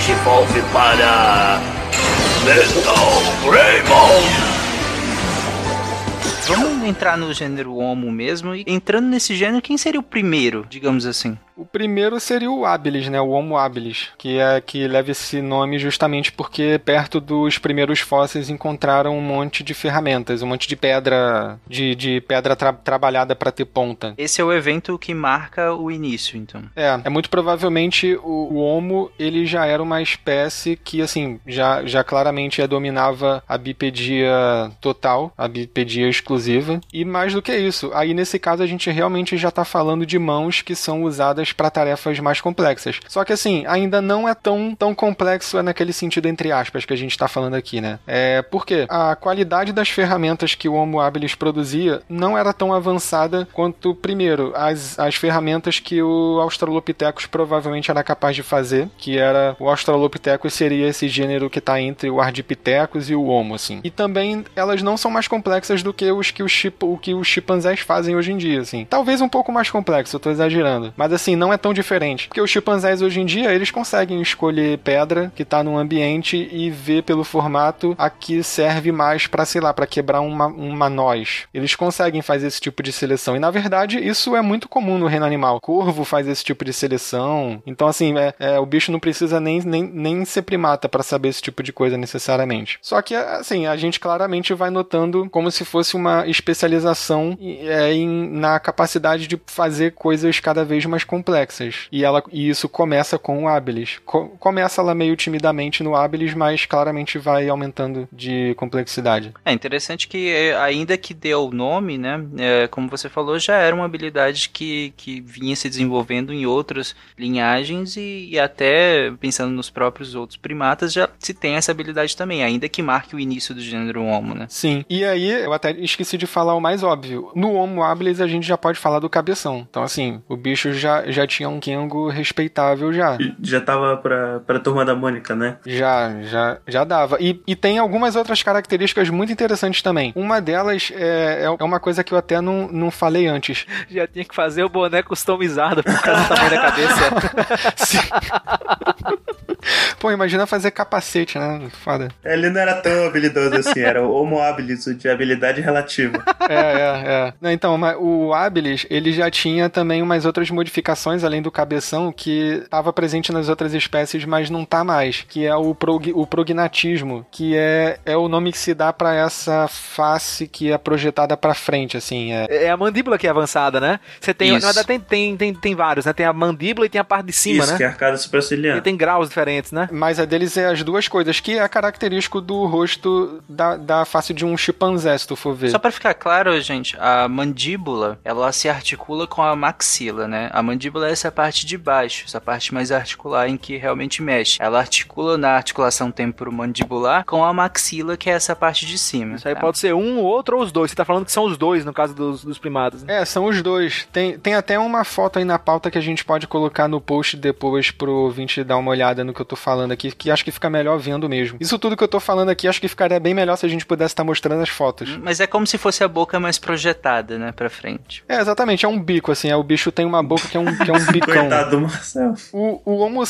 Digivolve para Metal Raymond! Vamos entrar no gênero homo mesmo e entrando nesse gênero, quem seria o primeiro, digamos assim? O primeiro seria o habilis, né? O Homo habilis, que é que leva esse nome justamente porque perto dos primeiros fósseis encontraram um monte de ferramentas, um monte de pedra de, de pedra tra- trabalhada para ter ponta. Esse é o evento que marca o início, então. É, é muito provavelmente o, o Homo, ele já era uma espécie que, assim, já, já claramente dominava a bipedia total, a bipedia exclusiva. E mais do que isso, aí nesse caso a gente realmente já tá falando de mãos que são usadas para tarefas mais complexas. Só que, assim, ainda não é tão, tão complexo é naquele sentido, entre aspas, que a gente tá falando aqui, né? É, por quê? A qualidade das ferramentas que o Homo habilis produzia não era tão avançada quanto, primeiro, as, as ferramentas que o Australopithecus provavelmente era capaz de fazer, que era o Australopithecus seria esse gênero que tá entre o Ardipithecus e o Homo, assim. E também elas não são mais complexas do que os que os, chip, o que os chimpanzés fazem hoje em dia, assim. Talvez um pouco mais complexo, eu tô exagerando, mas assim, não é tão diferente. Porque os chimpanzés hoje em dia, eles conseguem escolher pedra que tá num ambiente e ver pelo formato a que serve mais para sei lá, para quebrar uma, uma noz. Eles conseguem fazer esse tipo de seleção. E na verdade, isso é muito comum no reino animal. Corvo faz esse tipo de seleção. Então, assim, é, é, o bicho não precisa nem, nem, nem ser primata para saber esse tipo de coisa necessariamente. Só que, assim, a gente claramente vai notando como se fosse uma especialização é, em, na capacidade de fazer coisas cada vez mais complexas. E, ela, e isso começa com o Habilis. Co começa lá meio timidamente no Habilis, mas claramente vai aumentando de complexidade. É interessante que, é, ainda que deu o nome, né, é, como você falou, já era uma habilidade que, que vinha se desenvolvendo em outras linhagens e, e até pensando nos próprios outros primatas, já se tem essa habilidade também, ainda que marque o início do gênero Homo, né? Sim. E aí, eu até esqueci de falar o mais óbvio. No Homo habilis, a gente já pode falar do cabeção. Então, assim, o bicho já, já tinha um Kengo respeitável já. Já tava pra, pra turma da Mônica, né? Já, já, já dava. E, e tem algumas outras características muito interessantes também. Uma delas é, é uma coisa que eu até não, não falei antes. Já tinha que fazer o boné customizado por causa do tamanho da cabeça. Sim. Pô, imagina fazer capacete, né? Foda. Ele não era tão habilidoso assim, era o Homo habilis, o de habilidade relativa. É, é, é. Não, então, mas o habilis, ele já tinha também umas outras modificações, além do cabeção, que estava presente nas outras espécies, mas não tá mais, que é o, prog, o prognatismo, que é, é o nome que se dá para essa face que é projetada para frente, assim. É... é a mandíbula que é avançada, né? Você tem, Isso. na verdade, tem, tem, tem, tem vários, né? Tem a mandíbula e tem a parte de cima, Isso, né? que é arcada superciliar. E tem graus diferentes, né? Mas a deles é as duas coisas, que é característico do rosto da, da face de um chimpanzé, se tu for ver. Só pra ficar claro, gente, a mandíbula, ela se articula com a maxila, né? A mandíbula é essa parte de baixo, essa parte mais articular em que realmente mexe. Ela articula na articulação temporomandibular com a maxila, que é essa parte de cima. Isso aí tá? pode ser um, outro ou os dois. Você tá falando que são os dois, no caso dos, dos primatas. Né? É, são os dois. Tem, tem até uma foto aí na pauta que a gente pode colocar no post depois pro ouvinte dar uma olhada no que eu tô falando aqui, que acho que fica melhor vendo mesmo. Isso tudo que eu tô falando aqui, acho que ficaria bem melhor se a gente pudesse estar mostrando as fotos. Mas é como se fosse a boca mais projetada, né, pra frente. É, exatamente, é um bico, assim, é, o bicho tem uma boca que é um, que é um bicão. Coitado do Marcel. O, o Homo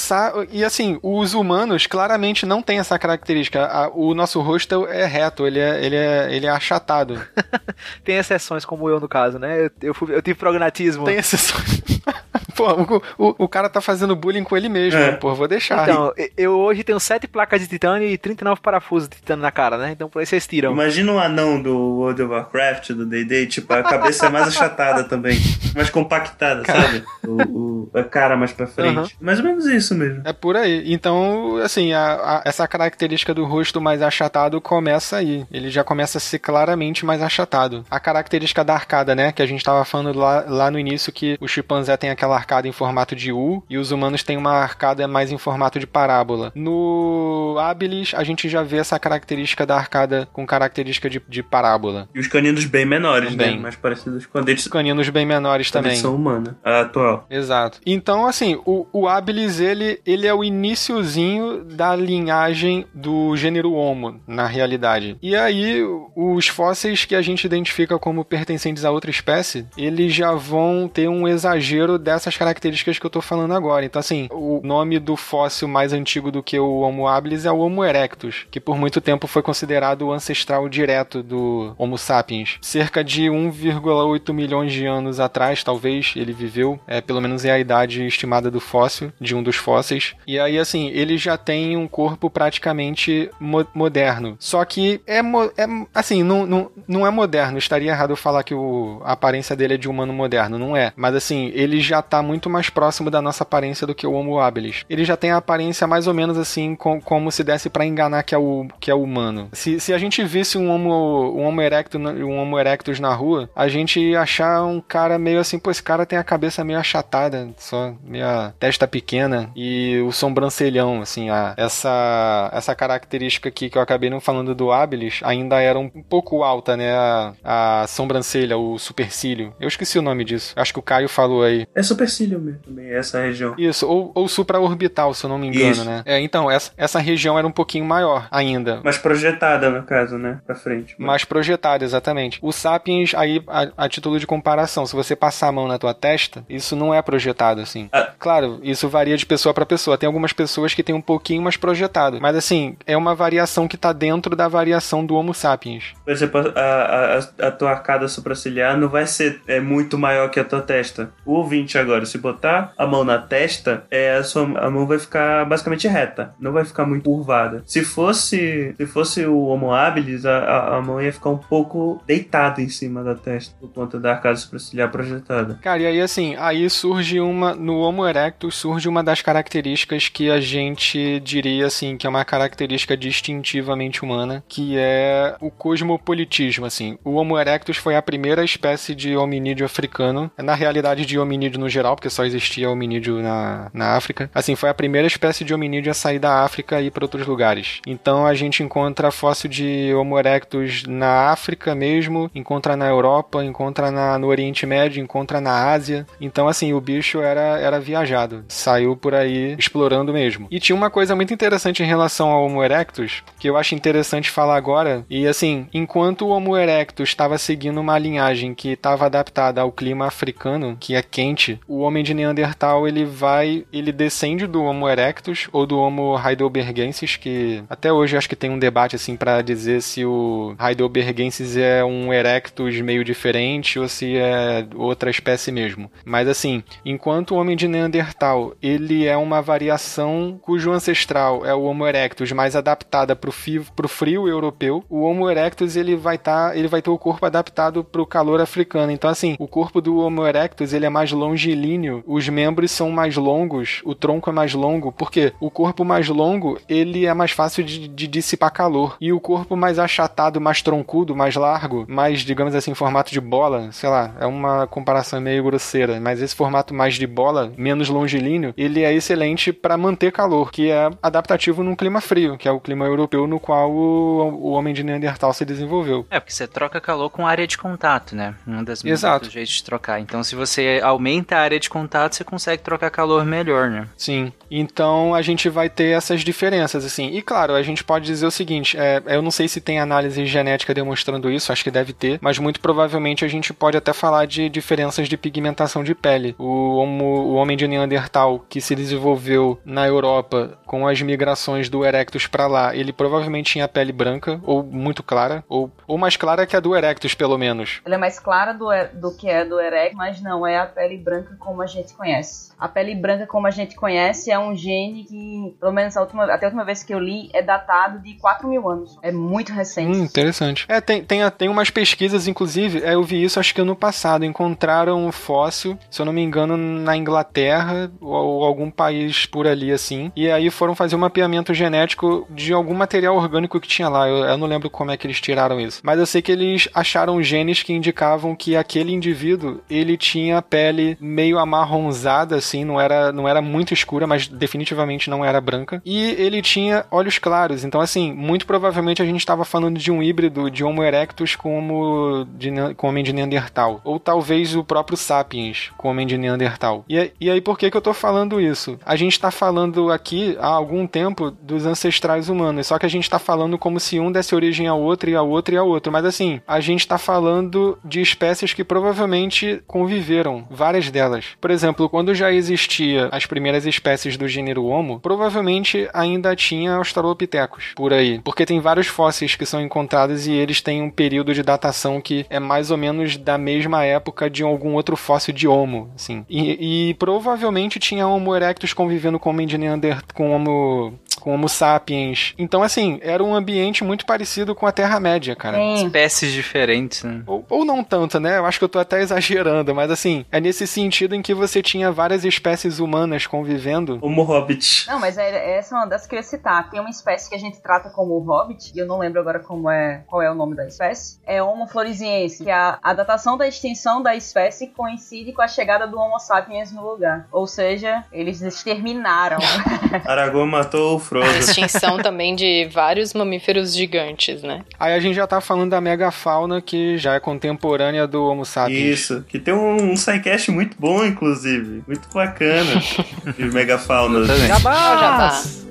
e assim, os humanos claramente não têm essa característica. A- o nosso rosto é reto, ele é, ele é, ele é achatado. Tem exceções, como eu no caso, né? Eu, eu, fui- eu tive prognatismo. Tem exceções. Pô, o, o, o cara tá fazendo bullying com ele mesmo, É. né? Pô, vou deixar. Então, e- eu hoje tenho 7 placas de titânio e 39 parafusos de titânio na cara, né? Então por aí vocês tiram. Imagina um anão do World of Warcraft, do D&D, tipo, a cabeça é mais achatada também, mais compactada, sabe? O, o- a cara mais pra frente. Aham. Mais ou menos isso mesmo. É por aí. Então, assim, a- a- essa característica do rosto mais achatado começa aí. Ele já começa a ser claramente mais achatado. A característica da arcada, né? Que a gente tava falando lá, lá no início que o chimpanzé tem aquela arcada em formato de U e os humanos têm uma arcada mais em formato de parábola. No habilis, a gente já vê essa característica da arcada com característica de, de parábola. E os caninos bem menores, Também. né? Mais parecidos com a dentição, Caninos bem menores também. dentição humana. A atual. Exato. Então, assim, o, o habilis, ele, ele é o iniciozinho da linhagem do gênero Homo, na realidade. E aí, os fósseis que a gente identifica como pertencentes a outra espécie, eles já vão ter um exagero dessas essas características que eu tô falando agora. Então, assim, o nome do fóssil mais antigo do que o Homo habilis é o Homo erectus, que por muito tempo foi considerado o ancestral direto do Homo sapiens. Cerca de 1,8 milhões de anos atrás, talvez, ele viveu. É, pelo menos é a idade estimada do fóssil, de um dos fósseis. E aí, assim, ele já tem um corpo praticamente mo moderno. Só que é, é assim, não, não, não é moderno. Estaria errado eu falar que o, a aparência dele é de humano moderno. Não é. Mas assim, ele já tá muito mais próximo da nossa aparência do que o Homo habilis. Ele já tem a aparência mais ou menos assim, com, como se desse para enganar que é, o, que é humano. Se, se a gente visse um Homo, um homo, erectus, um homo erectus na rua, a gente achar um cara meio assim, pô, esse cara tem a cabeça meio achatada, só meia testa pequena e o sobrancelhão, assim, a, essa, essa característica aqui que eu acabei não falando do habilis ainda era um, pouco alta, né? A, a sobrancelha, o supercílio. Eu esqueci o nome disso. Acho que o Caio falou aí. É supercílio mesmo, também, essa região. Isso, ou, ou supraorbital, se eu não me engano, Isso. né? É, então, essa, essa região era um pouquinho maior ainda. Mas projetada, no caso, né? Pra frente. Mais projetada, exatamente. O Sapiens, aí, a, a título de comparação, se você passar a mão na tua testa, isso não é projetado, assim. Ah. Claro, isso varia de pessoa para pessoa. Tem algumas pessoas que tem um pouquinho mais projetado. Mas, assim, é uma variação que tá dentro da variação do Homo Sapiens. Por exemplo, a, a, a tua arcada supraciliar não vai ser é, muito maior que a tua testa. O ouvinte agora, se botar a mão na testa, é, a, sua, a mão vai ficar basicamente reta. Não vai ficar muito curvada. Se fosse, se fosse o Homo habilis, a, a, mão ia ficar um pouco deitada em cima da testa, por conta da arcada supraciliar projetada. Cara, e aí assim, aí surge uma. No Homo erectus surge uma das características que a gente diria assim, que é uma característica distintivamente humana, que é o cosmopolitismo, assim. O Homo erectus foi a primeira espécie de hominídeo africano, na realidade de hominídeo no geral, porque só existia hominídeo na, na África. Assim, foi a primeira espécie de hominídeo a sair da África e ir para outros lugares. Então a gente encontra fóssil de Homo erectus na África mesmo, encontra na Europa, encontra na, no Oriente Médio, encontra na Ásia. Então, assim, o bicho era, era viajado. Saiu por aí explorando mesmo. E tinha uma coisa muito interessante em relação ao Homo erectus, que eu acho interessante falar agora. E assim, enquanto o Homo erectus estava seguindo uma linhagem que estava adaptada ao clima africano, que é quente, o homem de Neandertal ele vai, ele descende do Homo erectus ou do Homo heidelbergensis, que até hoje acho que tem um debate assim para dizer se o heidelbergensis é um erectus meio diferente ou se é outra espécie mesmo. Mas assim, enquanto o homem de Neandertal ele é uma variação cujo ancestral é o Homo erectus mais adaptada para o frio europeu, o Homo erectus ele vai tá, ele vai ter o corpo adaptado para o calor africano. Então assim, o corpo do Homo erectus ele é mais longilíneo, os membros são mais longos, o tronco é mais longo, porque o corpo mais longo ele é mais fácil de, de dissipar calor e o corpo mais achatado, mais troncudo, mais largo, mais digamos assim formato de bola, sei lá, é uma comparação meio grosseira, mas esse formato mais de bola, menos longilíneo, ele é excelente para manter calor, que é adaptativo num clima frio, que é o clima europeu no qual o, o homem de Neandertal se desenvolveu. É, porque você troca calor com área de contato, né? Um das Exato. jeitos de trocar. Então, se você aumenta a área de contato, você consegue trocar calor melhor, né? Sim. Então a gente vai ter essas diferenças, assim. E claro, a gente pode dizer o seguinte: é, eu não sei se tem análise genética demonstrando isso, acho que deve ter, mas muito provavelmente a gente pode até falar de diferenças de pigmentação de pele. O, homo, o homem de Neandertal que se desenvolveu na Europa com as migrações do Erectus para lá, ele provavelmente tinha pele branca, ou muito clara, ou, ou mais clara que a do Erectus, pelo menos. Ela é mais clara do, do que é do Erectus, mas não é a pele branca como a gente conhece. A pele branca como a gente conhece é um gene que, pelo menos a última, até a última vez que eu li, é datado de 4 mil anos. É muito recente. Hum, interessante. É, tem, tem, tem umas pesquisas, inclusive, é, eu vi isso acho que ano passado, encontraram um fóssil, se eu não me engano, na Inglaterra ou, ou algum país por ali, assim, e aí foram fazer um mapeamento genético de algum material orgânico que tinha lá. Eu, eu não lembro como é que eles tiraram isso. Mas eu sei que eles acharam genes que indicavam que aquele indivíduo, ele tinha pele meio amarronzada, assim, não era, não era muito escura, mas definitivamente não era branca. E ele tinha olhos claros. Então, assim, muito provavelmente a gente estava falando de um híbrido de Homo erectus com de, com homem de Neandertal. Ou talvez o próprio Sapiens com homem de Neandertal. E, e aí, por que, que eu tô falando isso? A gente está falando aqui há algum tempo dos ancestrais humanos, só que a gente está falando como se um desse origem ao outro e ao outro e ao outro. Mas assim, a gente está falando de espécies que provavelmente conviveram, várias delas. Delas. Por exemplo, quando já existia as primeiras espécies do gênero Homo, provavelmente ainda tinha Australopithecus por aí, porque tem vários fósseis que são encontrados e eles têm um período de datação que é mais ou menos da mesma época de algum outro fóssil de Homo, assim. E, e provavelmente tinha Homo erectus convivendo com Homem de Neander, com Homo com Homo sapiens. Então, assim, era um ambiente muito parecido com a Terra-média, cara. Sim. Espécies diferentes, né? Ou, ou não tanto, né? Eu acho que eu tô até exagerando, mas assim, é nesse sentido em que você tinha várias espécies humanas convivendo. Homo Hobbit. Não, mas é, essa é uma das que eu ia citar. Tem uma espécie que a gente trata como hobbit, e eu não lembro agora como é, qual é o nome da espécie. É Homo floresiense, que a, a datação da extinção da espécie coincide com a chegada do Homo sapiens no lugar. Ou seja, eles exterminaram. Aragorn matou o Frodo. A extinção também de vários mamíferos gigantes, né? Aí a gente já tá falando da megafauna que já é contemporânea do Homo sapiens. Isso, que tem um, um sidecast muito bom, inclusive. Muito bacana. de megafauna. Jabá! É,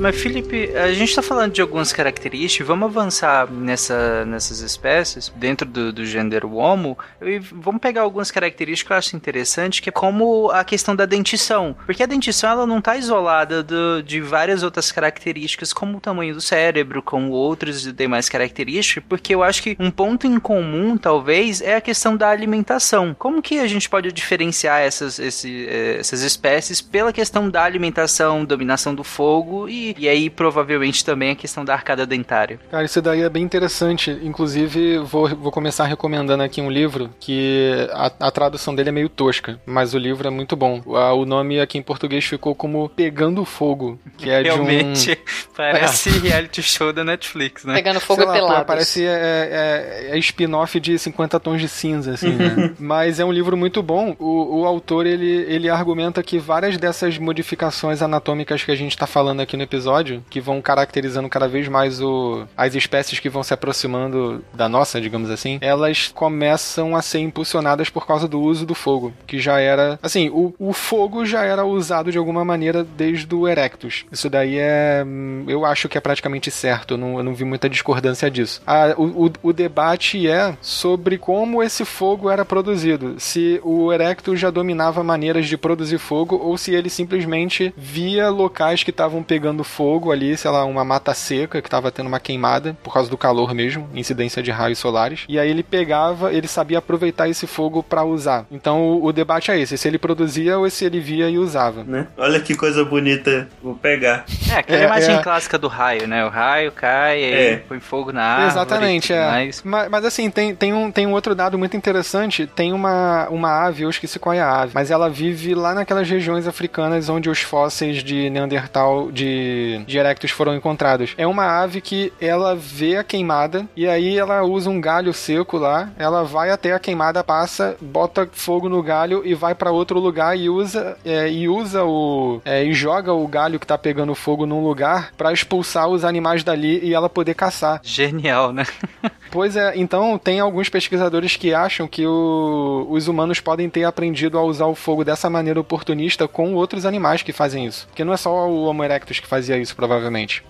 mas Felipe, a gente tá falando de algumas características, vamos avançar nessa, nessas espécies, dentro do, do gênero Homo, e vamos pegar algumas características que eu acho interessante, que é como a questão da dentição. Porque a dentição, ela não tá isolada do- de várias outras características, como o tamanho do cérebro, como outras demais características, porque eu acho que um ponto em comum, talvez, é a questão da alimentação. Como que a gente pode diferenciar essas, esse, eh, essas espécies pela questão da alimentação, dominação do fogo e, e aí provavelmente também a questão da arcada dentária? Cara, isso daí é bem interessante. Inclusive, vou, vou começar recomendando aqui um livro que a, a tradução dele é meio tosca, mas o livro é muito bom. A- O nome aqui em português ficou como Pegando Fogo, que é Realmente de parece reality show da Netflix, né? Pegando um... fogo sei e lá, pô, pelados. parece é, é, é spin-off de 50 tons de cinza, assim, né? Mas é um livro muito bom. O, o autor, ele, ele argumenta que várias dessas modificações anatômicas que a gente tá falando aqui no episódio, que vão caracterizando cada vez mais o, as espécies que vão se aproximando da nossa, digamos assim, elas começam a ser impulsionadas por causa do uso do fogo, que já era, assim, o, o fogo já era usado de alguma maneira desde o Erectus. Isso daí é, hum, eu acho que é praticamente certo, eu não, eu não vi muita discordância disso. Ah, o, o, o debate é sobre como esse fogo era produzido, se o Erectus já dominava maneiras de produzir fogo ou se ele simplesmente via locais que estavam pegando fogo ali, sei lá, uma mata seca que estava tendo uma queimada por causa do calor mesmo, incidência de raios solares, e aí ele pegava, ele sabia aproveitar esse fogo para usar. Então o, o debate é esse, se ele produzia ou se ele via e usava. Né? Olha que coisa bonita. Vou pegar. É, aquela É, imagem é. clássica do raio, né? O raio cai, É. põe fogo na árvore. Exatamente, e tudo é. mais. Mas, mas assim, tem, tem, um, tem um outro dado muito interessante. Tem uma, uma ave, eu esqueci qual é a ave, mas ela vive lá naquelas regiões africanas onde os fósseis de Neandertal, de, de Erectus foram encontrados. É uma ave que ela vê a queimada e aí ela usa um galho seco lá, ela vai até a queimada, passa, bota fogo no galho e vai pra outro lugar e usa é, e usa o é, e joga o galho que tá pegando fogo num lugar pra expulsar os animais dali e ela poder caçar. Genial, né? Pois é, então tem alguns pesquisadores que acham que o- os humanos podem ter aprendido a usar o fogo dessa maneira oportunista com outros animais que fazem isso. Porque não é só o Homo erectus que fazia isso, provavelmente.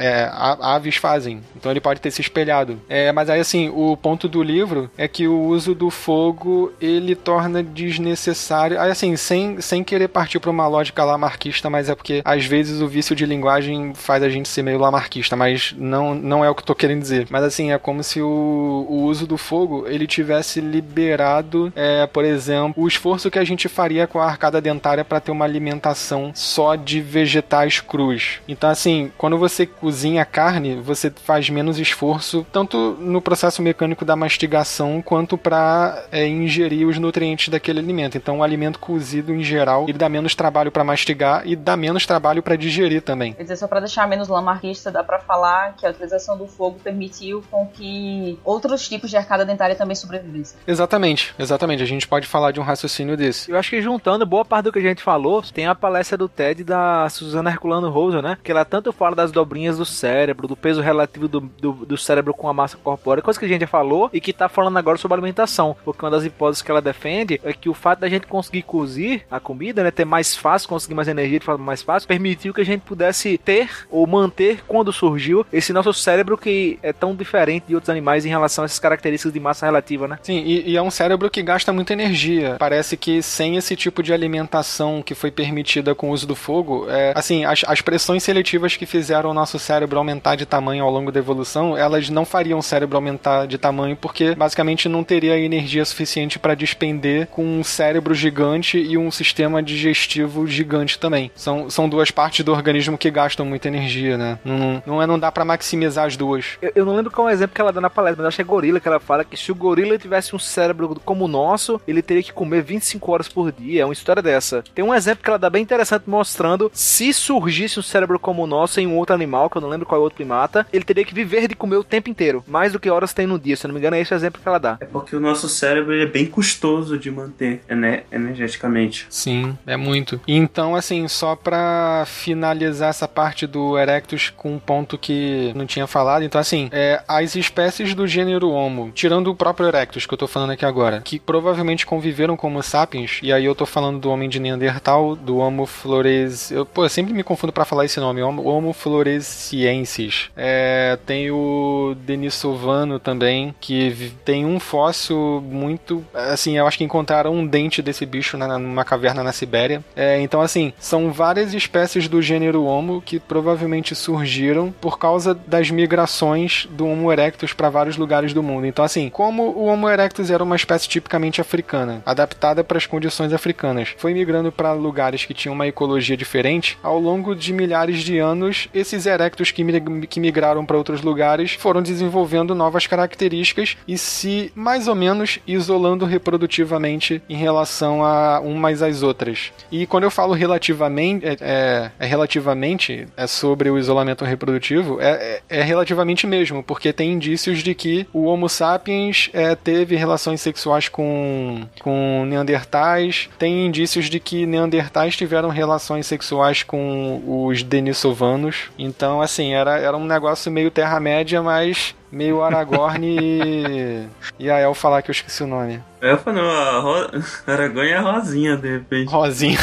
É, aves fazem. Então ele pode ter se espelhado. É, mas aí, assim, o ponto do livro é que o uso do fogo ele torna desnecessário. Aí, assim, sem, sem querer partir para uma lógica lamarquista, mas é porque às vezes o vício de linguagem faz a gente ser meio lamarquista, mas não, não é o que eu tô querendo dizer. Mas assim, é como se o, o uso do fogo ele tivesse liberado, é, por exemplo, o esforço que a gente faria com a arcada dentária para ter uma alimentação só de vegetais crus. Então, assim, quando você cozinha carne, você faz menos esforço, tanto no processo mecânico da mastigação, quanto para ingerir os nutrientes daquele alimento. Então, o alimento cozido, em geral, ele dá menos trabalho para mastigar e dá menos trabalho para digerir também. Quer dizer, só pra deixar menos lamarquista, dá pra falar que a utilização do fogo permitiu com que outros tipos de arcada dentária também sobrevivessem. Exatamente, exatamente. A gente pode falar de um raciocínio desse. Eu acho que juntando boa parte do que a gente falou, tem a palestra do TED da Suzana Herculano Rose, curioso, Que ela tanto fala das dobrinhas do cérebro, do peso relativo do, do, do cérebro com a massa corpórea, coisa que a gente já falou e que tá falando agora sobre alimentação. Porque uma das hipóteses que ela defende é que o fato da gente conseguir cozir a comida, né? Ter mais fácil, conseguir mais energia de forma mais fácil, permitiu que a gente pudesse ter ou manter quando surgiu esse nosso cérebro que é tão diferente de outros animais em relação a essas características de massa relativa, né? Sim, e, e é um cérebro que gasta muita energia. Parece que sem esse tipo de alimentação que foi permitida com o uso do fogo, é, assim, as, as pressões seletivas que fizeram o nosso cérebro aumentar de tamanho ao longo da evolução, elas não fariam o cérebro aumentar de tamanho porque basicamente não teria energia suficiente para despender com um cérebro gigante e um sistema digestivo gigante também. São, são duas partes do organismo que gastam muita energia, né? Não, não, é, não dá para maximizar as duas. Eu, eu, não lembro qual é o exemplo que ela dá na palestra, mas acho que é gorila que ela fala que se o gorila tivesse um cérebro como o nosso, ele teria que comer 25 horas por dia. É uma história dessa. Tem um exemplo que ela dá bem interessante mostrando se surgisse um cérebro como o nosso em um outro animal, que eu não lembro qual é o outro primata, ele teria que viver de comer o tempo inteiro, mais do que horas tem no dia. Se eu não me engano, é esse o exemplo que ela dá. É porque o nosso cérebro é bem custoso de manter né, energeticamente. Sim, é muito. Então, assim, só pra finalizar essa parte do Erectus com um ponto que não tinha falado, então, assim, é, as espécies do gênero Homo, tirando o próprio Erectus que eu tô falando aqui agora, que provavelmente conviveram como sapiens, e aí eu tô falando do homem de Neandertal, do Homo flores. Eu, pô, eu sempre me confundo para falar esse nome, Homo, Homo floresiensis. É, tem o Denisovano também, que tem um fóssil muito. Assim, eu acho que encontraram um dente desse bicho na, numa caverna na Sibéria. É, então, assim, são várias espécies do gênero Homo que provavelmente surgiram por causa das migrações do Homo erectus para vários lugares do mundo. Então, assim, como o Homo erectus era uma espécie tipicamente africana, adaptada para as condições africanas, foi migrando para lugares que tinham uma ecologia diferente, ao longo de milhares de anos, esses erectos que, que migraram para outros lugares foram desenvolvendo novas características e se mais ou menos isolando reprodutivamente em relação a umas às outras. E quando eu falo relativamente, é, é, é relativamente é sobre o isolamento reprodutivo, é, é, é, relativamente mesmo, porque tem indícios de que o Homo sapiens é, teve relações sexuais com, com neandertais, tem indícios de que neandertais tiveram relações sexuais com os denisovanos. Então, assim, era, era um negócio meio Terra-média, mas meio Aragorn e. E a El falar que eu esqueci o nome. Elfa não, a Ro... Aragorn é a Rosinha, de repente. Rosinha.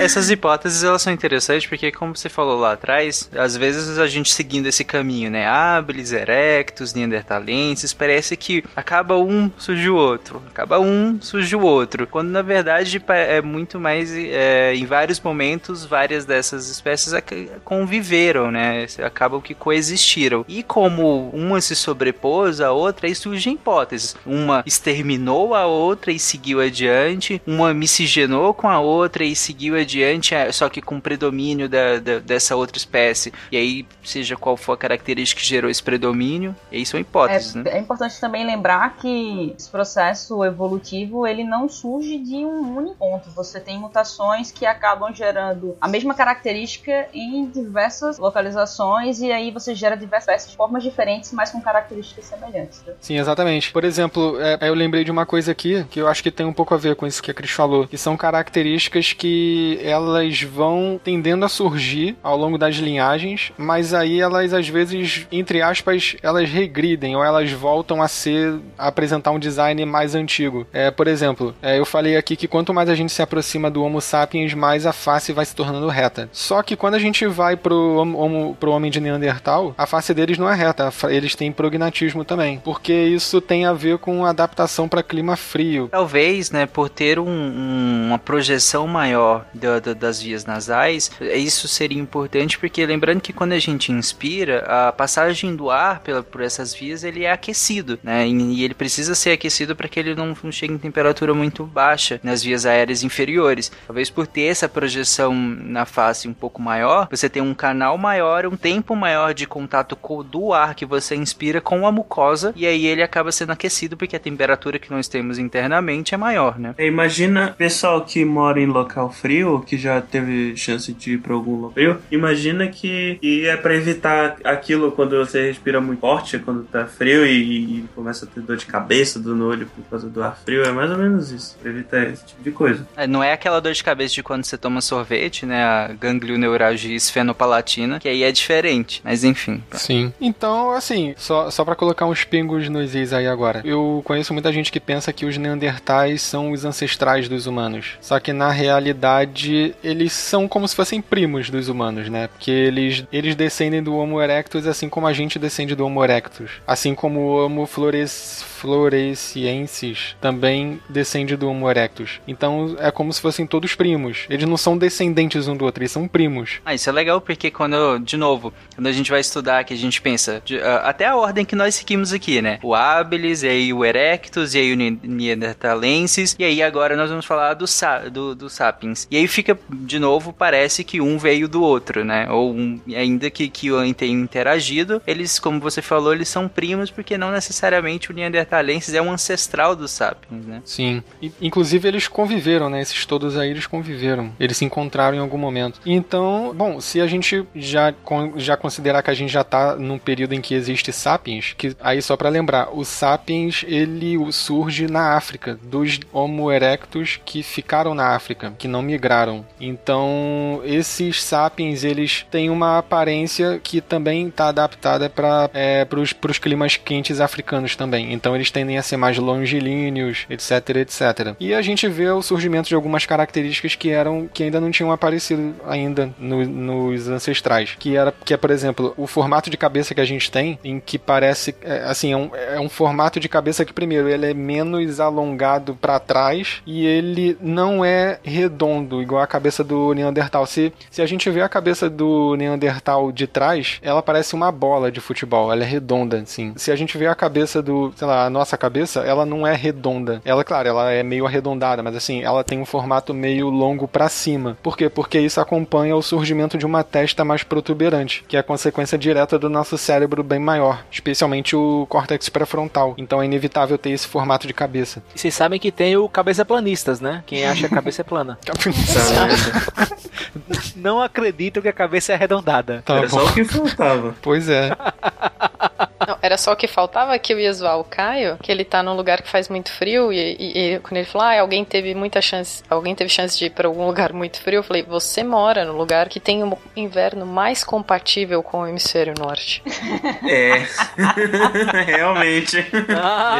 Essas hipóteses elas são interessantes porque, como você falou lá atrás, às vezes a gente seguindo esse caminho, né? Habilis, Erectus, Neandertalenses, parece que acaba um, surge o outro. Acaba um, surge o outro. Quando na verdade é muito mais. É, em vários momentos, várias dessas espécies conviveram, né? Acabam que coexistiram. E como uma se sobrepôs à outra, aí surgem hipóteses. Uma exterminou a outra e seguiu adiante, uma miscigenou com a outra e seguiu adiante, é, só que com predomínio da, da, dessa outra espécie. E aí, seja qual for a característica que gerou esse predomínio, e aí são hipóteses, é, né? É importante também lembrar que esse processo evolutivo, ele não surge de um único ponto. Você tem mutações que acabam gerando a mesma característica em diversas localizações, e aí você gera diversas formas diferentes, mas com características semelhantes. Né? Sim, exatamente. Por exemplo, é, eu lembrei de uma coisa aqui que eu acho que tem um pouco a ver com isso que a Cris falou, que são características que elas vão tendendo a surgir ao longo das linhagens, mas aí elas às vezes, entre aspas, elas regridem ou elas voltam a ser a apresentar um design mais antigo. É, por exemplo, é, eu falei aqui que quanto mais a gente se aproxima do Homo sapiens, mais a face vai se tornando reta. Só que quando a gente vai pro, homo, pro homem de Neandertal, a face deles não é reta, eles têm prognatismo também, porque isso tem a ver com adaptação para clima frio. Talvez, né, por ter um, um, uma projeção maior da, da, das vias nasais, isso seria importante porque lembrando que quando a gente inspira, a passagem do ar pela, por essas vias ele é aquecido, né, e ele precisa ser aquecido para que ele não, não chegue em temperatura muito baixa nas vias aéreas inferiores. Talvez por ter essa projeção na face um pouco maior, você tem um canal maior, um tempo maior de contato do ar que você inspira com a mucosa e aí ele acaba sendo aquecido porque a temperatura que nós temos internamente é maior, né? Imagina pessoal que mora em local frio que já teve chance de ir pra algum lugar frio, imagina que, que é pra evitar aquilo quando você respira muito forte, quando tá frio e, e começa a ter dor de cabeça, dor no olho por causa do ar frio. É mais ou menos isso, pra evitar esse tipo de coisa. É, não é aquela dor de cabeça de quando você toma sorvete, né? A ganglioneuralgia esfenopalatina, que aí é diferente. Mas enfim. Sim. Então, assim, só, só para colocar uns pingos nos is aí agora. Eu conheço muita gente que pensa que os neandertais são os ancestrais dos humanos. Só que na realidade, eles são como se fossem primos dos humanos, né? Porque eles, eles descendem do Homo erectus assim como a gente descende do Homo erectus. Assim como o Homo flores floresiensis também descende do Homo erectus. Então é como se fossem todos primos. Eles não são descendentes um do outro, eles são primos. Ah, isso é legal porque quando, de novo, quando a gente vai estudar, que a gente pensa, de, uh, até a ordem que nós seguimos aqui, né? O habilis, e aí o erectus, e aí o neanderthalensis, e aí agora nós vamos falar do, do, do sapiens. E aí fica, de novo, parece que um veio do outro, né? Ou um, ainda que, que tenham interagido, eles, como você falou, eles são primos porque não necessariamente o neanderthalensis neandertalenses é um ancestral dos sapiens, né? Sim. E, inclusive eles conviveram, né? Esses todos aí eles conviveram. Eles se encontraram em algum momento. Então, bom, se a gente já, já considerar que a gente já tá num período em que existe sapiens, que aí só para lembrar, o sapiens ele surge na África, dos Homo erectus que ficaram na África, que não migraram. Então, esses sapiens eles têm uma aparência que também está adaptada para é, os climas quentes africanos também. Então, eles tendem a ser mais longilíneos, etc, etc. E a gente vê o surgimento de algumas características que eram que ainda não tinham aparecido ainda no, nos ancestrais, que era que é, por exemplo, o formato de cabeça que a gente tem, em que parece é, assim, é um, é um formato de cabeça que primeiro ele é menos alongado para trás e ele não é redondo igual a cabeça do Neandertal. Se, se a gente vê a cabeça do Neandertal de trás, ela parece uma bola de futebol, ela é redonda assim. Se a gente vê a cabeça do, sei lá, a nossa cabeça, ela não é redonda. Ela, claro, ela é meio arredondada, mas assim, ela tem um formato meio longo para cima. Por quê? Porque isso acompanha o surgimento de uma testa mais protuberante, que é a consequência direta do nosso cérebro bem maior, especialmente o córtex pré-frontal. Então é inevitável ter esse formato de cabeça. E vocês sabem que tem o cabeça planistas, né? Quem acha que a cabeça é plana. não acredito que a cabeça é arredondada. Tá Era bom. só o que faltava. Pois é. Não, era só o que faltava que eu ia zoar o Caio, que ele tá num lugar que faz muito frio, e, e, e quando ele falou, ah, alguém teve muita chance, alguém teve chance de ir pra algum lugar muito frio, eu falei, você mora no lugar que tem um inverno mais compatível com o hemisfério norte. É. Realmente. Ah,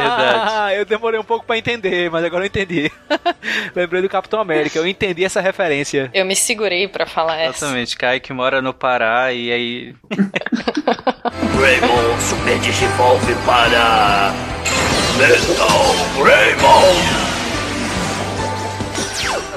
Verdade. eu demorei um pouco para entender, mas agora eu entendi. Lembrei do Capitão América, eu entendi essa referência. Eu me segurei para falar Exatamente, essa. Exatamente, Caio que mora no Pará e aí. Greymon Super Digivolve para Metal Greymon!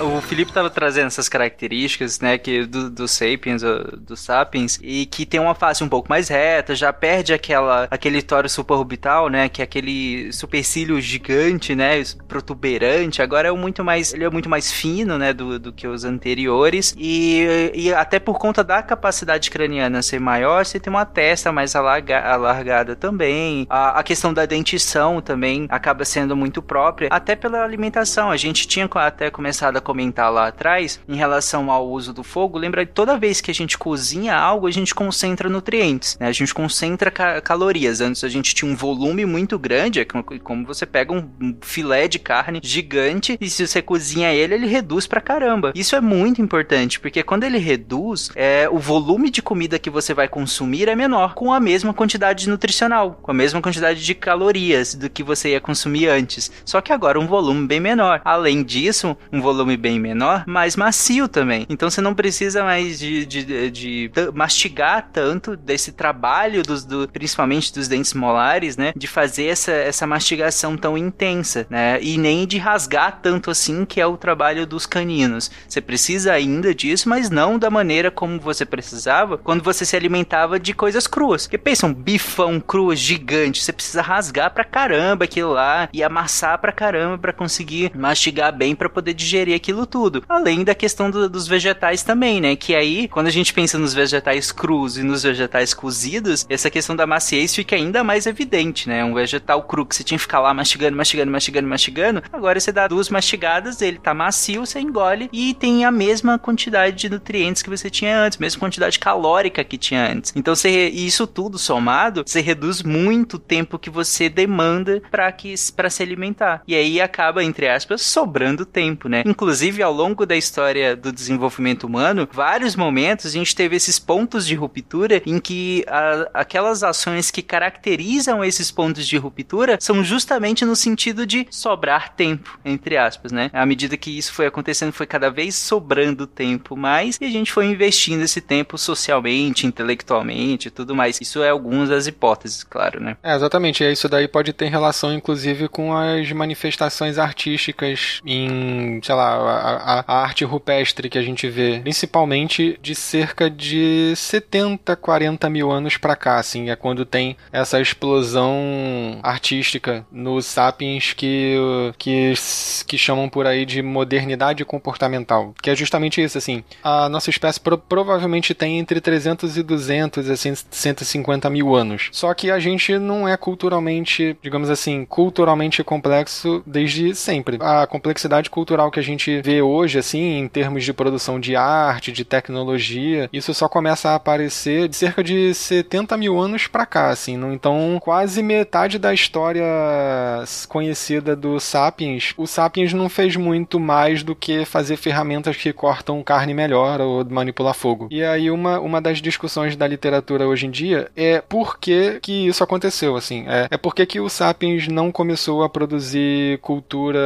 O Felipe estava trazendo essas características, né, que do, do Sapiens, do Sapiens, e que tem uma face um pouco mais reta, já perde aquela aquele tório suborbital, né, que é aquele supercílio gigante, né, protuberante, agora é muito mais, ele é muito mais fino, né, do, do que os anteriores, e, e até por conta da capacidade craniana ser maior, você tem uma testa mais alarga, alargada também, a, a questão da dentição também acaba sendo muito própria, até pela alimentação, a gente tinha até começado a comentar lá atrás, em relação ao uso do fogo, lembra toda vez que a gente cozinha algo, a gente concentra nutrientes, né? A gente concentra ca calorias. Antes a gente tinha um volume muito grande, é como você pega um filé de carne gigante e se você cozinha ele, ele reduz pra caramba. Isso é muito importante, porque quando ele reduz, é, o volume de comida que você vai consumir é menor, com a mesma quantidade nutricional, com a mesma quantidade de calorias do que você ia consumir antes. Só que agora um volume bem menor. Além disso, um volume bem menor, mas macio também. Então você não precisa mais de, de, de, de mastigar tanto desse trabalho dos, do, principalmente dos dentes molares, né? De fazer essa, essa mastigação tão intensa, né? E nem de rasgar tanto assim, que é o trabalho dos caninos. Você precisa ainda disso, mas não da maneira como você precisava quando você se alimentava de coisas cruas. Porque pensa, um bifão cru gigante, você precisa rasgar pra caramba aquilo lá e amassar pra caramba para conseguir mastigar bem para poder digerir aquilo tudo. Além da questão do- dos vegetais também, né? Que aí, quando a gente pensa nos vegetais crus e nos vegetais cozidos, essa questão da maciez fica ainda mais evidente, né? Um vegetal cru que você tinha que ficar lá mastigando, mastigando, mastigando, mastigando, agora você dá duas mastigadas, ele tá macio, você engole e tem a mesma quantidade de nutrientes que você tinha antes, mesma quantidade calórica que tinha antes. Então, você, isso tudo somado, você reduz muito o tempo que você demanda para que para se alimentar. E aí acaba, entre aspas, sobrando tempo, né? Inclusive, ao longo da história do desenvolvimento humano, vários momentos a gente teve esses pontos de ruptura em que a- aquelas ações que caracterizam esses pontos de ruptura são justamente no sentido de sobrar tempo, entre aspas, né? À medida que isso foi acontecendo, foi cada vez sobrando tempo mais e a gente foi investindo esse tempo socialmente, intelectualmente e tudo mais. Isso é algumas das hipóteses, claro, né? É, exatamente. Isso daí pode ter relação, inclusive, com as manifestações artísticas em, sei lá, a, a- arte rupestre que a gente vê, principalmente de cerca de 70, 40 mil anos pra cá, assim, é quando tem essa explosão artística nos sapiens que, que, que chamam por aí de modernidade comportamental, que é justamente isso, assim, a nossa espécie pro- provavelmente tem entre 300 e 200, assim, 150 mil anos. Só que a gente não é culturalmente, digamos assim, culturalmente complexo desde sempre. A complexidade cultural que a gente vê hoje, assim, em termos de produção de arte, de tecnologia, isso só começa a aparecer de cerca de 70 mil anos pra cá, assim. Então, quase metade da história conhecida do Sapiens, o Sapiens não fez muito mais do que fazer ferramentas que cortam carne melhor ou manipular fogo. E aí, uma, uma das discussões da literatura hoje em dia é por que, que isso aconteceu, assim. É, é por que, que o Sapiens não começou a produzir cultura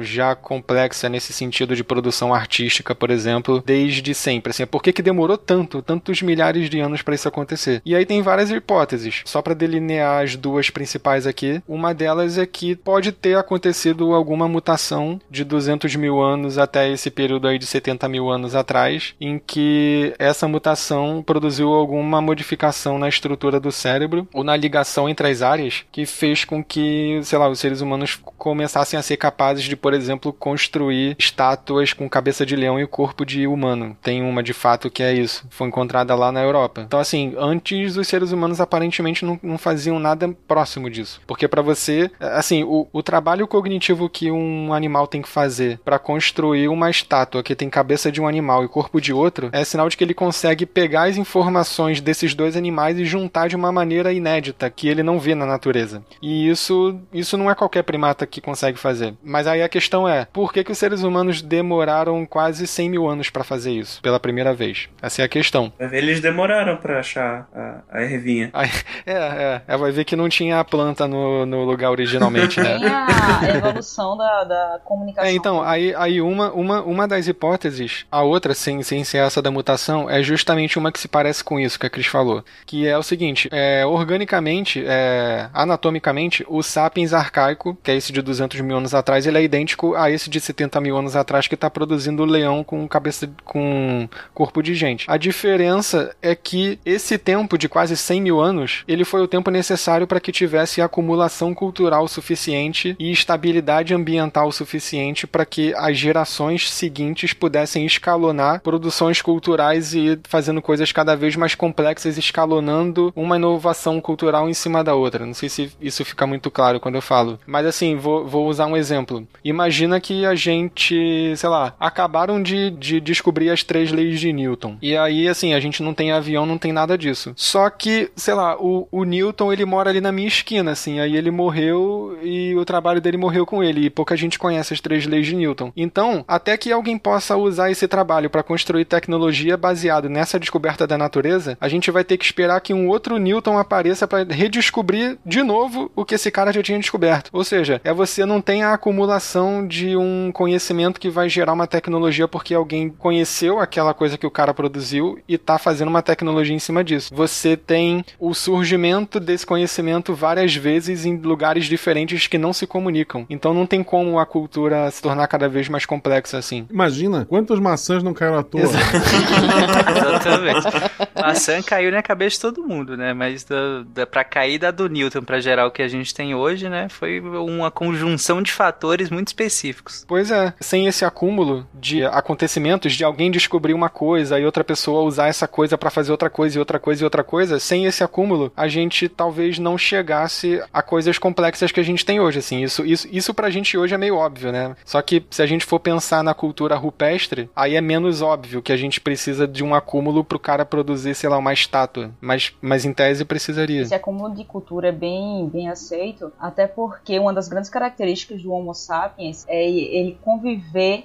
já complexa nesse sentido de produção artística, por exemplo, desde sempre. Assim, é por que, que demorou tanto, tantos milhares de anos para isso acontecer? E aí tem várias hipóteses. Só para delinear as duas principais aqui, uma delas é que pode ter acontecido alguma mutação de 200 mil anos até esse período aí de 70 mil anos atrás, em que essa mutação produziu alguma modificação na estrutura do cérebro ou na ligação entre as áreas que fez com que, sei lá, os seres humanos começassem a ser capazes de, por exemplo, construir estátuas com cabeça de leão e corpo de humano. Tem uma de fato que é isso. Foi encontrada lá na Europa. Então, assim, antes os seres humanos aparentemente não, não faziam nada próximo disso. Porque para você, assim, o, o trabalho cognitivo que um animal tem que fazer para construir uma estátua que tem cabeça de um animal e corpo de outro é sinal de que ele consegue pegar as informações desses dois animais e juntar de uma maneira inédita que ele não vê na natureza. E isso, isso não é qualquer primata que consegue fazer. Mas aí a questão é, por que, que os seres humanos demoraram quase 100 mil anos para fazer isso pela primeira vez? Essa é a questão. Eles demoraram pra achar a, a ervinha. Aí, é, é, é, vai ver que não tinha a planta no, no lugar originalmente, né? Tem a evolução da, da comunicação. É, então, aí, aí uma, uma, uma das hipóteses, a outra, sem, sem ser essa da mutação, é justamente uma que se parece com isso que a Cris falou. Que é o seguinte, é, organicamente, é, anatomicamente, o sapiens arcaico, que é esse de 200 mil anos atrás, ele é idêntico a esse de 70 mil anos atrás que está produzindo leão com cabeça, com corpo de gente. A diferença é que esse tempo de quase 100 mil anos, ele foi o tempo necessário para que tivesse acumulação cultural suficiente e estabilidade ambiental suficiente para que as gerações seguintes pudessem escalonar produções culturais e fazendo coisas cada vez mais complexas, escalonando uma inovação cultural em cima da outra. Não sei se isso fica muito claro quando eu falo. Mas assim, vou, vou usar um exemplo. Imagina que a gente, sei lá, acabaram de, de descobrir as três leis de Newton. E aí, assim, a gente não tem avião, não tem nada disso. Só que, sei lá, o, o Newton, ele mora ali na minha esquina, assim. Aí ele morreu e o trabalho dele morreu com ele. E pouca gente conhece as três leis de Newton. Então, até que alguém possa usar esse trabalho para construir tecnologia baseado nessa descoberta da natureza, a gente vai ter que esperar que um outro Newton apareça para redescobrir de novo o que esse cara já tinha descoberto. Ou seja, é você não tem a acumulação de um conhecimento que vai gerar uma tecnologia porque alguém conheceu aquela coisa que o cara produziu e tá fazendo uma tecnologia em cima disso. Você tem o surgimento desse conhecimento várias vezes em lugares diferentes que não se comunicam. Então não tem como a cultura se tornar cada vez mais complexa assim. Imagina quantas maçãs não caíram à toa. Exatamente. maçã caiu na cabeça de todo mundo, né? Mas da, da, pra cair da do Newton pra gerar o que a gente tem hoje, né? Foi uma conjunção de fatores muito específicos. Pois é, sem esse acúmulo de acontecimentos, de alguém descobrir uma coisa e outra pessoa usar essa coisa para fazer outra coisa e outra coisa e outra coisa, sem esse acúmulo, a gente talvez não chegasse a coisas complexas que a gente tem hoje, assim. Isso, isso, isso pra gente hoje é meio óbvio, né? Só que se a gente for pensar na cultura rupestre, aí é menos óbvio que a gente precisa de um acúmulo pro cara produzir, sei lá, uma estátua. Mas, mas em tese precisaria. Esse acúmulo de cultura é bem, bem aceito, até porque uma das grandes características do Homo sapiens é ele conviver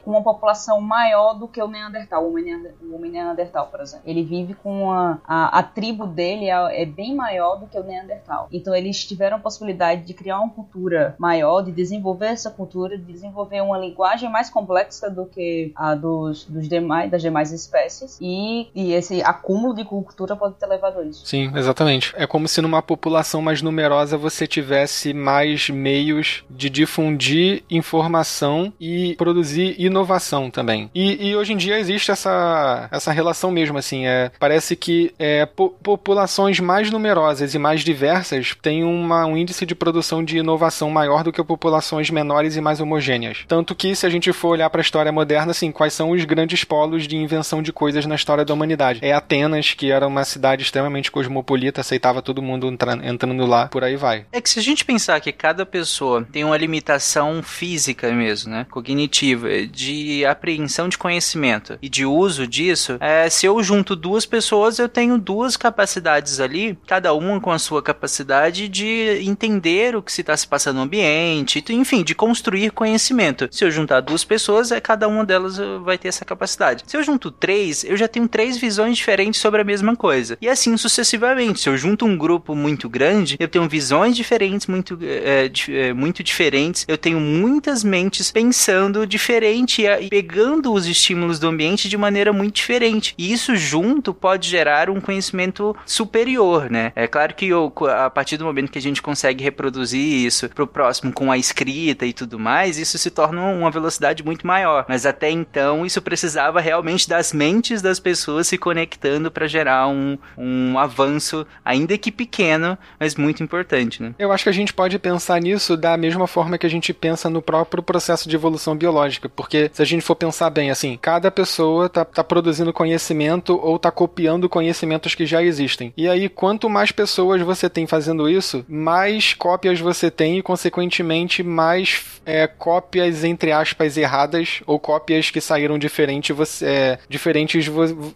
com uma população maior do que o Neandertal, o homem Neandertal, por exemplo. Ele vive com uma. A, a tribo dele é, é, bem maior do que o Neandertal. Então eles tiveram a possibilidade de criar uma cultura maior, de desenvolver essa cultura, de desenvolver uma linguagem mais complexa do que a dos, dos demais, das demais espécies. E, e esse acúmulo de cultura pode ter levado a isso. Sim, exatamente. É como se numa população mais numerosa você tivesse mais meios de difundir informação e produzir inovação também. E, e hoje em dia existe essa, essa relação mesmo, assim. É, parece que é, po populações mais numerosas e mais diversas têm uma, um índice de produção de inovação maior do que populações menores e mais homogêneas. Tanto que, se a gente for olhar para a história moderna, assim, quais são os grandes polos de invenção de coisas na história da humanidade? É Atenas, que era uma cidade extremamente cosmopolita, aceitava todo mundo entrando, entrando lá, por aí vai. É que se a gente pensar que cada pessoa tem uma limitação física mesmo, né, cognitiva, de apreensão de conhecimento e de uso disso, é, se eu junto duas pessoas, eu tenho duas capacidades ali, cada uma com a sua capacidade de entender o que se está se passando no ambiente, enfim, de construir conhecimento. Se eu juntar duas pessoas, é cada uma delas vai ter essa capacidade. Se eu junto três, eu já tenho três visões diferentes sobre a mesma coisa. E assim sucessivamente. Se eu junto um grupo muito grande, eu tenho visões diferentes, muito, é, muito diferentes. Eu tenho muitas mentes pensando diferente e pegando os estímulos do ambiente de maneira muito diferente. E isso junto pode gerar um conhecimento superior, né? É claro que eu, a partir do momento que a gente consegue reproduzir isso pro próximo com a escrita e tudo mais, isso se torna uma velocidade muito maior. Mas até então isso precisava realmente das mentes das pessoas se conectando para gerar um, um avanço, ainda que pequeno, mas muito importante, né? Eu acho que a gente pode pensar nisso da mesma forma que a gente pensa no próprio processo de evolução biológica, porque se a gente for pensar bem, assim, cada pessoa tá, tá produzindo conhecimento ou tá copiando conhecimentos que já existem. E aí, quanto mais pessoas você tem fazendo isso, mais cópias você tem e, consequentemente, mais é, cópias, entre aspas, erradas ou cópias que saíram diferente você, é, diferentes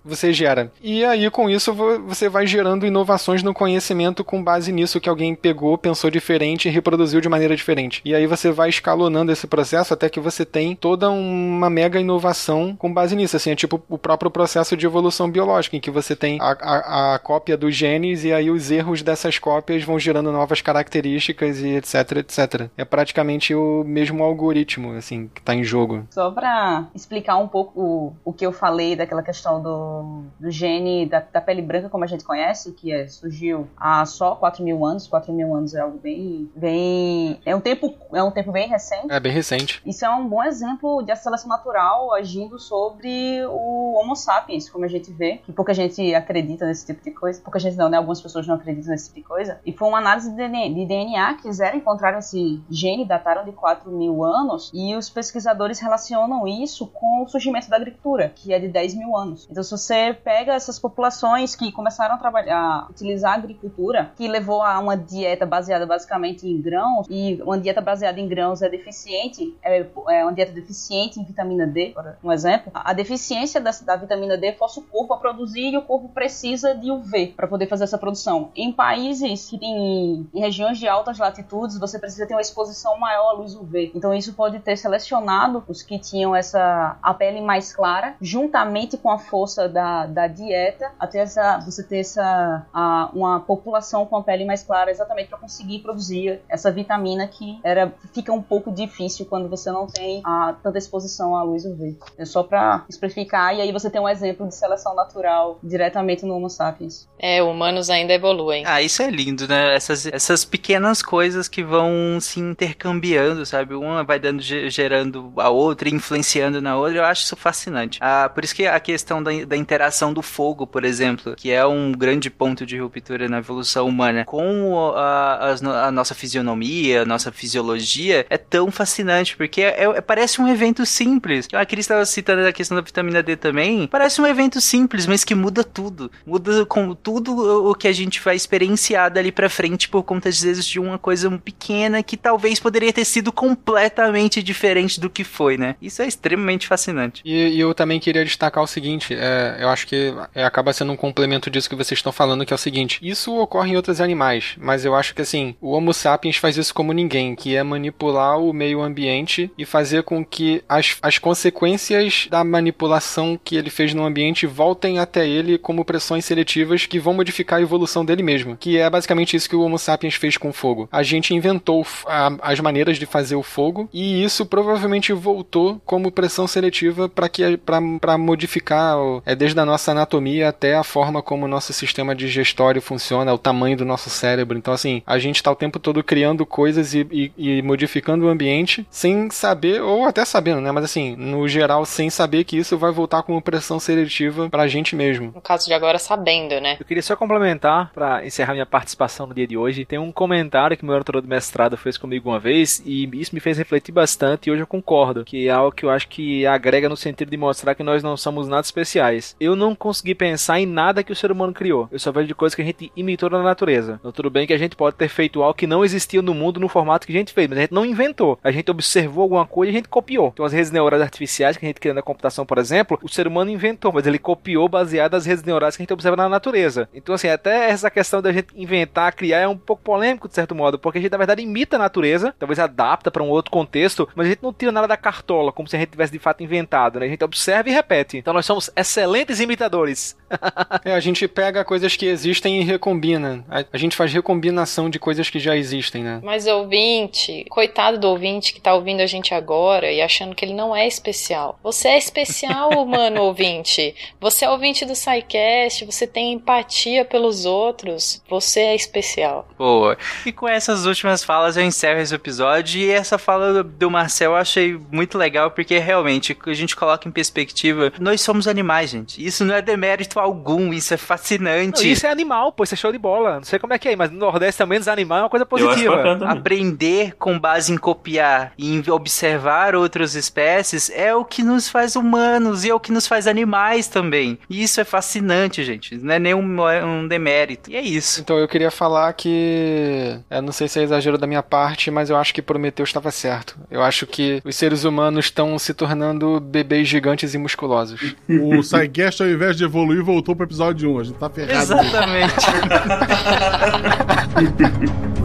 você gera. E aí, com isso, você vai gerando inovações no conhecimento com base nisso que alguém pegou, pensou diferente e reproduziu de maneira diferente. E aí você vai escalonando esse processo até que você tem toda uma mega inovação com base nisso. Assim, é tipo o próprio processo de evolução biológica, em que você tem a, a, a cópia dos genes e aí os erros dessas cópias vão gerando novas características e etc, etc. É praticamente o mesmo algoritmo, assim, que está em jogo. Só para explicar um pouco o, o que eu falei daquela questão do, do gene da, da pele branca, como a gente conhece, que é, surgiu há só 4 mil anos. 4 mil anos é algo bem, bem. É um tempo, é um tempo bem recente. É bem recente. Isso é um bom exemplo de seleção natural agindo sobre o Homo sapiens, como a gente vê, que pouca gente acredita nesse tipo de coisa. Pouca gente não, né? Algumas pessoas não acreditam nesse tipo de coisa. E foi uma análise de DNA que fizeram, encontraram esse gene, dataram de 4 mil anos, e os pesquisadores relacionam isso com o surgimento da agricultura, que é de 10 mil anos. Então, se você pega essas populações que começaram a trabalhar, a utilizar a agricultura, que levou a uma dieta baseada basicamente em grãos, e uma dieta baseada em grãos é deficiente, é, é uma dieta deficiente em vitamina D, por um exemplo. A deficiência da, da vitamina D força o corpo a produzir e o corpo precisa de UV para poder fazer essa produção. Em países que têm em regiões de altas latitudes, você precisa ter uma exposição maior à luz UV. Então isso pode ter selecionado os que tinham essa a pele mais clara, juntamente com a força da, da dieta, até essa você ter essa a, uma população com a pele mais clara, exatamente para conseguir produzir essa vitamina que era fica um pouco difícil quando você não tem a, tanta exposição à luz UV. É só para explicar e aí você tem um exemplo de seleção natural diretamente no Homo sapiens. É, humanos ainda evoluem. Ah, isso é lindo, né? Essas, essas pequenas coisas que vão se intercambiando, sabe? Uma vai dando gerando a outra, influenciando na outra. Eu acho isso fascinante. Ah, por isso que a questão da, da interação do fogo, por exemplo, que é um grande ponto de ruptura na evolução humana, com a, no- a nossa fisionomia, a nossa fisiologia, é tão fascinante, porque é- é- parece um evento simples. A Cris estava citando a questão da vitamina D também. Parece um evento simples, mas que muda tudo. Muda com tudo o- o que a gente vai experienciar dali pra frente por conta, às vezes, de uma coisa pequena que talvez poderia ter sido completamente diferente do que foi, né? Isso é extremamente fascinante. E, e eu também queria destacar o seguinte: é, eu acho que é, acaba sendo um complemento disso que vocês estão falando, que é o seguinte: isso ocorre em outros animais, mas eu acho que assim, o Homo sapiens faz isso como ninguém, que é manipular o meio ambiente e fazer com que as, as consequências da manipulação que ele fez no ambiente voltem até ele como pressões seletivas que vão modificar a evolução dele mesmo. Que é basicamente isso que o Homo sapiens fez com o fogo. A gente inventou a- as maneiras de fazer o fogo e isso provavelmente voltou como pressão seletiva para que para modificar é desde a nossa anatomia até a forma como o nosso sistema digestório funciona, o tamanho do nosso cérebro. Então assim, a gente está o tempo todo criando coisas e, e- e modificando o ambiente sem saber ou até sabendo, né? Mas assim, no geral sem saber que isso vai voltar como pressão seletiva pra gente mesmo. No caso de agora, sabendo, né? Eu queria só complementar, pra encerrar minha participação no dia de hoje. Tem um comentário que meu orientador de mestrado fez comigo uma vez e isso me fez refletir bastante e hoje eu concordo, que é algo que eu acho que agrega no sentido de mostrar que nós não somos nada especiais. Eu não consegui pensar em nada que o ser humano criou. Eu só vejo de coisas que a gente imitou na natureza. Então, tudo bem que a gente pode ter feito algo que não existia no mundo no formato que a gente fez, mas a gente não inventou. A gente observou alguma coisa e a gente copiou. Então, as redes neurais artificiais que a gente cria na computação, por exemplo, o ser humano inventou, mas ele copiou baseado nas redes neurais que a gente observa na natureza. Então, assim, até essa questão da gente inventar, criar é um pouco polêmico, de certo modo, porque a gente, na verdade, imita a natureza, talvez adapta para um outro contexto, mas a gente não tira nada da cartola, como se a gente tivesse de fato inventado, né? A gente observa e repete. Então, nós somos excelentes imitadores. É, a gente pega coisas que existem e recombina. A, a gente faz recombinação de coisas que já existem, né? Mas ouvinte, coitado do ouvinte que tá ouvindo a gente agora e achando que ele não é especial. Você é especial, mano, ouvinte. Você é ouvinte do SciCast, você tem empatia pelos outros. Você é especial. Boa. E com essas últimas falas eu encerro esse episódio. E essa fala do- do Marcel eu achei muito legal, porque realmente a gente coloca em perspectiva: nós somos animais, gente. Isso não é demérito algum, isso é Não, fascinante. isso é animal, pô, isso é show de bola. Não sei como é que é, mas no Nordeste também os animais é uma coisa positiva. Aprender com base em copiar e em observar outras espécies é o que nos faz humanos e é o que nos faz animais também. E isso é fascinante, gente. Não é nenhum um demérito. E é isso. Então eu queria falar que. Eu não sei se é exagero da minha parte, mas eu acho que Prometeu estava certo. Eu acho que os seres humanos estão se tornando bebês gigantes e musculosos. O SciCast, ao invés de evoluir, voltou pro episódio 1. A gente tá ferrado. Exatamente.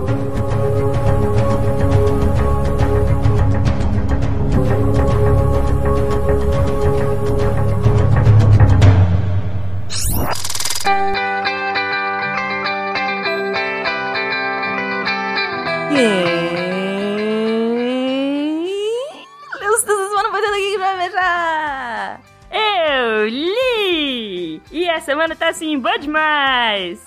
assim, boa demais!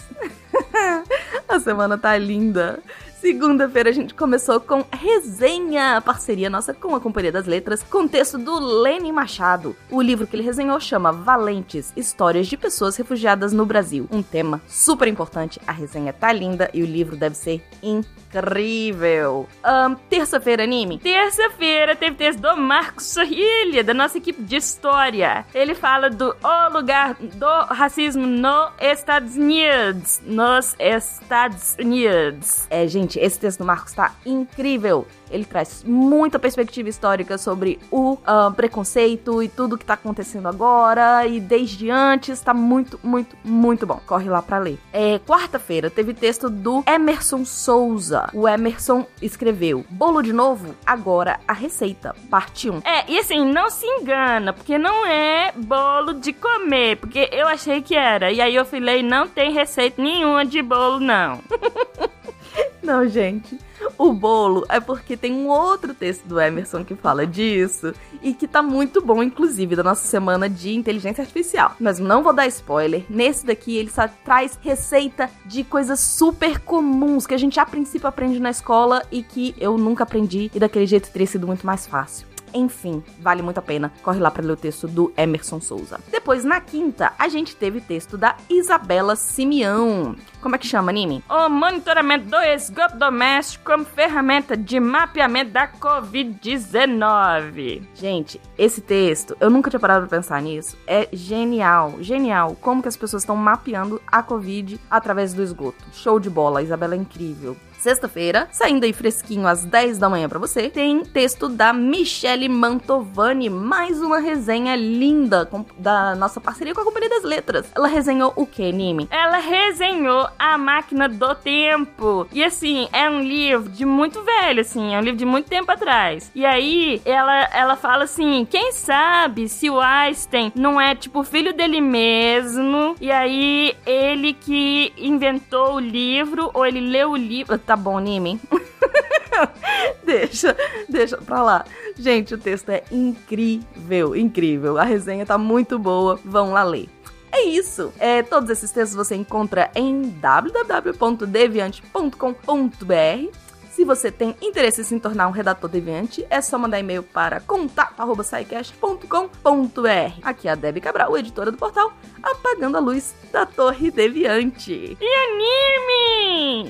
a semana tá linda. Segunda-feira a gente começou com resenha, parceria nossa com a Companhia das Letras, com texto do Lênin Machado. O livro que ele resenhou chama Valentes, Histórias de Pessoas Refugiadas no Brasil. Um tema super importante, a resenha tá linda e o livro deve ser incrível. Ahn, Terça-feira, anime? Terça-feira teve texto do Marcos Sorrilha, da nossa equipe de história. Ele fala do o lugar do racismo nos Estados Unidos. Nos Estados Unidos. É, gente, esse texto do Marcos tá incrível. Ele traz muita perspectiva histórica sobre o ah, preconceito e tudo que tá acontecendo agora e desde antes. Tá muito, muito, muito bom. Corre lá pra ler. É, Quarta-feira teve texto do Emerson Souza. O Emerson escreveu: Bolo de novo? Agora a receita. Parte 1. É, e assim, não se engana, porque não é bolo de comer, porque eu achei que era. E aí eu falei: não tem receita nenhuma de bolo, não. Não, gente. O bolo é porque tem um outro texto do Emerson que fala disso e que tá muito bom, inclusive, da nossa semana de inteligência artificial. Mas não vou dar spoiler. Nesse daqui ele só traz receita de coisas super comuns que a gente a princípio aprende na escola e que eu nunca aprendi e daquele jeito teria sido muito mais fácil. Enfim, vale muito a pena. Corre lá para ler o texto do Emerson Souza. Depois, na quinta, a gente teve texto da Isabela Simeão. Como é que chama, anime? O monitoramento do esgoto doméstico como ferramenta de mapeamento da Covid-19. Gente, esse texto, eu nunca tinha parado pra pensar nisso. É genial, genial. Como que as pessoas estão mapeando a Covid através do esgoto. Show de bola, a Isabela é incrível. Sexta-feira, saindo aí fresquinho às 10 da manhã para você, tem texto da Michele Mantovani, mais uma resenha linda com, da nossa parceria com a Companhia das Letras. Ela resenhou o que, Nime? Ela resenhou A Máquina do Tempo. E assim, é um livro de muito velho, assim, é um livro de muito tempo atrás. E aí, ela, ela fala assim: quem sabe se o Einstein não é tipo filho dele mesmo, e aí ele que inventou o livro, ou ele leu o livro tá bom, Nime. deixa, deixa pra lá. Gente, o texto é incrível, incrível. A resenha tá muito boa. Vão lá ler. É isso. É, todos esses textos você encontra em www.deviante.com.br. Se você tem interesse em se tornar um redator deviante, é só mandar e-mail para contato.sicast.com.br. Aqui é a Debbie Cabral, editora do portal, apagando a luz da Torre Deviante. E anime!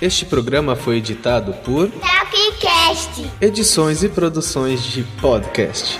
Este programa foi editado por Tapcast. Edições e Produções de Podcast.